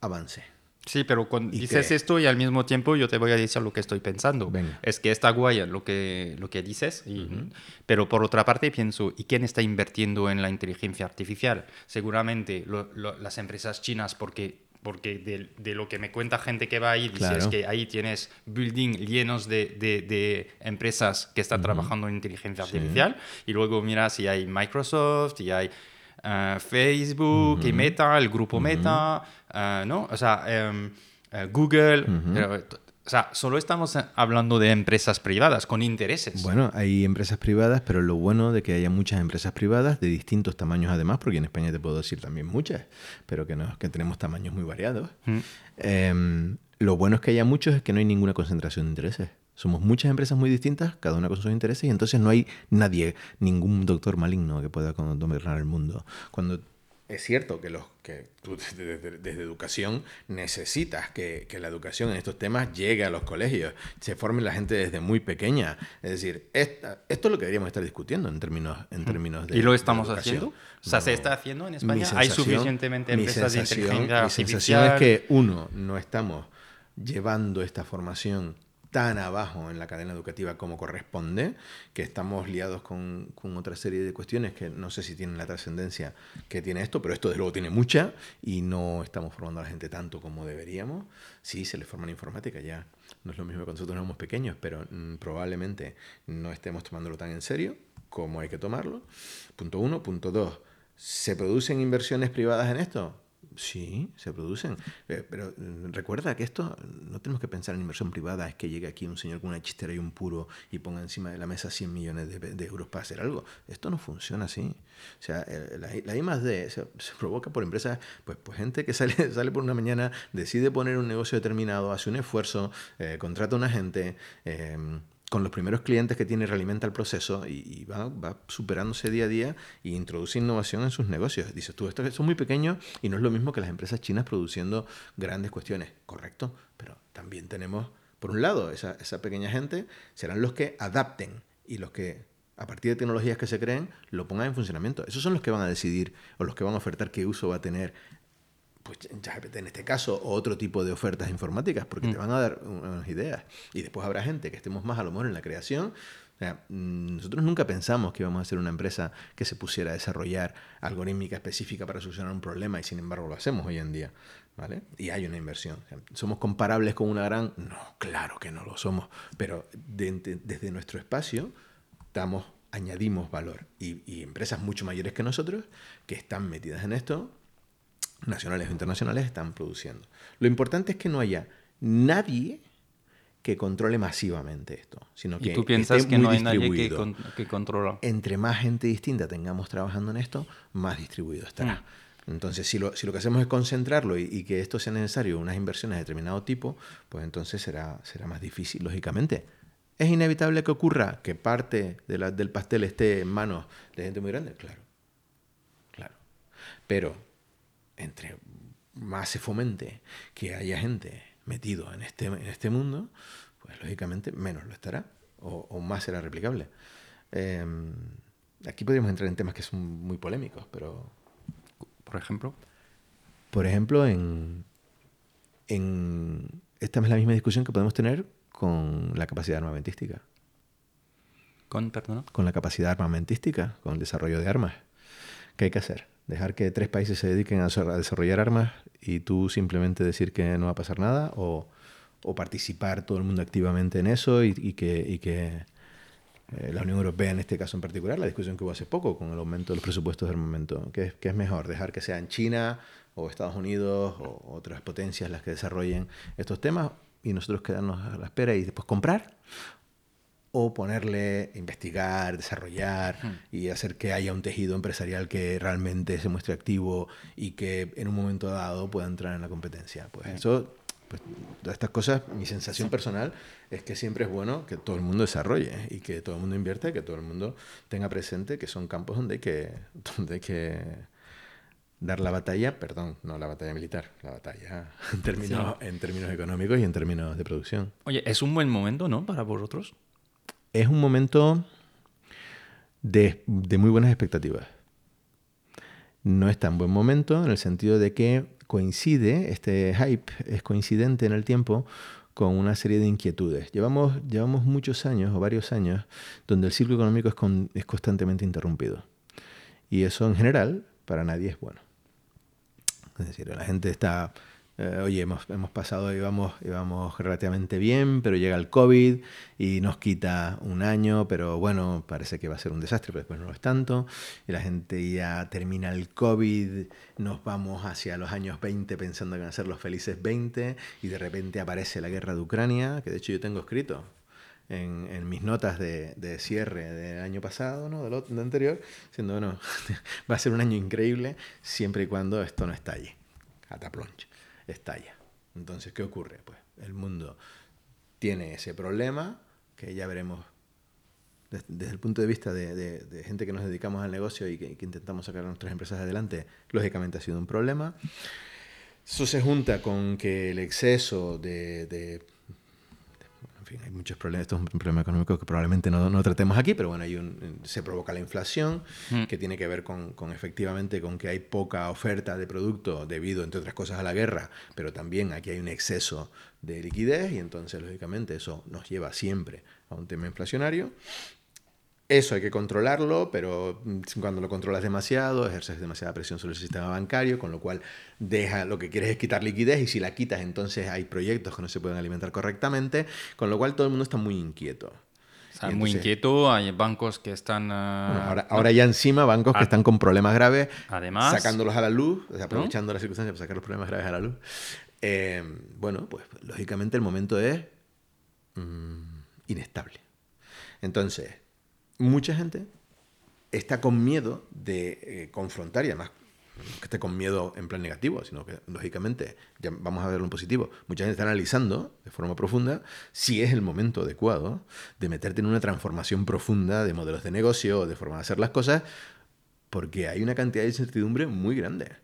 avance. Sí, pero cuando ¿Y dices esto y al mismo tiempo yo te voy a decir lo que estoy pensando. Venga. Es que está guay lo que, lo que dices, y- Ujú. pero por otra parte pienso, ¿y quién está invirtiendo en la inteligencia artificial? Seguramente lo- lo- las empresas chinas porque porque de, lo que me cuenta gente que va ahí, dices que ahí tienes building llenos de, de, empresas que están trabajando en inteligencia artificial y luego miras si hay Microsoft y hay eh, Facebook y Meta, el grupo Meta, eh, ¿no? O sea, em, eh, Google, o sea, solo estamos hablando de empresas privadas con intereses. Bueno, hay empresas privadas, pero lo bueno de que haya muchas empresas privadas de distintos tamaños además, porque en España te puedo decir también muchas, pero que, no, que tenemos tamaños muy variados. Mm. Em, lo bueno es que haya muchos es que no hay ninguna concentración de intereses. Somos muchas empresas muy distintas, cada una con sus intereses, y entonces no hay nadie, ningún doctor maligno que pueda gobernar el mundo. Cuando es cierto que, los, que tú desde, educación necesitas que, la educación en estos temas llegue a los colegios, se forme la gente desde muy pequeña. Es decir, esto es lo que deberíamos estar discutiendo en términos, en términos de. ¿Y lo estamos haciendo? O sea, ¿se está haciendo en España? ¿Hay suficientemente empresas de inteligencia artificial? Mi sensación es que, uno, no estamos llevando esta formación tan abajo en la cadena educativa como corresponde, que estamos liados con, otra serie de cuestiones que no sé si tienen la trascendencia que tiene esto, pero esto desde luego tiene mucha y no estamos formando a la gente tanto como deberíamos. Sí, se les forma en informática ya. No es lo mismo que nosotros éramos pequeños, pero mm, probablemente no estemos tomándolo tan en serio como hay que tomarlo. Punto uno. Punto dos. ¿Se producen inversiones privadas en esto? Sí, se producen. Eh, pero mm, recuerda que esto no tenemos que pensar en inversión privada, es que llegue aquí un señor con una chistera y un puro y ponga encima de la mesa 100 millones de, euros para hacer algo. Esto no funciona así. O sea, la, la I más D se, provoca por empresas, pues, pues gente que sale, sale por una mañana, decide poner un negocio determinado, hace un esfuerzo, eh, contrata a una gente. Eh, con los primeros clientes que tiene realimenta el proceso y, va, va, superándose día a día e introduce innovación en sus negocios. Dices tú, esto es muy pequeño y no es lo mismo que las empresas chinas produciendo grandes cuestiones, correcto, pero también tenemos, por un lado, esa, esa pequeña gente serán los que adapten y los que a partir de tecnologías que se creen, lo pongan en funcionamiento. Esos son los que van a decidir o los que van a ofertar qué uso va a tener pues en este caso, otro tipo de ofertas informáticas, porque te mm. van a dar unas ideas. Y después habrá gente que estemos más a lo mejor en la creación. O sea, mm, nosotros nunca pensamos que íbamos a ser una empresa que se pusiera a desarrollar algorítmica específica para solucionar un problema y sin embargo lo hacemos hoy en día. ¿Vale? Y hay una inversión. ¿Somos comparables con una gran? No, claro que no lo somos. Pero desde nuestro espacio añadimos valor. Y, y empresas mucho mayores que nosotros que están metidas en esto nacionales o internacionales están produciendo. Lo importante es que no haya nadie que controle masivamente esto, sino que ¿Y tú piensas que no hay nadie que, que, controla? Entre más gente distinta tengamos trabajando en esto, más distribuido estará. Mm. Entonces, si lo, si lo, que hacemos es concentrarlo y, que esto sea necesario, unas inversiones de determinado tipo, pues entonces será, será más difícil, lógicamente. ¿Es inevitable que ocurra que parte de la, del pastel esté en manos de gente muy grande? Claro, claro. Pero entre más se fomente que haya gente metido en este, en este mundo, pues lógicamente menos lo estará o, más será replicable. Em, aquí podríamos entrar en temas que son muy polémicos, pero... Por ejemplo. Por ejemplo, en, esta es la misma discusión que podemos tener con la capacidad armamentística. ¿Con, perdón? Con la capacidad armamentística, con el desarrollo de armas. ¿Qué hay que hacer? Dejar que tres países se dediquen a desarrollar armas y tú simplemente decir que no va a pasar nada o, participar todo el mundo activamente en eso y, que, que eh, la Unión Europea en este caso en particular, la discusión que hubo hace poco con el aumento de los presupuestos del momento, ¿qué, es mejor? ¿Dejar que sean China o Estados Unidos o otras potencias las que desarrollen estos temas y nosotros quedarnos a la espera y después comprar? O ponerle, investigar, desarrollar y hacer que haya un tejido empresarial que realmente se muestre activo y que en un momento dado pueda entrar en la competencia. Pues eso, pues, todas estas cosas, mi sensación personal es que siempre es bueno que todo el mundo desarrolle y que todo el mundo invierta y que todo el mundo tenga presente que son campos donde hay que, donde hay que dar la batalla, perdón, no la batalla militar, la batalla en términos, en términos económicos y en términos de producción. Oye, es un buen momento, ¿no? Para vosotros es un momento de, muy buenas expectativas. No es tan buen momento en el sentido de que coincide, este hype es coincidente en el tiempo con una serie de inquietudes. Llevamos, llevamos muchos años o varios años donde el ciclo económico es, es constantemente interrumpido. Y eso en general para nadie es bueno. Es decir, la gente está eh, oye, hemos, hemos pasado, íbamos, íbamos relativamente bien, pero llega el COVID y nos quita un año, pero bueno, parece que va a ser un desastre, pero después no lo es tanto. Y la gente ya termina el COVID, nos vamos hacia los años 20 pensando que van a ser los felices 20 y de repente aparece la guerra de Ucrania, que de hecho yo tengo escrito. En, en mis notas de, de, cierre del año pasado, ¿no? del, del anterior, diciendo, bueno, va a ser un año increíble siempre y cuando esto no estalle. Cataplonche estalla. Entonces, ¿qué ocurre? Pues el mundo tiene ese problema, que ya veremos desde, el punto de vista de, gente que nos dedicamos al negocio y que, intentamos sacar a nuestras empresas adelante, lógicamente ha sido un problema. Eso se junta con que el exceso de, hay muchos problemas. Esto es un problema económico que probablemente no, no tratemos aquí, pero bueno, hay un, se provoca la inflación, mm. que tiene que ver con, con, efectivamente con que hay poca oferta de producto debido, entre otras cosas, a la guerra, pero también aquí hay un exceso de liquidez y entonces, lógicamente, eso nos lleva siempre a un tema inflacionario. Eso hay que controlarlo, pero mm, cuando lo controlas demasiado, ejerces demasiada presión sobre el sistema bancario, con lo cual deja, lo que quieres es quitar liquidez y si la quitas entonces hay proyectos que no se pueden alimentar correctamente, con lo cual todo el mundo está muy inquieto. Está muy inquieto, hay bancos que están... Ah, ahora, ya encima bancos que ah. están con problemas graves, además, sacándolos a la luz, aprovechando las circunstancias para sacar los problemas graves a la luz. Eh, bueno, pues lógicamente el momento es mm, inestable. Entonces, mucha gente está con miedo de eh, confrontar y además que esté con miedo en plan negativo, sino que lógicamente, ya vamos a verlo en positivo, mucha gente está analizando de forma profunda si es el momento adecuado de meterte en una transformación profunda de modelos de negocio de forma de hacer las cosas, porque hay una cantidad de incertidumbre muy grande.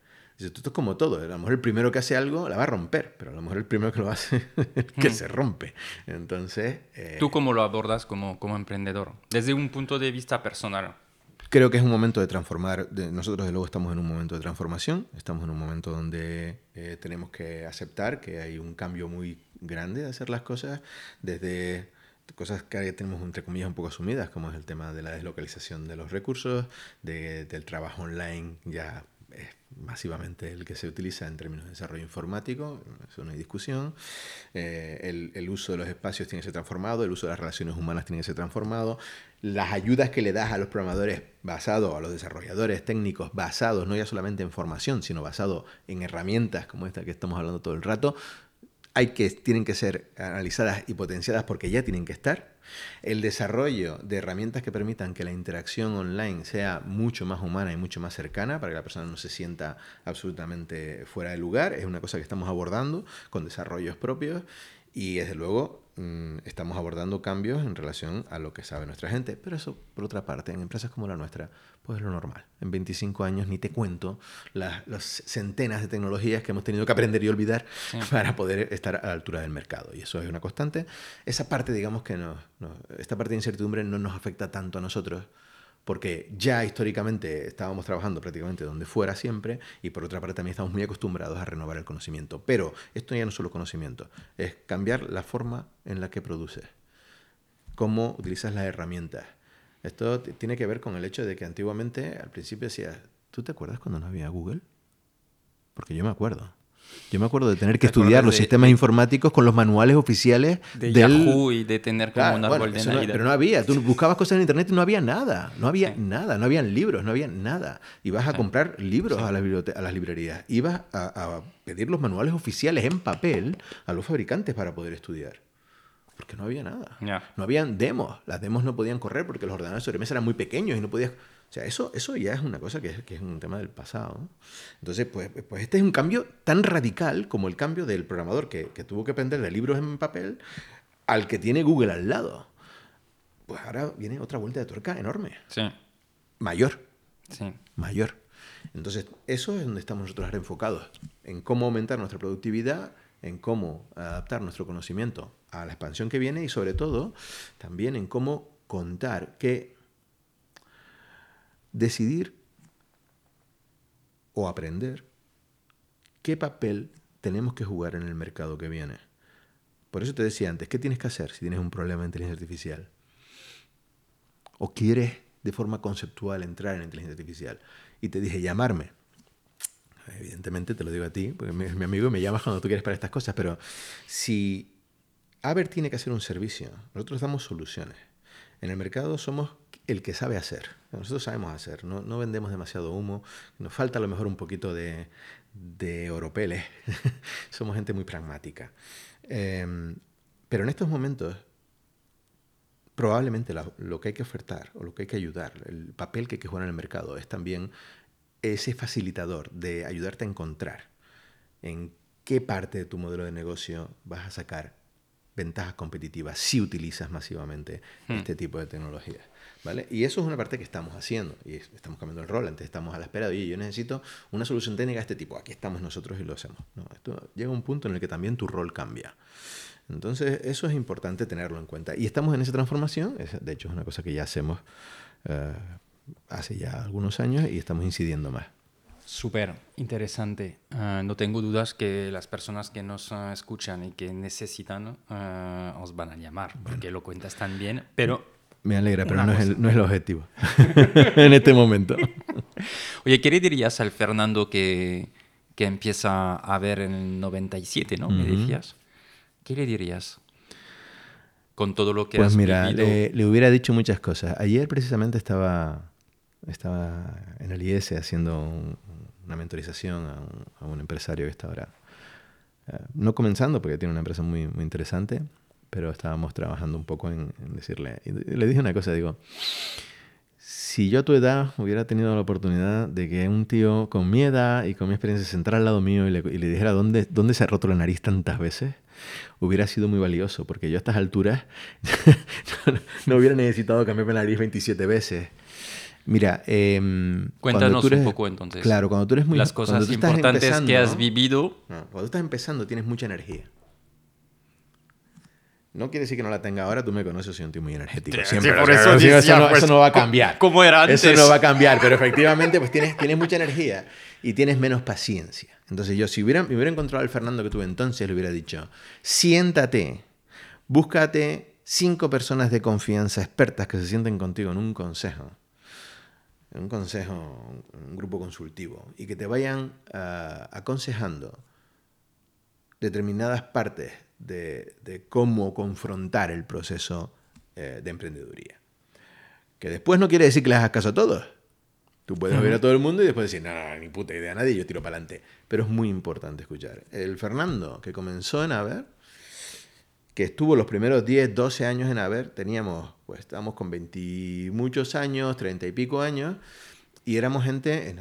Esto es como todo, a lo mejor el primero que hace algo la va a romper, pero a lo mejor el primero que lo hace que mm. se rompe. Entonces... Eh, ¿Tú cómo lo abordas como, como emprendedor? Desde un punto de vista personal. Creo que es un momento de transformar. nosotros, de luego, estamos en un momento de transformación. Estamos en un momento donde eh, tenemos que aceptar que hay un cambio muy grande de hacer las cosas, desde cosas que tenemos, entre comillas, un poco asumidas, como es el tema de la deslocalización de los recursos, del trabajo online ya es masivamente el que se utiliza en términos de desarrollo informático, eso no hay discusión. Eh, el, uso de los espacios tiene que ser transformado, el uso de las relaciones humanas tiene que ser transformado. Las ayudas que le das a los programadores basados, a los desarrolladores técnicos basados no ya solamente en formación, sino basado en herramientas como esta que estamos hablando todo el rato, hay que, tienen que ser analizadas y potenciadas porque ya tienen que estar. El desarrollo de herramientas que permitan que la interacción online sea mucho más humana y mucho más cercana para que la persona no se sienta absolutamente fuera de lugar es una cosa que estamos abordando con desarrollos propios y desde luego mm, estamos abordando cambios en relación a lo que sabe nuestra gente. Pero eso, por otra parte, en empresas como la nuestra, pues es lo normal. En 25 años ni te cuento las, centenas de tecnologías que hemos tenido que aprender y olvidar para poder estar a la altura del mercado. Y eso es una constante. Esa parte, digamos que no, esta parte de incertidumbre no nos afecta tanto a nosotros porque ya históricamente estábamos trabajando prácticamente donde fuera siempre y por otra parte también estamos muy acostumbrados a renovar el conocimiento. Pero esto ya no es solo conocimiento, es cambiar la forma en la que produces, cómo utilizas las herramientas. Esto tiene que ver con el hecho de que antiguamente al principio decías, ¿tú te acuerdas cuando no había Google? Porque yo me acuerdo. Yo me acuerdo de tener que estudiar los sistemas informáticos con los manuales oficiales de Yahoo y de tener como un árbol de no, Pero no había. Tú buscabas cosas en internet y no había nada. No había nada. No habían libros, no había nada. Ibas a comprar libros a, las a, las librerías. Ibas a, pedir los manuales oficiales en papel a los fabricantes para poder estudiar. Porque no había nada. No habían demos. Las demos no podían correr porque los ordenadores sobre mesa eran muy pequeños y no podías o sea, eso, eso ya es una cosa que es, que es un tema del pasado. Entonces, pues, pues este es un cambio tan radical como el cambio del programador que, que tuvo que aprender de libros en papel al que tiene Google al lado. Pues ahora viene otra vuelta de tuerca enorme. Sí. Mayor. Sí. Mayor. Entonces, eso es donde estamos nosotros ahora enfocados, en cómo aumentar nuestra productividad, en cómo adaptar nuestro conocimiento a la expansión que viene y sobre todo también en cómo contar que decidir o aprender qué papel tenemos que jugar en el mercado que viene. Por eso te decía antes, ¿qué tienes que hacer si tienes un problema de inteligencia artificial? ¿O quieres de forma conceptual entrar en inteligencia artificial? Y te dije, llamarme. evidentemente te lo digo a ti, porque mi, mi amigo me llamas cuando tú quieres para estas cosas, pero si Aver tiene que hacer un servicio, nosotros damos soluciones. En el mercado somos el que sabe hacer. Nosotros sabemos hacer, no, no vendemos demasiado humo, nos falta a lo mejor un poquito de, de oropeles. somos gente muy pragmática. Em, pero en estos momentos, probablemente lo que hay que ofertar o lo que hay que ayudar, el papel que hay que jugar en el mercado es también ese facilitador de ayudarte a encontrar en qué parte de tu modelo de negocio vas a sacar ventajas competitivas si utilizas masivamente hmm. este tipo de tecnologías. ¿Vale? Y eso es una parte que estamos haciendo y estamos cambiando el rol. Antes estamos a la espera de, oye, yo necesito una solución técnica de este tipo. Aquí estamos nosotros y lo hacemos. ¿no? Esto llega a un punto en el que también tu rol cambia. Entonces, eso es importante tenerlo en cuenta. Y estamos en esa transformación. de hecho, es una cosa que ya hacemos eh, hace ya algunos años y estamos incidiendo más. Súper interesante. Ah, no tengo dudas que las personas que nos ah, escuchan y que necesitan uh, os van a llamar, porque lo cuentas tan bien, pero... Me alegra, pero no es, el, no es, el, objetivo en este momento. Oye, ¿qué le dirías al Fernando que, que empieza a ver en el 97, ¿no? Me decías. ¿Qué le dirías? Con todo lo que pues mira, le, le hubiera dicho muchas cosas. Ayer precisamente estaba estaba en el IES haciendo una mentorización a un, empresario que está ahora, eh, no comenzando porque tiene una empresa muy, muy interesante, pero estábamos trabajando un poco en, decirle, y le dije una cosa, digo, si yo a tu edad hubiera tenido la oportunidad de que un tío con mi edad y con mi experiencia se sentara al lado mío y le, dijera dónde, dónde se ha roto la nariz tantas veces, hubiera sido muy valioso, porque yo a estas alturas no, hubiera necesitado cambiarme la nariz 27 veces. Mira, eh, cuéntanos un poco entonces. Claro, cuando tú eres muy las cosas importantes que has vivido. cuando tú estás empezando tienes mucha energía. No quiere decir que no la tenga ahora, tú me conoces, soy un tío muy energético. Siempre, por eso, eso, no, va a cambiar. ¿Cómo era antes? Eso no va a cambiar, pero efectivamente pues tienes, tienes mucha energía y tienes menos paciencia. Entonces yo si hubiera, me hubiera encontrado al Fernando que tuve entonces, le hubiera dicho, siéntate, búscate cinco personas de confianza expertas que se sienten contigo en un consejo un consejo, un grupo consultivo, y que te vayan ah, aconsejando determinadas partes de, cómo confrontar el proceso eh, de emprendeduría. Que después no quiere decir que le hagas caso a todos. Tú puedes ver a todo el mundo y después decir, no, ni puta idea a nadie, yo tiro para adelante. Pero es muy importante escuchar. El Fernando, que comenzó en Aver, que estuvo los primeros 10, 12 años en Aver, teníamos pues estábamos con 20 muchos años, 30 y pico años, y éramos gente...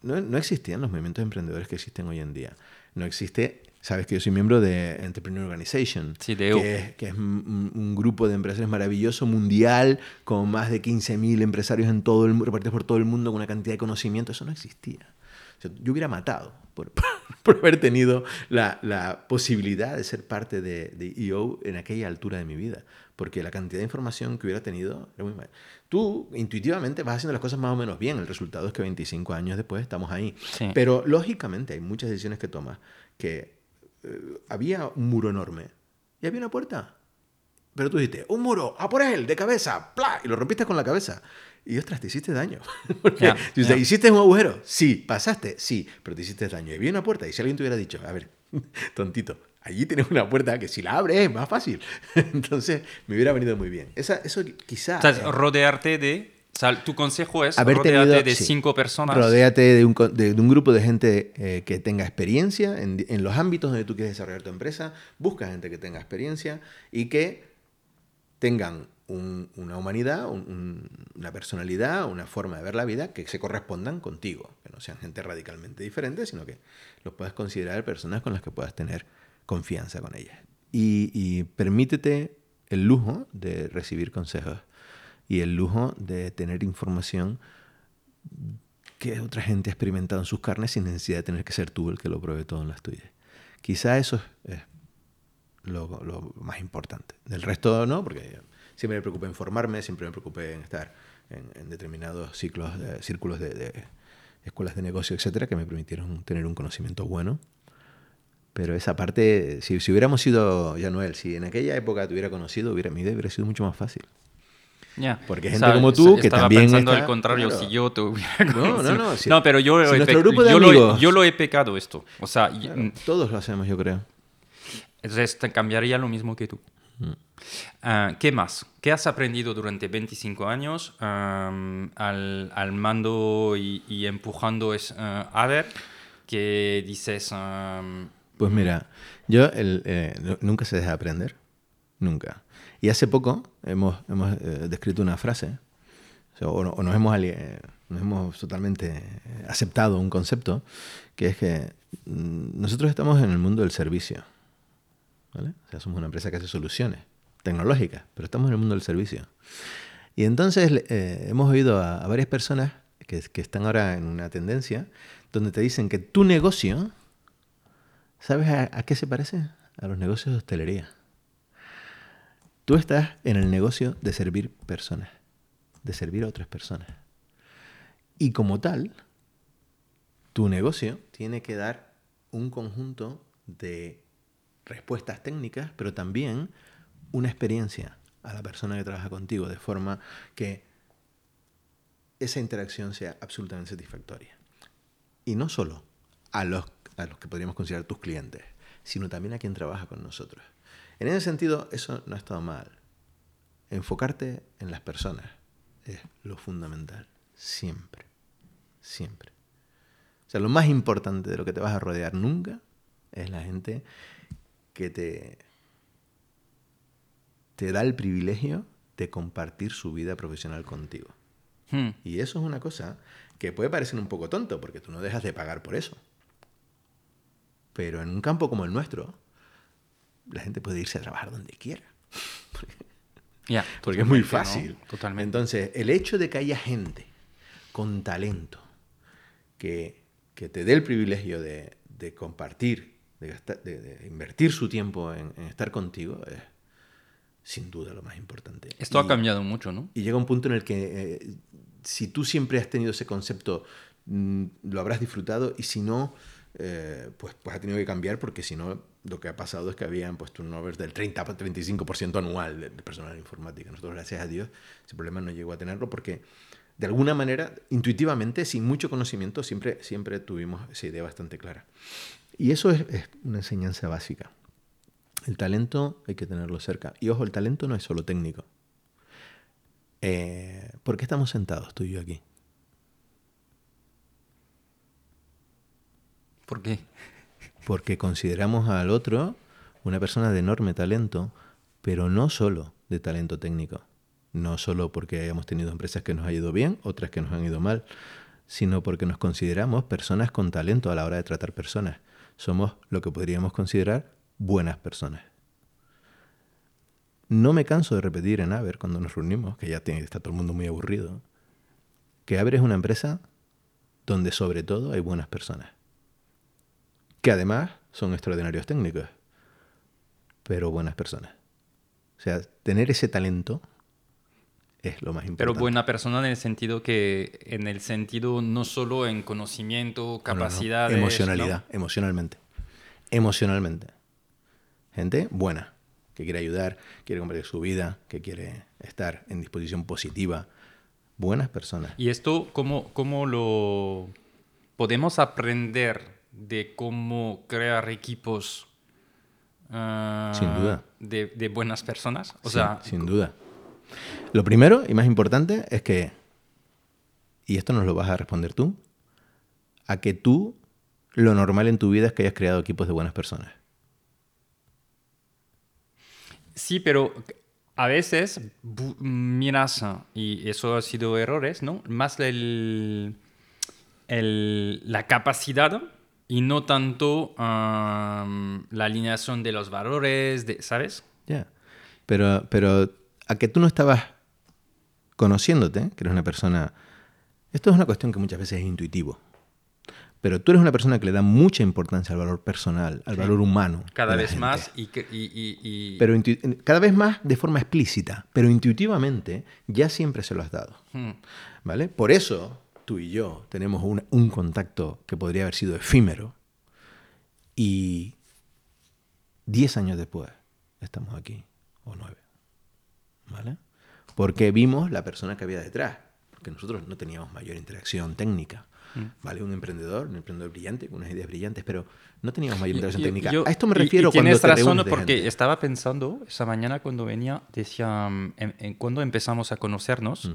no, no, existían los movimientos emprendedores que existen hoy en día. No existe... Sabes que yo soy miembro de Entrepreneur Organization, que, es, que es un, grupo de empresarios maravilloso, mundial, con más de 15.000 empresarios en todo el, repartidos por todo el mundo, con una cantidad de conocimiento. Eso no existía. yo hubiera matado por, por haber tenido la, la, posibilidad de ser parte de, de EO en aquella altura de mi vida porque la cantidad de información que hubiera tenido era muy mal. Tú intuitivamente vas haciendo las cosas más o menos bien, el resultado es que 25 años después estamos ahí. Pero lógicamente hay muchas decisiones que tomas que eh, había un muro enorme y había una puerta. Pero tú dijiste, un muro, a por él, de cabeza, ¡pla! y lo rompiste con la cabeza. Y ostras, te hiciste daño. Porque hiciste un agujero, sí, pasaste, sí, pero te hiciste daño. Y había una puerta, y si alguien te hubiera dicho, a ver, tontito, allí tienes una puerta que si la abres es más fácil. Entonces me hubiera venido muy bien. Esa, eso quizás... rodearte de... tu consejo es rodearte de cinco personas. Rodeate de un, de, un grupo de gente eh, que tenga experiencia en, en, los ámbitos donde tú quieres desarrollar tu empresa. Busca gente que tenga experiencia y que tengan una humanidad, una personalidad, una forma de ver la vida que se correspondan contigo. Que no sean gente radicalmente diferente, sino que los puedas considerar personas con las que puedas tener confianza con ellas. Y, permítete el lujo de recibir consejos y el lujo de tener información que otra gente ha experimentado en sus carnes sin necesidad de tener que ser tú el que lo pruebe todo en las tuyas. Quizá eso es lo, más importante. Del resto no, porque siempre me preocupé en formarme, siempre me preocupé en estar en, determinados ciclos, círculos de, escuelas de negocio, etcétera, que me permitieron tener un conocimiento bueno pero esa parte, si, hubiéramos sido, ya Noel, si en aquella época te hubiera conocido, hubiera, mi vida hubiera sido mucho más fácil. Ya. Porque gente como tú que también pensando está- al contrario, claro. si yo te hubiera No, no, no, si- no, pero yo, si he pe- grupo de yo, lo he, amigos- yo lo he pecado esto. O sea, y- Claro, todos lo hacemos, yo creo. entonces cambiaría lo mismo que tú. Ah, ¿Qué más? ¿Qué has aprendido durante 25 años am, al, al mando y, y empujando es, ah, a ver que dices... am, Pues mira, yo el, eh, nu- nunca se deja de aprender. Nunca. Y hace poco hemos, hemos eh, descrito una frase, o, nos, hemos, eh, nos hemos totalmente aceptado un concepto, que es que mm, nosotros estamos en el mundo del servicio. ¿vale? O sea, somos una empresa que hace soluciones tecnológicas, pero estamos en el mundo del servicio. Y entonces eh, hemos oído a, a varias personas que, que están ahora en una tendencia donde te dicen que tu negocio ¿Sabes a, a qué se parece? A los negocios de hostelería. Tú estás en el negocio de servir personas, de servir a otras personas. Y como tal, tu negocio tiene que dar un conjunto de respuestas técnicas, pero también una experiencia a la persona que trabaja contigo, de forma que esa interacción sea absolutamente satisfactoria. Y no solo a los, a los que podríamos considerar tus clientes, sino también a quien trabaja con nosotros. En ese sentido, eso no ha estado mal. Enfocarte en las personas es lo fundamental. Siempre. Siempre. O sea, lo más importante de lo que te vas a rodear nunca es la gente que te, te da el privilegio de compartir su vida profesional contigo. hmm, Y eso es una cosa que puede parecer un poco tonto, porque tú no dejas de pagar por eso. Pero en un campo como el nuestro, la gente puede irse a trabajar donde quiera. ya, Porque es muy fácil. Totalmente. Entonces, el hecho de que haya gente con talento que, que te dé el privilegio de, de compartir, de, gastar- de- de invertir su tiempo en, en estar contigo, es sin duda lo más importante. Esto ha cambiado mucho, ¿no? y llega un punto en el que eh, si tú siempre has tenido ese concepto, mm, lo habrás disfrutado y si no, eh, pues, pues ha tenido que cambiar porque si no, lo que ha pasado es que habían pues turnovers del 30-35% anual de, de personal informática. Nosotros, gracias a Dios, ese problema no llegó a tenerlo porque de alguna manera, intuitivamente, sin mucho conocimiento, siempre, siempre tuvimos esa idea bastante clara. Y eso es, es una enseñanza básica. El talento hay que tenerlo cerca. Y ojo, el talento no es solo técnico. Eh, ¿Por qué estamos sentados tú y yo aquí? ¿Por qué? Porque consideramos al otro una persona de enorme talento, pero no solo de talento técnico. No solo porque hayamos tenido empresas que nos han ido bien, otras que nos han ido mal, sino porque nos consideramos personas con talento a la hora de tratar personas. Somos lo que podríamos considerar buenas personas. No me canso de repetir en Aver cuando nos reunimos, que ya está todo el mundo muy aburrido, que Aver es una empresa donde sobre todo hay buenas personas que además son extraordinarios técnicos, pero buenas personas. O sea, tener ese talento es lo más importante. Pero buena persona en el sentido que, en el sentido no solo en conocimiento, No, no. Emocionalidad, emocionalmente. Emocionalmente. Gente buena, que quiere ayudar, quiere compartir su vida, que quiere estar en disposición positiva. Buenas personas. Y esto, ¿cómo, cómo lo podemos aprender de cómo crear equipos ah, Sin duda. De, de buenas personas? O Sí, sea, sin duda. Lo primero y más importante es que, y esto nos lo vas a responder tú, a que tú lo normal en tu vida es que hayas creado equipos de buenas personas. Sí, pero a veces miras, ah, y eso ha sido errores, ¿no? Más el, el- la capacidad y no tanto am, la alineación de los valores, de, ¿sabes? Ya. Pero, pero a que tú no estabas conociéndote, que eres una persona... Esto es una cuestión que muchas veces es intuitivo. Pero tú eres una persona que le da mucha importancia al valor personal, al Sí. valor humano. Cada vez gente. más y, que- y- y- y- Pero cada vez más de forma explícita, pero intuitivamente ya siempre se lo has dado. Hmm. ¿Vale? Por eso tú y yo tenemos un, un contacto que podría haber sido efímero y 10 años después estamos aquí, o 9. ¿Vale? porque vimos la persona que había detrás, porque nosotros no teníamos mayor interacción técnica. Mm. ¿Vale? Un emprendedor, un emprendedor brillante, con unas ideas brillantes, pero no teníamos mayor interacción técnica. a esto me refiero y, cuando tienes razón, porque estaba pensando esa mañana cuando venía, decía, mm, en, cuando empezamos a conocernos,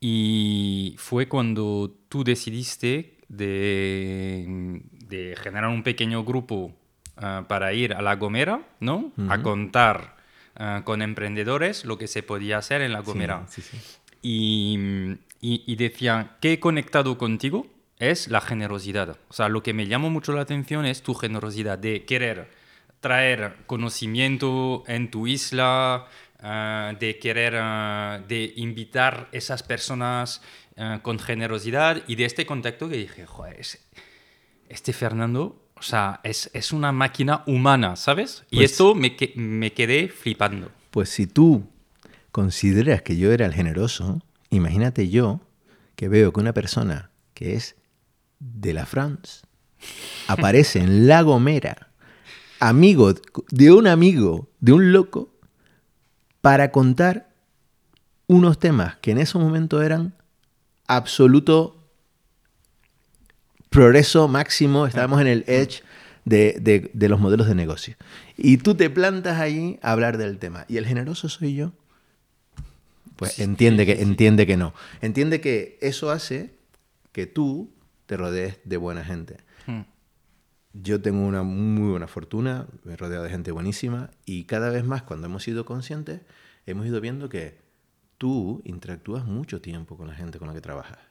y fue cuando tú decidiste de, de generar un pequeño grupo ah, para ir a La Gomera, ¿no? A contar ah, con emprendedores lo que se podía hacer en La Gomera. Sí, sí, y, y, decía, ¿qué he conectado contigo? Es la generosidad. O sea, lo que me llamó mucho la atención es tu generosidad de querer traer conocimiento en tu isla, ah, de querer, de invitar esas personas con generosidad y de este contacto que dije, joder, este Fernando, o sea, es, es una máquina humana, ¿sabes? y pues esto me, me quedé flipando. Pues si tú consideras que yo era el generoso, imagínate yo que veo que una persona que es de la France aparece en La Gomera, amigo de un amigo, de un loco, para contar unos temas que en ese momento eran absoluto progreso máximo, estábamos en el edge de, los modelos de negocio. Y tú te plantas allí a hablar del tema. ¿Y el generoso soy yo? Pues entiende, que, entiende que no. Entiende que eso hace que tú te rodees de buena gente. Yo tengo una muy buena fortuna, me rodeo de gente buenísima y cada vez más cuando hemos sido conscientes, hemos ido viendo que tú interactúas mucho tiempo con la gente con la que trabajas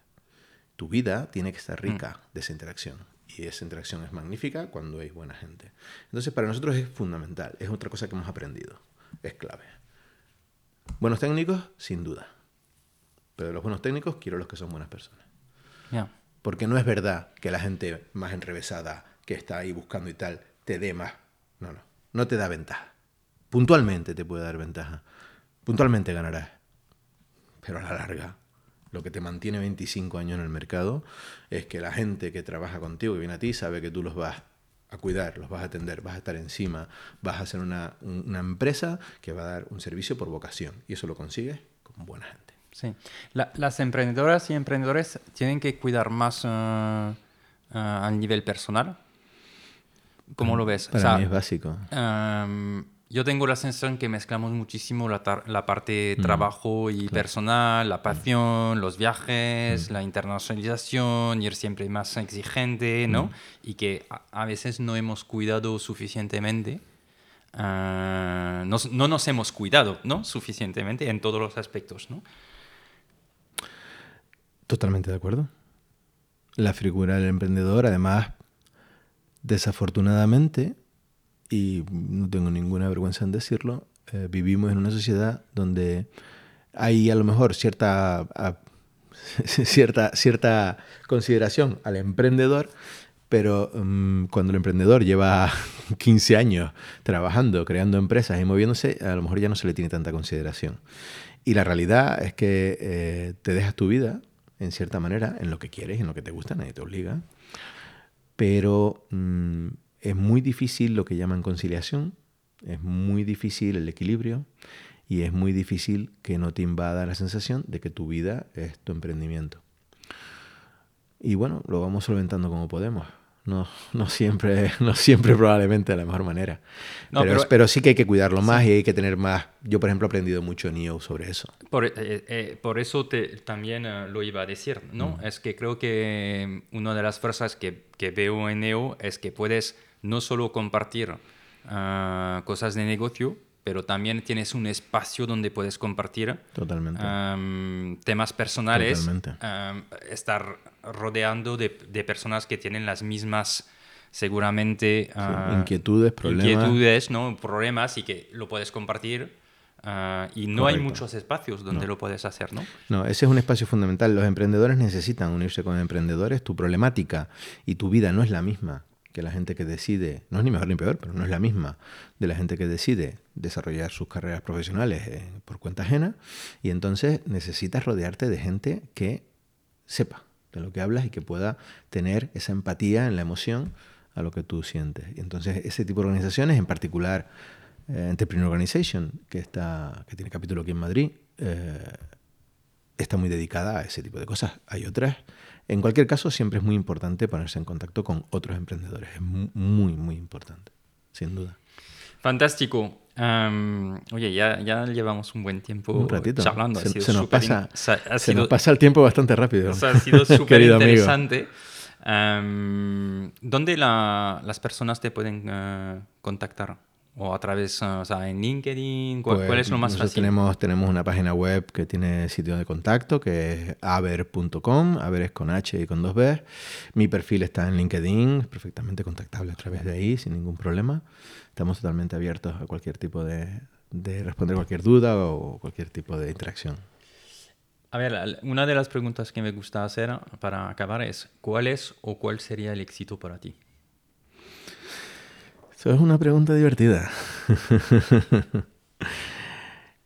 tu vida tiene que estar mm. rica de esa interacción. Y esa interacción es magnífica cuando hay buena gente. Entonces, para nosotros es fundamental. Es otra cosa que hemos aprendido. Es clave. Buenos técnicos, sin duda. Pero los buenos técnicos quiero los que son buenas personas. Porque no es verdad que la gente más enrevesada que está ahí buscando y tal te dé más. No, no. No te da ventaja. Puntualmente te puede dar ventaja. Puntualmente ganarás. Pero a la larga lo que te mantiene 25 años en el mercado es que la gente que trabaja contigo, que viene a ti, sabe que tú los vas a cuidar, los vas a atender, vas a estar encima, vas a ser una, empresa que va a dar un servicio por vocación. Y eso lo consigues con buena gente. Sí. las emprendedoras y emprendedores tienen que cuidar más uh, a nivel personal. ¿Cómo lo ves? Para mí es básico. Yo tengo la sensación que mezclamos muchísimo la, la parte mm, trabajo y personal, la mm. pasión, los viajes, mm. la internacionalización, ir siempre más exigente, ¿no? Y que a, veces no hemos cuidado suficientemente. Ah, no nos hemos cuidado, ¿no? Suficientemente en todos los aspectos, ¿no? Totalmente de acuerdo. La figura del emprendedor, además, desafortunadamente, y no tengo ninguna vergüenza en decirlo, eh, vivimos en una sociedad donde hay a lo mejor cierta, cierta, cierta consideración al emprendedor, pero mm, cuando el emprendedor lleva 15 años trabajando, creando empresas y moviéndose, a lo mejor ya no se le tiene tanta consideración. Y la realidad es que eh, te dejas tu vida, en cierta manera, en lo que quieres, en lo que te gusta, nadie te obliga, pero mm, es muy difícil lo que llaman conciliación, es muy difícil el equilibrio y es muy difícil que no te invada la sensación de que tu vida es tu emprendimiento. Y bueno, lo vamos solventando como podemos. No, no, siempre, no siempre probablemente de la mejor manera. pero, pero, sí que hay que cuidarlo más y hay que tener más. Yo, por ejemplo, he aprendido mucho en IO sobre eso. Por, eh, eh, por eso te, también eh, lo iba a decir, ¿no? Mm. Es que creo que una de las fuerzas que, que veo en NEO es que puedes no solo compartir ah, cosas de negocio, pero también tienes un espacio donde puedes compartir temas personales, estar rodeando de, personas que tienen las mismas, seguramente, ah, inquietudes, problemas. Inquietudes, ¿no? problemas y que lo puedes compartir. Ah, y no hay muchos espacios donde lo puedes hacer, ¿no? No, ese es un espacio fundamental. Los emprendedores necesitan unirse con emprendedores. Tu problemática y tu vida no es la misma que la gente que decide, no es ni mejor ni peor, pero no es la misma, de la gente que decide desarrollar sus carreras profesionales eh, por cuenta ajena, y entonces necesitas rodearte de gente que sepa de lo que hablas y que pueda tener esa empatía en la emoción a lo que tú sientes. Y entonces ese tipo de organizaciones, en particular eh, Entrepreneur Organization, que, está, que tiene capítulo aquí en Madrid, eh, está muy dedicada a ese tipo de cosas. Hay otras. En cualquier caso, siempre es muy importante ponerse en contacto con otros emprendedores. Es muy, muy importante, sin duda. Fantástico. Oye, ya, ya llevamos un buen tiempo charlando. Se, nos, pasa, se nos pasa el tiempo bastante rápido. ha sido súper interesante. ¿Dónde las personas te pueden eh, contactar? O a través, o sea, en LinkedIn? ¿Cuál, pues es lo más fácil? Tenemos, tenemos una página web que tiene sitio de contacto, que es aver.com, aver es con H y con dos B. Mi perfil está en LinkedIn, es perfectamente contactable a través de ahí, sin ningún problema. Estamos totalmente abiertos a cualquier tipo de, de responder cualquier duda o cualquier tipo de interacción. A ver, una de las preguntas que me gusta hacer para acabar es, ¿cuál es o cuál sería el éxito para ti? Eso es una pregunta divertida.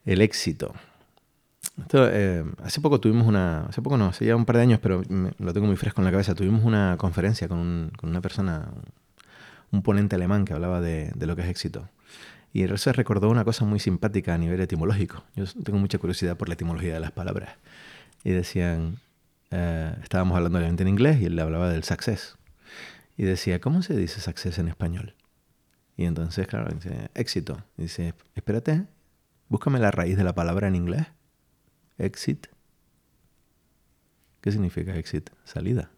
el éxito. Eh, hace poco tuvimos una, hace poco no, hace ya un par de años, pero lo tengo muy fresco en la cabeza. Tuvimos una conferencia con, una persona, un ponente alemán que hablaba de, lo que es éxito. Y él se recordó una cosa muy simpática a nivel etimológico. Yo tengo mucha curiosidad por la etimología de las palabras. Y decían, eh, estábamos hablando obviamente en inglés y él le hablaba del success. Y decía, ¿cómo se dice success en español? Y entonces, claro, dice, éxito. Dice, espérate, búscame la raíz de la palabra en inglés. Exit. ¿Qué significa exit? Salida.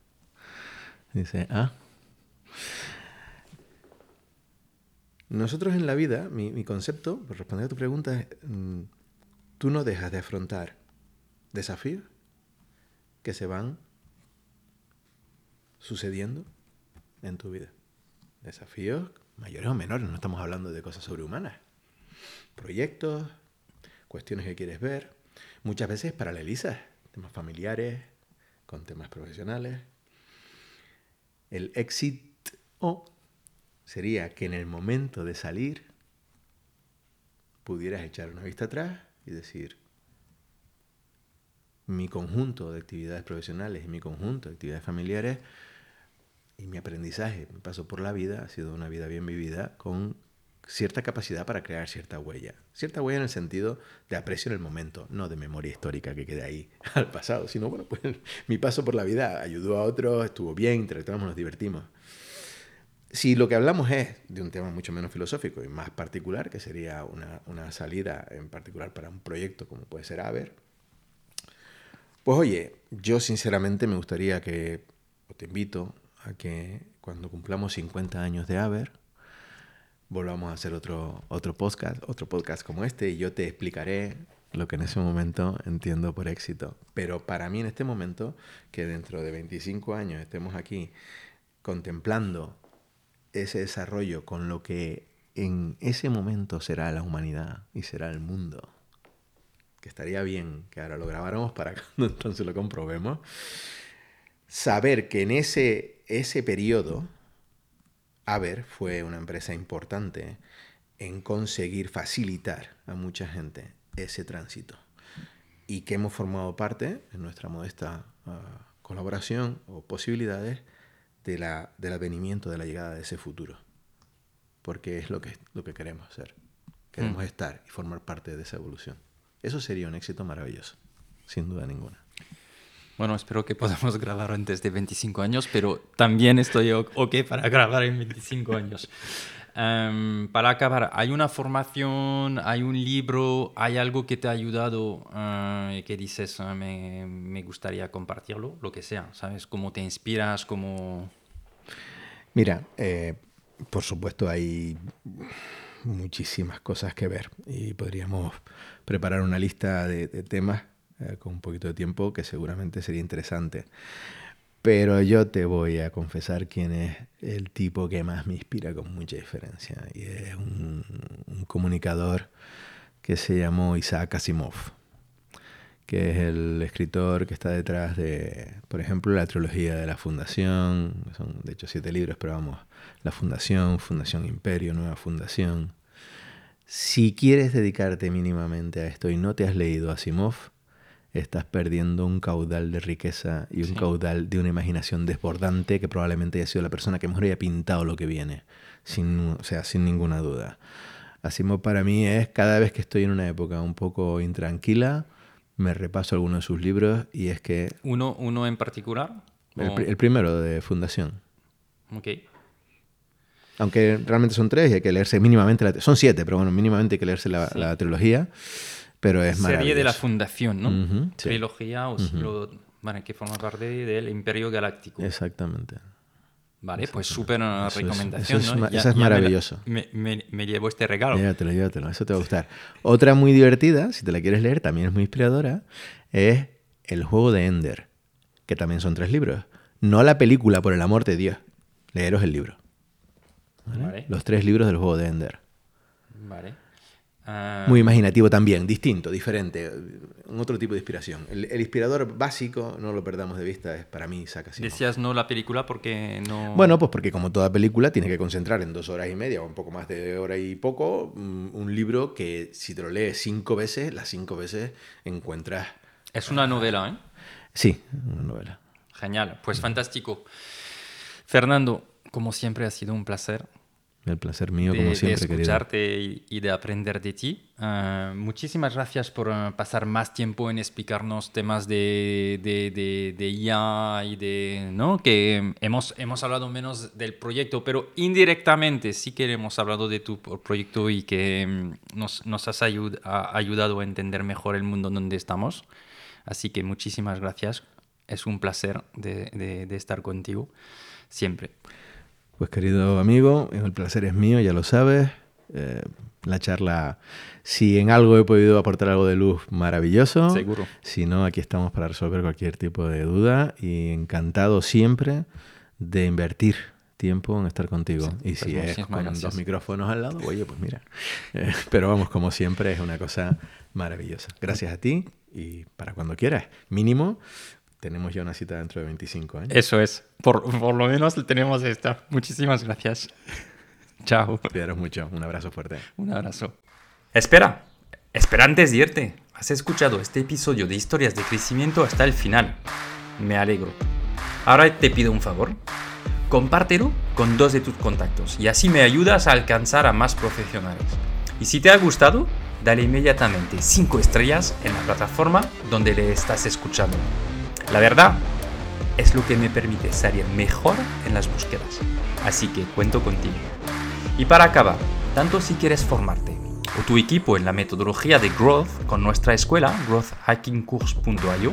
Dice, ah. Nosotros en la vida, mi, concepto, por responder a tu pregunta, es, mm, tú no dejas de afrontar desafíos que se van sucediendo en tu vida. Desafíos mayores o menores, no estamos hablando de cosas sobrehumanas. Proyectos, cuestiones que quieres ver, muchas veces paralelizas temas familiares con temas profesionales. El éxito sería que en el momento de salir pudieras echar una vista atrás y decir, mi conjunto de actividades profesionales y mi conjunto de actividades familiares y mi aprendizaje, mi paso por la vida ha sido una vida bien vivida con cierta capacidad para crear cierta huella. Cierta huella en el sentido de aprecio en el momento, no de memoria histórica que quede ahí al pasado, sino, bueno, pues mi paso por la vida ayudó a otros, estuvo bien, interactuamos, nos divertimos. Si lo que hablamos es de un tema mucho menos filosófico y más particular, que sería una, una salida en particular para un proyecto como puede ser Aver, pues oye, yo sinceramente me gustaría que, o te invito a que cuando cumplamos 50 años de Aver, volvamos a hacer otro, otro podcast, otro podcast como este, y yo te explicaré lo que en ese momento entiendo por éxito. Pero para mí en este momento, que dentro de 25 años estemos aquí contemplando ese desarrollo con lo que en ese momento será la humanidad y será el mundo, que estaría bien que ahora lo grabáramos para cuando entonces lo comprobemos, saber que en ese ese periodo, Aver fue una empresa importante en conseguir facilitar a mucha gente ese tránsito y que hemos formado parte en nuestra modesta ah, colaboración o posibilidades de la, del advenimiento de la llegada de ese futuro. Porque es lo que, lo que queremos ser. Queremos mm. estar y formar parte de esa evolución. Eso sería un éxito maravilloso, sin duda ninguna. Bueno, espero que podamos grabar antes de 25 años, pero también estoy ok para grabar en 25 años. Em, para acabar, ¿hay una formación, hay un libro, hay algo que te ha ayudado y eh, que dices, ah, me, me, gustaría compartirlo? Lo que sea, ¿sabes? ¿Cómo te inspiras? ¿Cómo... Mira, eh, por supuesto hay muchísimas cosas que ver y podríamos preparar una lista de, de temas eh, con un poquito de tiempo que seguramente sería interesante. Pero yo te voy a confesar quién es el tipo que más me inspira con mucha diferencia. Y es un, comunicador que se llamó Isaac Asimov, que es el escritor que está detrás de, por ejemplo, la trilogía de la Fundación. Son de hecho siete libros, pero vamos, La Fundación, Fundación Imperio, Nueva Fundación. Si quieres dedicarte mínimamente a esto y no te has leído Asimov, estás perdiendo un caudal de riqueza y un caudal de una imaginación desbordante que probablemente haya sido la persona que mejor haya pintado lo que viene, sin, o sea, sin ninguna duda. Asimov para mí es cada vez que estoy en una época un poco intranquila, me repaso algunos de sus libros y es que... ¿Uno, uno en particular? El, primero de Fundación. Ok. Aunque realmente son tres y hay que leerse mínimamente, la, son siete, pero bueno, mínimamente hay que leerse la, la trilogía, pero es Serie de la fundación, ¿no? Ujú, sí. Trilogía o siglo- bueno, que forma parte del Imperio Galáctico. Exactamente. Vale, pues súper Eso es- recomendación, eso es eso es la- maravilloso. Me, me- me llevo este regalo. Llévatelo, llévatelo, eso te va a gustar. Otra muy divertida, si te la quieres leer, también es muy inspiradora, es El juego de Ender, que también son tres libros. No la película, por el amor de Dios. Leeros el libro. ¿vale? Vale. Los tres libros del juego de Ender. Vale. Ah, Muy imaginativo también, distinto, diferente, un otro tipo de inspiración. El, el inspirador básico, no lo perdamos de vista, es para mí Isaac Asimov. Decías no la película porque no... Bueno, pues porque como toda película tiene que concentrar en dos horas y media o un poco más de hora y poco mm, un libro que si te lo lees cinco veces, las cinco veces encuentras... Es una novela, ¿eh? Sí, una novela. Genial, pues fantástico. Fernando, como siempre ha sido un placer El placer mío, de, como de siempre, querido. escucharte y, y de aprender de ti. Ah, muchísimas gracias por ah, pasar más tiempo en explicarnos temas de, de, de, de IA y de... ¿no? Que hemos, hemos hablado menos del proyecto, pero indirectamente sí que hemos hablado de tu proyecto y que mm, nos, nos has ayud- ayudado a entender mejor el mundo donde estamos. Así que muchísimas gracias. Es un placer de, de- de estar contigo siempre. Pues querido amigo, el placer es mío, ya lo sabes. Eh, la charla, si en algo he podido aportar algo de luz, maravilloso. Seguro. Si no, aquí estamos para resolver cualquier tipo de duda y encantado siempre de invertir tiempo en estar contigo. y pues si es muchísimas con gracias. dos micrófonos al lado, oye, pues mira. Eh, pero vamos, como siempre, es una cosa maravillosa. Gracias a ti y para cuando quieras. Mínimo, tenemos ya una cita dentro de 25 años. Eso es. Por, por lo menos tenemos esta. Muchísimas gracias. Chao. Cuidaros mucho. Un abrazo fuerte. Un abrazo. Espera. Espera antes de irte. Has escuchado este episodio de historias de crecimiento hasta el final. Me alegro. Ahora te pido un favor. Compártelo con dos de tus contactos y así me ayudas a alcanzar a más profesionales. Y si te ha gustado, dale inmediatamente 5 estrellas en la plataforma donde le estás escuchando. La verdad es lo que me permite salir mejor en las búsquedas. Así que cuento contigo. Y para acabar, tanto si quieres formarte o tu equipo en la metodología de Growth con nuestra escuela, growthhackingcourse.io,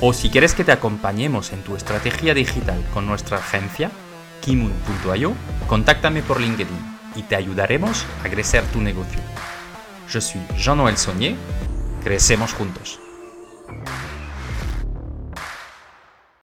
o si quieres que te acompañemos en tu estrategia digital con nuestra agencia, kimun.io, contáctame por LinkedIn y te ayudaremos a crecer tu negocio. Yo soy Jean-Noël Saunier, crecemos juntos.